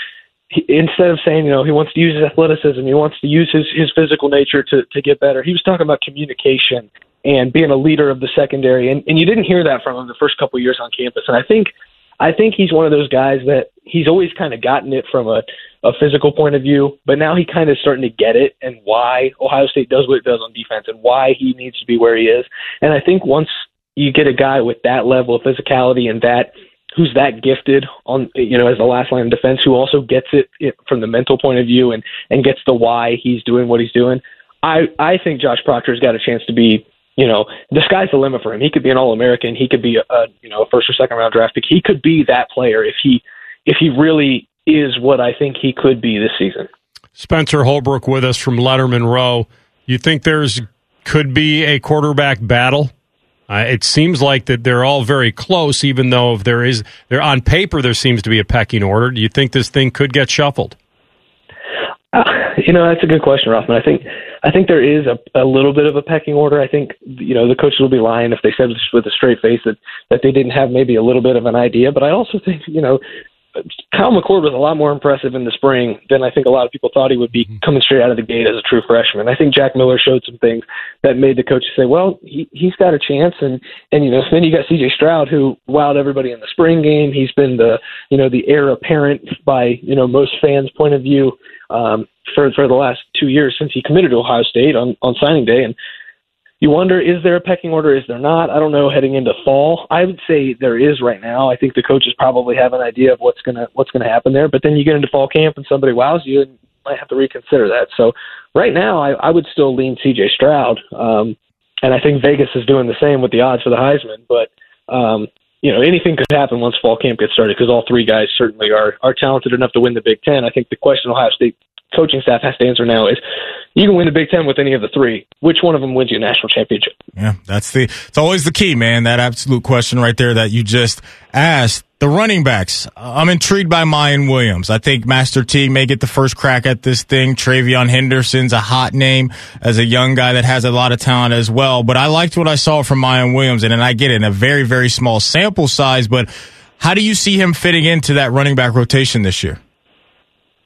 he, instead of saying, you know, he wants to use his athleticism, he wants to use his his physical nature to to get better. He was talking about communication and being a leader of the secondary, and and you didn't hear that from him the first couple of years on campus. And I think I think he's one of those guys that he's always kind of gotten it from a a physical point of view, but now he kind of starting to get it and why Ohio State does what it does on defense and why he needs to be where he is. And I think once you get a guy with that level of physicality and that who's that gifted on you know as the last line of defense who also gets it, it from the mental point of view and and gets the why he's doing what he's doing i i think josh proctor's got a chance to be you know the sky's the limit for him he could be an all american he could be a, a you know a first or second round draft pick he could be that player if he if he really is what i think he could be this season Spencer Holbrook with us from Letterman Row. You think there's could be a quarterback battle? Uh, it seems like that they're all very close, even though if there is there on paper there seems to be a pecking order. Do you think this thing could get shuffled? You know, that's a good question, Rothman. I think I think there is a, a little bit of a pecking order. I think you know the coaches will be lying if they said with a straight face that that they didn't have maybe a little bit of an idea. But I also think you know Kyle McCord was a lot more impressive in the spring than I think a lot of people thought he would be coming straight out of the gate as a true freshman. I think Jack Miller showed some things that made the coaches say, "Well, he he's got a chance." And and you know, then you got C.J. Stroud who wowed everybody in the spring game. He's been the you know the heir apparent by you know most fans' point of view um, for for the last two years since he committed to Ohio State on on signing day. And you wonder is there a pecking order? Is there not? I don't know heading into fall. I would say there is right now. I think the coaches probably have an idea of what's going to what's to happen there but then you get into fall camp and somebody wows you and might have to reconsider that. So right now i, I would still lean cj stroud um, and i think vegas is doing the same with the odds for the heisman but um, you know anything could happen once fall camp gets started because all three guys certainly are are talented enough to win the big ten. I think the question ohio state coaching staff has to answer now is you can win the Big Ten with any of the three. Which one of them wins you a national championship? Yeah, that's the it's always the key, man. That absolute question right there that you just asked. The running backs. I'm intrigued by Miyan Williams. I think Master Teague may get the first crack at this thing. TreVeyon Henderson's a hot name as a young guy that has a lot of talent as well. But I liked what I saw from Miyan Williams, and, and I get it in a very, very small sample size. But how do you see him fitting into that running back rotation this year?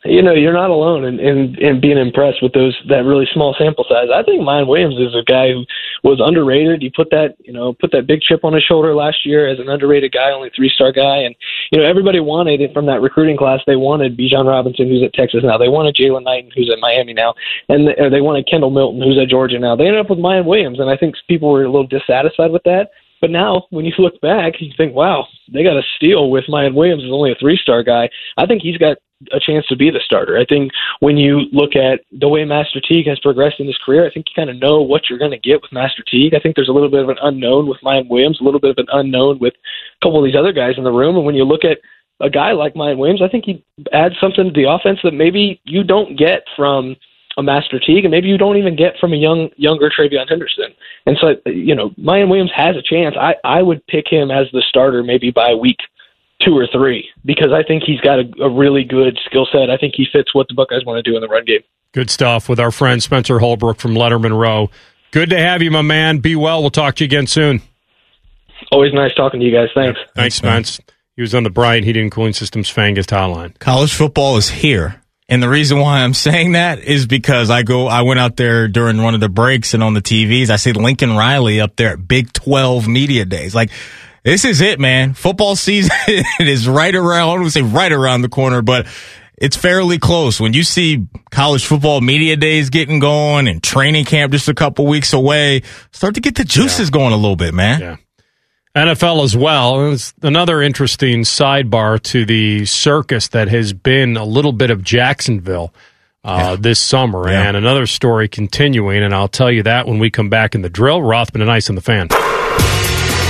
You know, you're not alone in, in, in being impressed with those that really small sample size. I think Miyan Williams is a guy who was underrated. He put that you know put that big chip on his shoulder last year as an underrated guy, only three star guy, and you know everybody wanted it from that recruiting class. They wanted Bijan Robinson, who's at Texas now. They wanted Jaylan Knighton, who's at Miami now, and they, they wanted Kendall Milton, who's at Georgia now. They ended up with Miyan Williams, and I think people were a little dissatisfied with that. But now, when you look back, you think, wow, they got a steal with Miyan Williams as only a three star guy. I think he's got a chance to be the starter. I think when you look at the way Master Teague has progressed in his career, I think you kind of know what you're going to get with Master Teague. I think there's a little bit of an unknown with Miyan Williams, a little bit of an unknown with a couple of these other guys in the room. And when you look at a guy like Miyan Williams, I think he adds something to the offense that maybe you don't get from a Master Teague, and maybe you don't even get from a young younger TreVeyon Henderson. And so, you know, Miyan Williams has a chance. I I would pick him as the starter maybe by week two or three because I think he's got a, a really good skill set. I think he fits what the Buckeyes want to do in the run game. Good stuff with our friend Spencer Holbrook from Letterman Row. Good to have you, my man. Be well. We'll talk to you again soon. Always nice talking to you guys. Thanks. Yeah, thanks, Spence. He was on the Bryant Heating and Cooling Systems Fangus hotline. College football is here. And the reason why I'm saying that is because I go, I went out there during one of the breaks and on the TVs, I see Lincoln Riley up there at Big 12 media days. Like, this is it, man. Football season is right around, I don't want to say right around the corner, but it's fairly close. When you see college football media days getting going and training camp just a couple weeks away, start to get the juices yeah. going a little bit, man. Yeah. NFL as well. It's another interesting sidebar to the circus that has been a little bit of Jacksonville uh, yeah. this summer. Yeah. And another story continuing, and I'll tell you that when we come back in the drill. Rothman and Ice on the fan.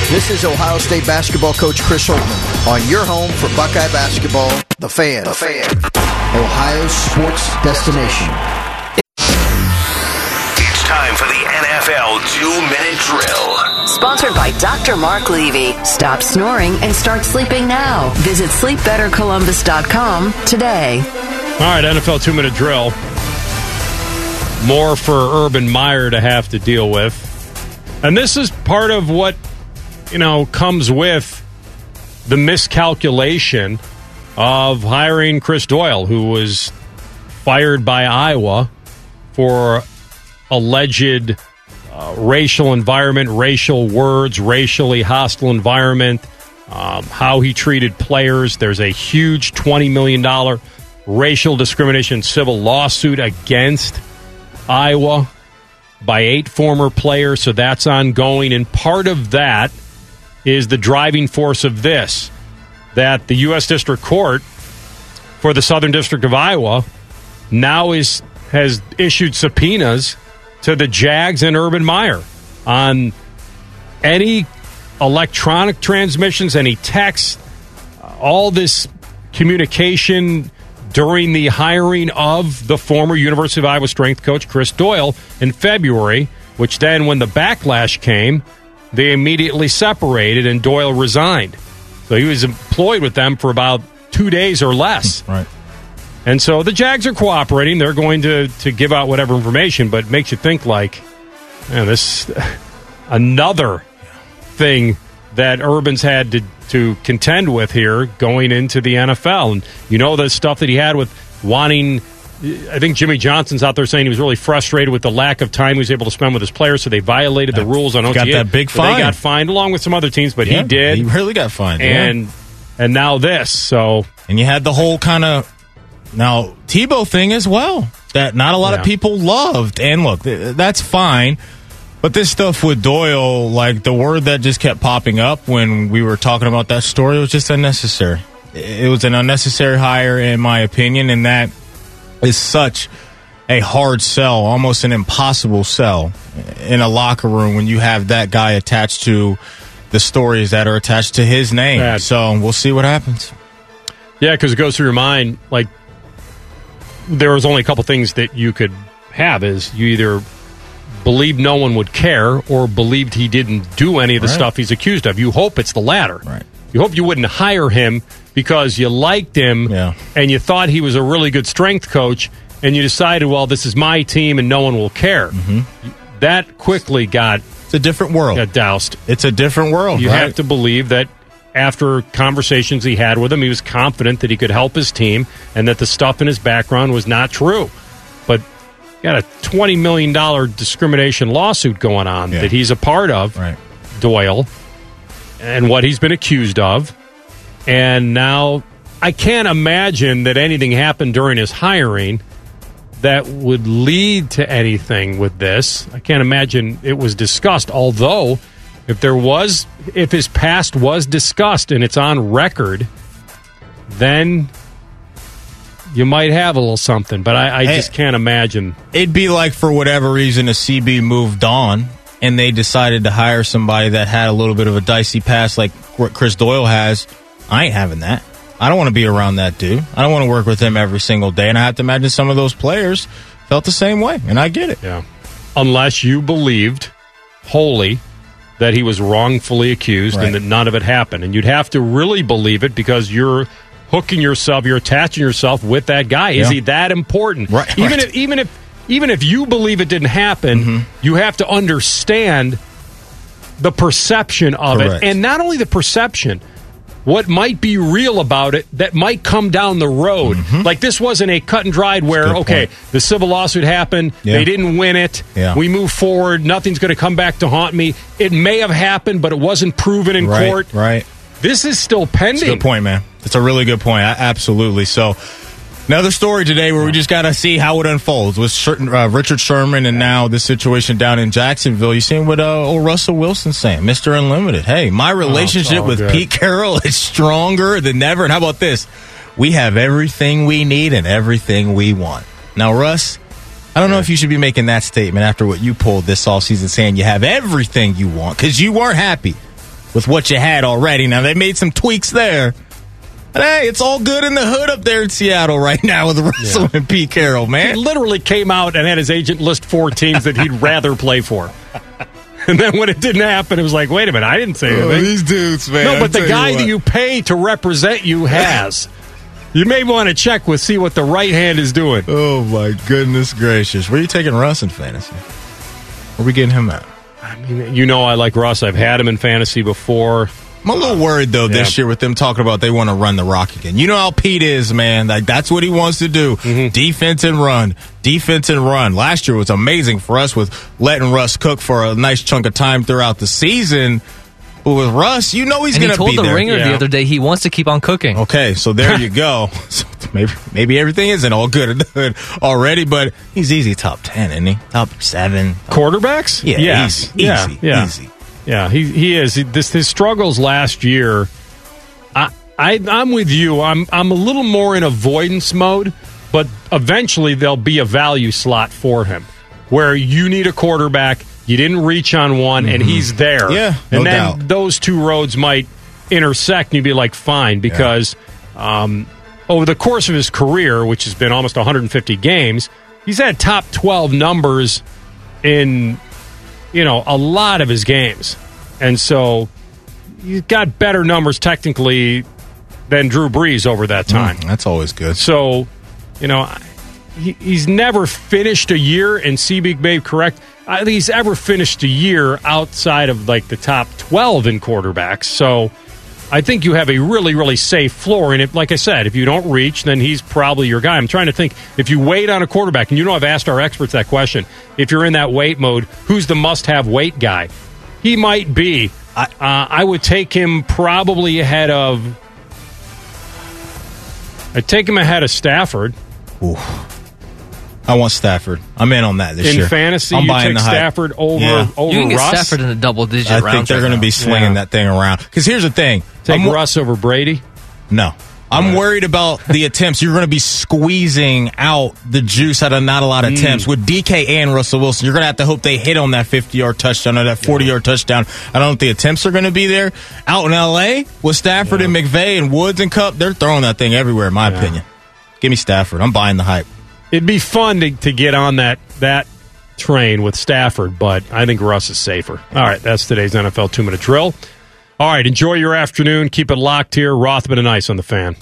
This is Ohio State basketball coach Chris Holtmann on your home for Buckeye basketball, The Fan. The Fan. Ohio's sports destination. It's time for the NFL two minute drill. Sponsored by Dr. Mark Levy. Stop snoring and start sleeping now. Visit sleepbettercolumbus.com today. All right, NFL two minute drill. More for Urban Meyer to have to deal with. And this is part of what you know, comes with the miscalculation of hiring Chris Doyle, who was fired by Iowa for alleged uh, racial environment, racial words, racially hostile environment, um, how he treated players. There's a huge $20 million racial discrimination civil lawsuit against Iowa by eight former players, so that's ongoing. And part of that is the driving force of this that the U.S. District Court for the Southern District of Iowa now is has issued subpoenas to the Jags and Urban Meyer on any electronic transmissions, any texts, all this communication during the hiring of the former University of Iowa strength coach Chris Doyle in February, which then, when the backlash came, they immediately separated and Doyle resigned. So he was employed with them for about two days or less. Right. And so the Jags are cooperating. They're going to, to give out whatever information, but it makes you think like, man, this another thing that Urban's had to, to contend with here going into the NFL. And you know the stuff that he had with wanting I think Jimmy Johnson's out there saying he was really frustrated with the lack of time he was able to spend with his players, so they violated the rules on OTA. got that big So fine. They got fined along with some other teams, but Yeah, he did. He really got fined. yeah. and and now this. So And you had the whole kind of now Tebow thing as well that not a lot Yeah. of people loved. And look, th- that's fine. But this stuff with Doyle, like the word that just kept popping up when we were talking about that story, was just unnecessary. It was an unnecessary hire, in my opinion, and that is such a hard sell, almost an impossible sell in a locker room when you have that guy attached to the stories that are attached to his name. Bad. So we'll see what happens. Yeah, because it goes through your mind. Like there was only a couple things that you could have: is you either believed no one would care, or believed he didn't do any of the Right. stuff he's accused of. You hope it's the latter. Right. You hope you wouldn't hire him because you liked him Yeah. and you thought he was a really good strength coach, and you decided, well, this is my team and no one will care. Mm-hmm. That quickly got It's a different world. got doused. It's a different world. You right? have to believe that after conversations he had with him, he was confident that he could help his team and that the stuff in his background was not true. But got a $20 million discrimination lawsuit going on Yeah. that he's a part of, Right. Doyle, and what he's been accused of. And now I can't imagine that anything happened during his hiring that would lead to anything with this. I can't imagine it was discussed. Although, if there was, if his past was discussed and it's on record, then you might have a little something. But I, I just can't imagine. It'd be like for whatever reason a CB moved on and they decided to hire somebody that had a little bit of a dicey past like what Chris Doyle has. I ain't having that. I don't want to be around that dude. I don't want to work with him every single day. And I have to imagine some of those players felt the same way. And I get it. Yeah. Unless you believed wholly that he was wrongfully accused Right. and that none of it happened. And you'd have to really believe it because you're hooking yourself, you're attaching yourself with that guy. Is Yeah. he that important? Right, Even right. if even if even if you believe it didn't happen, Mm-hmm. you have to understand the perception of Correct. it. And not only the perception, what might be real about it that might come down the road. Like this wasn't a cut and dried where, Mm-hmm. okay, point. the civil lawsuit happened, Yeah. they didn't win it, Yeah. we move forward, nothing's going to come back to haunt me. It may have happened, but it wasn't proven in right, court. Right. This is still pending. good point, man. It's a really good point. A- Absolutely. So, another story today where we just got to see how it unfolds with certain, uh, Richard Sherman and now this situation down in Jacksonville. You seen what uh, old Russell Wilson's saying, Mr. Unlimited. Hey, my relationship all with good. Pete Carroll is stronger than ever. And how about this? We have everything we need and everything we want. Now, Russ, I don't know if you should be making that statement after what you pulled this offseason saying you have everything you want because you weren't happy with what you had already. Now, they made some tweaks there. But hey, it's all good in the hood up there in Seattle right now with Russell and Pete Carroll, man. He literally came out and had his agent list four teams that he'd rather play for. And then when it didn't happen, it was like, wait a minute, I didn't say oh, anything. Oh, these dudes, man. no, but the guy what. that you pay to represent you has. You may want to check with see what the right hand is doing. Oh my goodness gracious! Where are you taking Russ in fantasy? Where are we getting him at? I mean, you know, I like Russ. I've had him in fantasy before. I'm a little worried though this year with them talking about they want to run the rock again. You know how Pete is, man. Like that's what he wants to do: Mm-hmm. defense and run, defense and run. Last year was amazing for us with letting Russ cook for a nice chunk of time throughout the season. But with Russ, you know he's and he going to told be the there. ringer the other day he wants to keep on cooking. Okay, so there you go. So maybe maybe everything isn't all good already, but he's easy top ten, isn't he? Top seven. Quarterbacks? Yeah, yeah, easy, yeah, easy, yeah. easy. Yeah, he he is. He- This his struggles last year. I, I I'm with you. I'm I'm a little more in avoidance mode, but eventually there'll be a value slot for him where you need a quarterback. You didn't reach on one, and he's there. Mm-hmm. Yeah, and no then doubt. those two roads might intersect, and you'd be like, fine, because um, over the course of his career, which has been almost 150 games, he's had top 12 numbers in you know a lot of his games, and so he's got better numbers technically than Drew Brees over that time. Mm, that's always good. So, you know, he, he's never finished a year, and Seabig may correct. I think he's ever finished a year outside of like the top twelve in quarterbacks. So, I think you have a really, really safe floor. And if, like I said, if you don't reach, then he's probably your guy. I'm trying to think if you wait on a quarterback, and you know I've asked our experts that question. If you're in that wait mode, who's the must-have wait guy? He might be. I, uh, I would take him probably ahead of. I'd take him ahead of Stafford. I want Stafford. I'm in on that this in year. fantasy, I'm you buying take the. Stafford over Yeah. over you can get Russ. Stafford in a double digit I round. think they're going to be slinging that thing around. Because here's the thing: Take I'm- Russ over Brady. No. I'm worried about the attempts. You're going to be squeezing out the juice out of not a lot of Mm. attempts. With DK and Russell Wilson, you're going to have to hope they hit on that 50 yard touchdown or that 40 yard touchdown. I don't think the attempts are going to be there. Out in LA with Stafford and McVay and Woods and Kupp, they're throwing that thing everywhere, in my opinion. Give me Stafford. I'm buying the hype. It'd be fun to, to get on that that train with Stafford, but I think Russ is safer. All right, that's today's NFL two minute drill. All right, enjoy your afternoon. Keep it locked here. Rothman and Ice on the fan.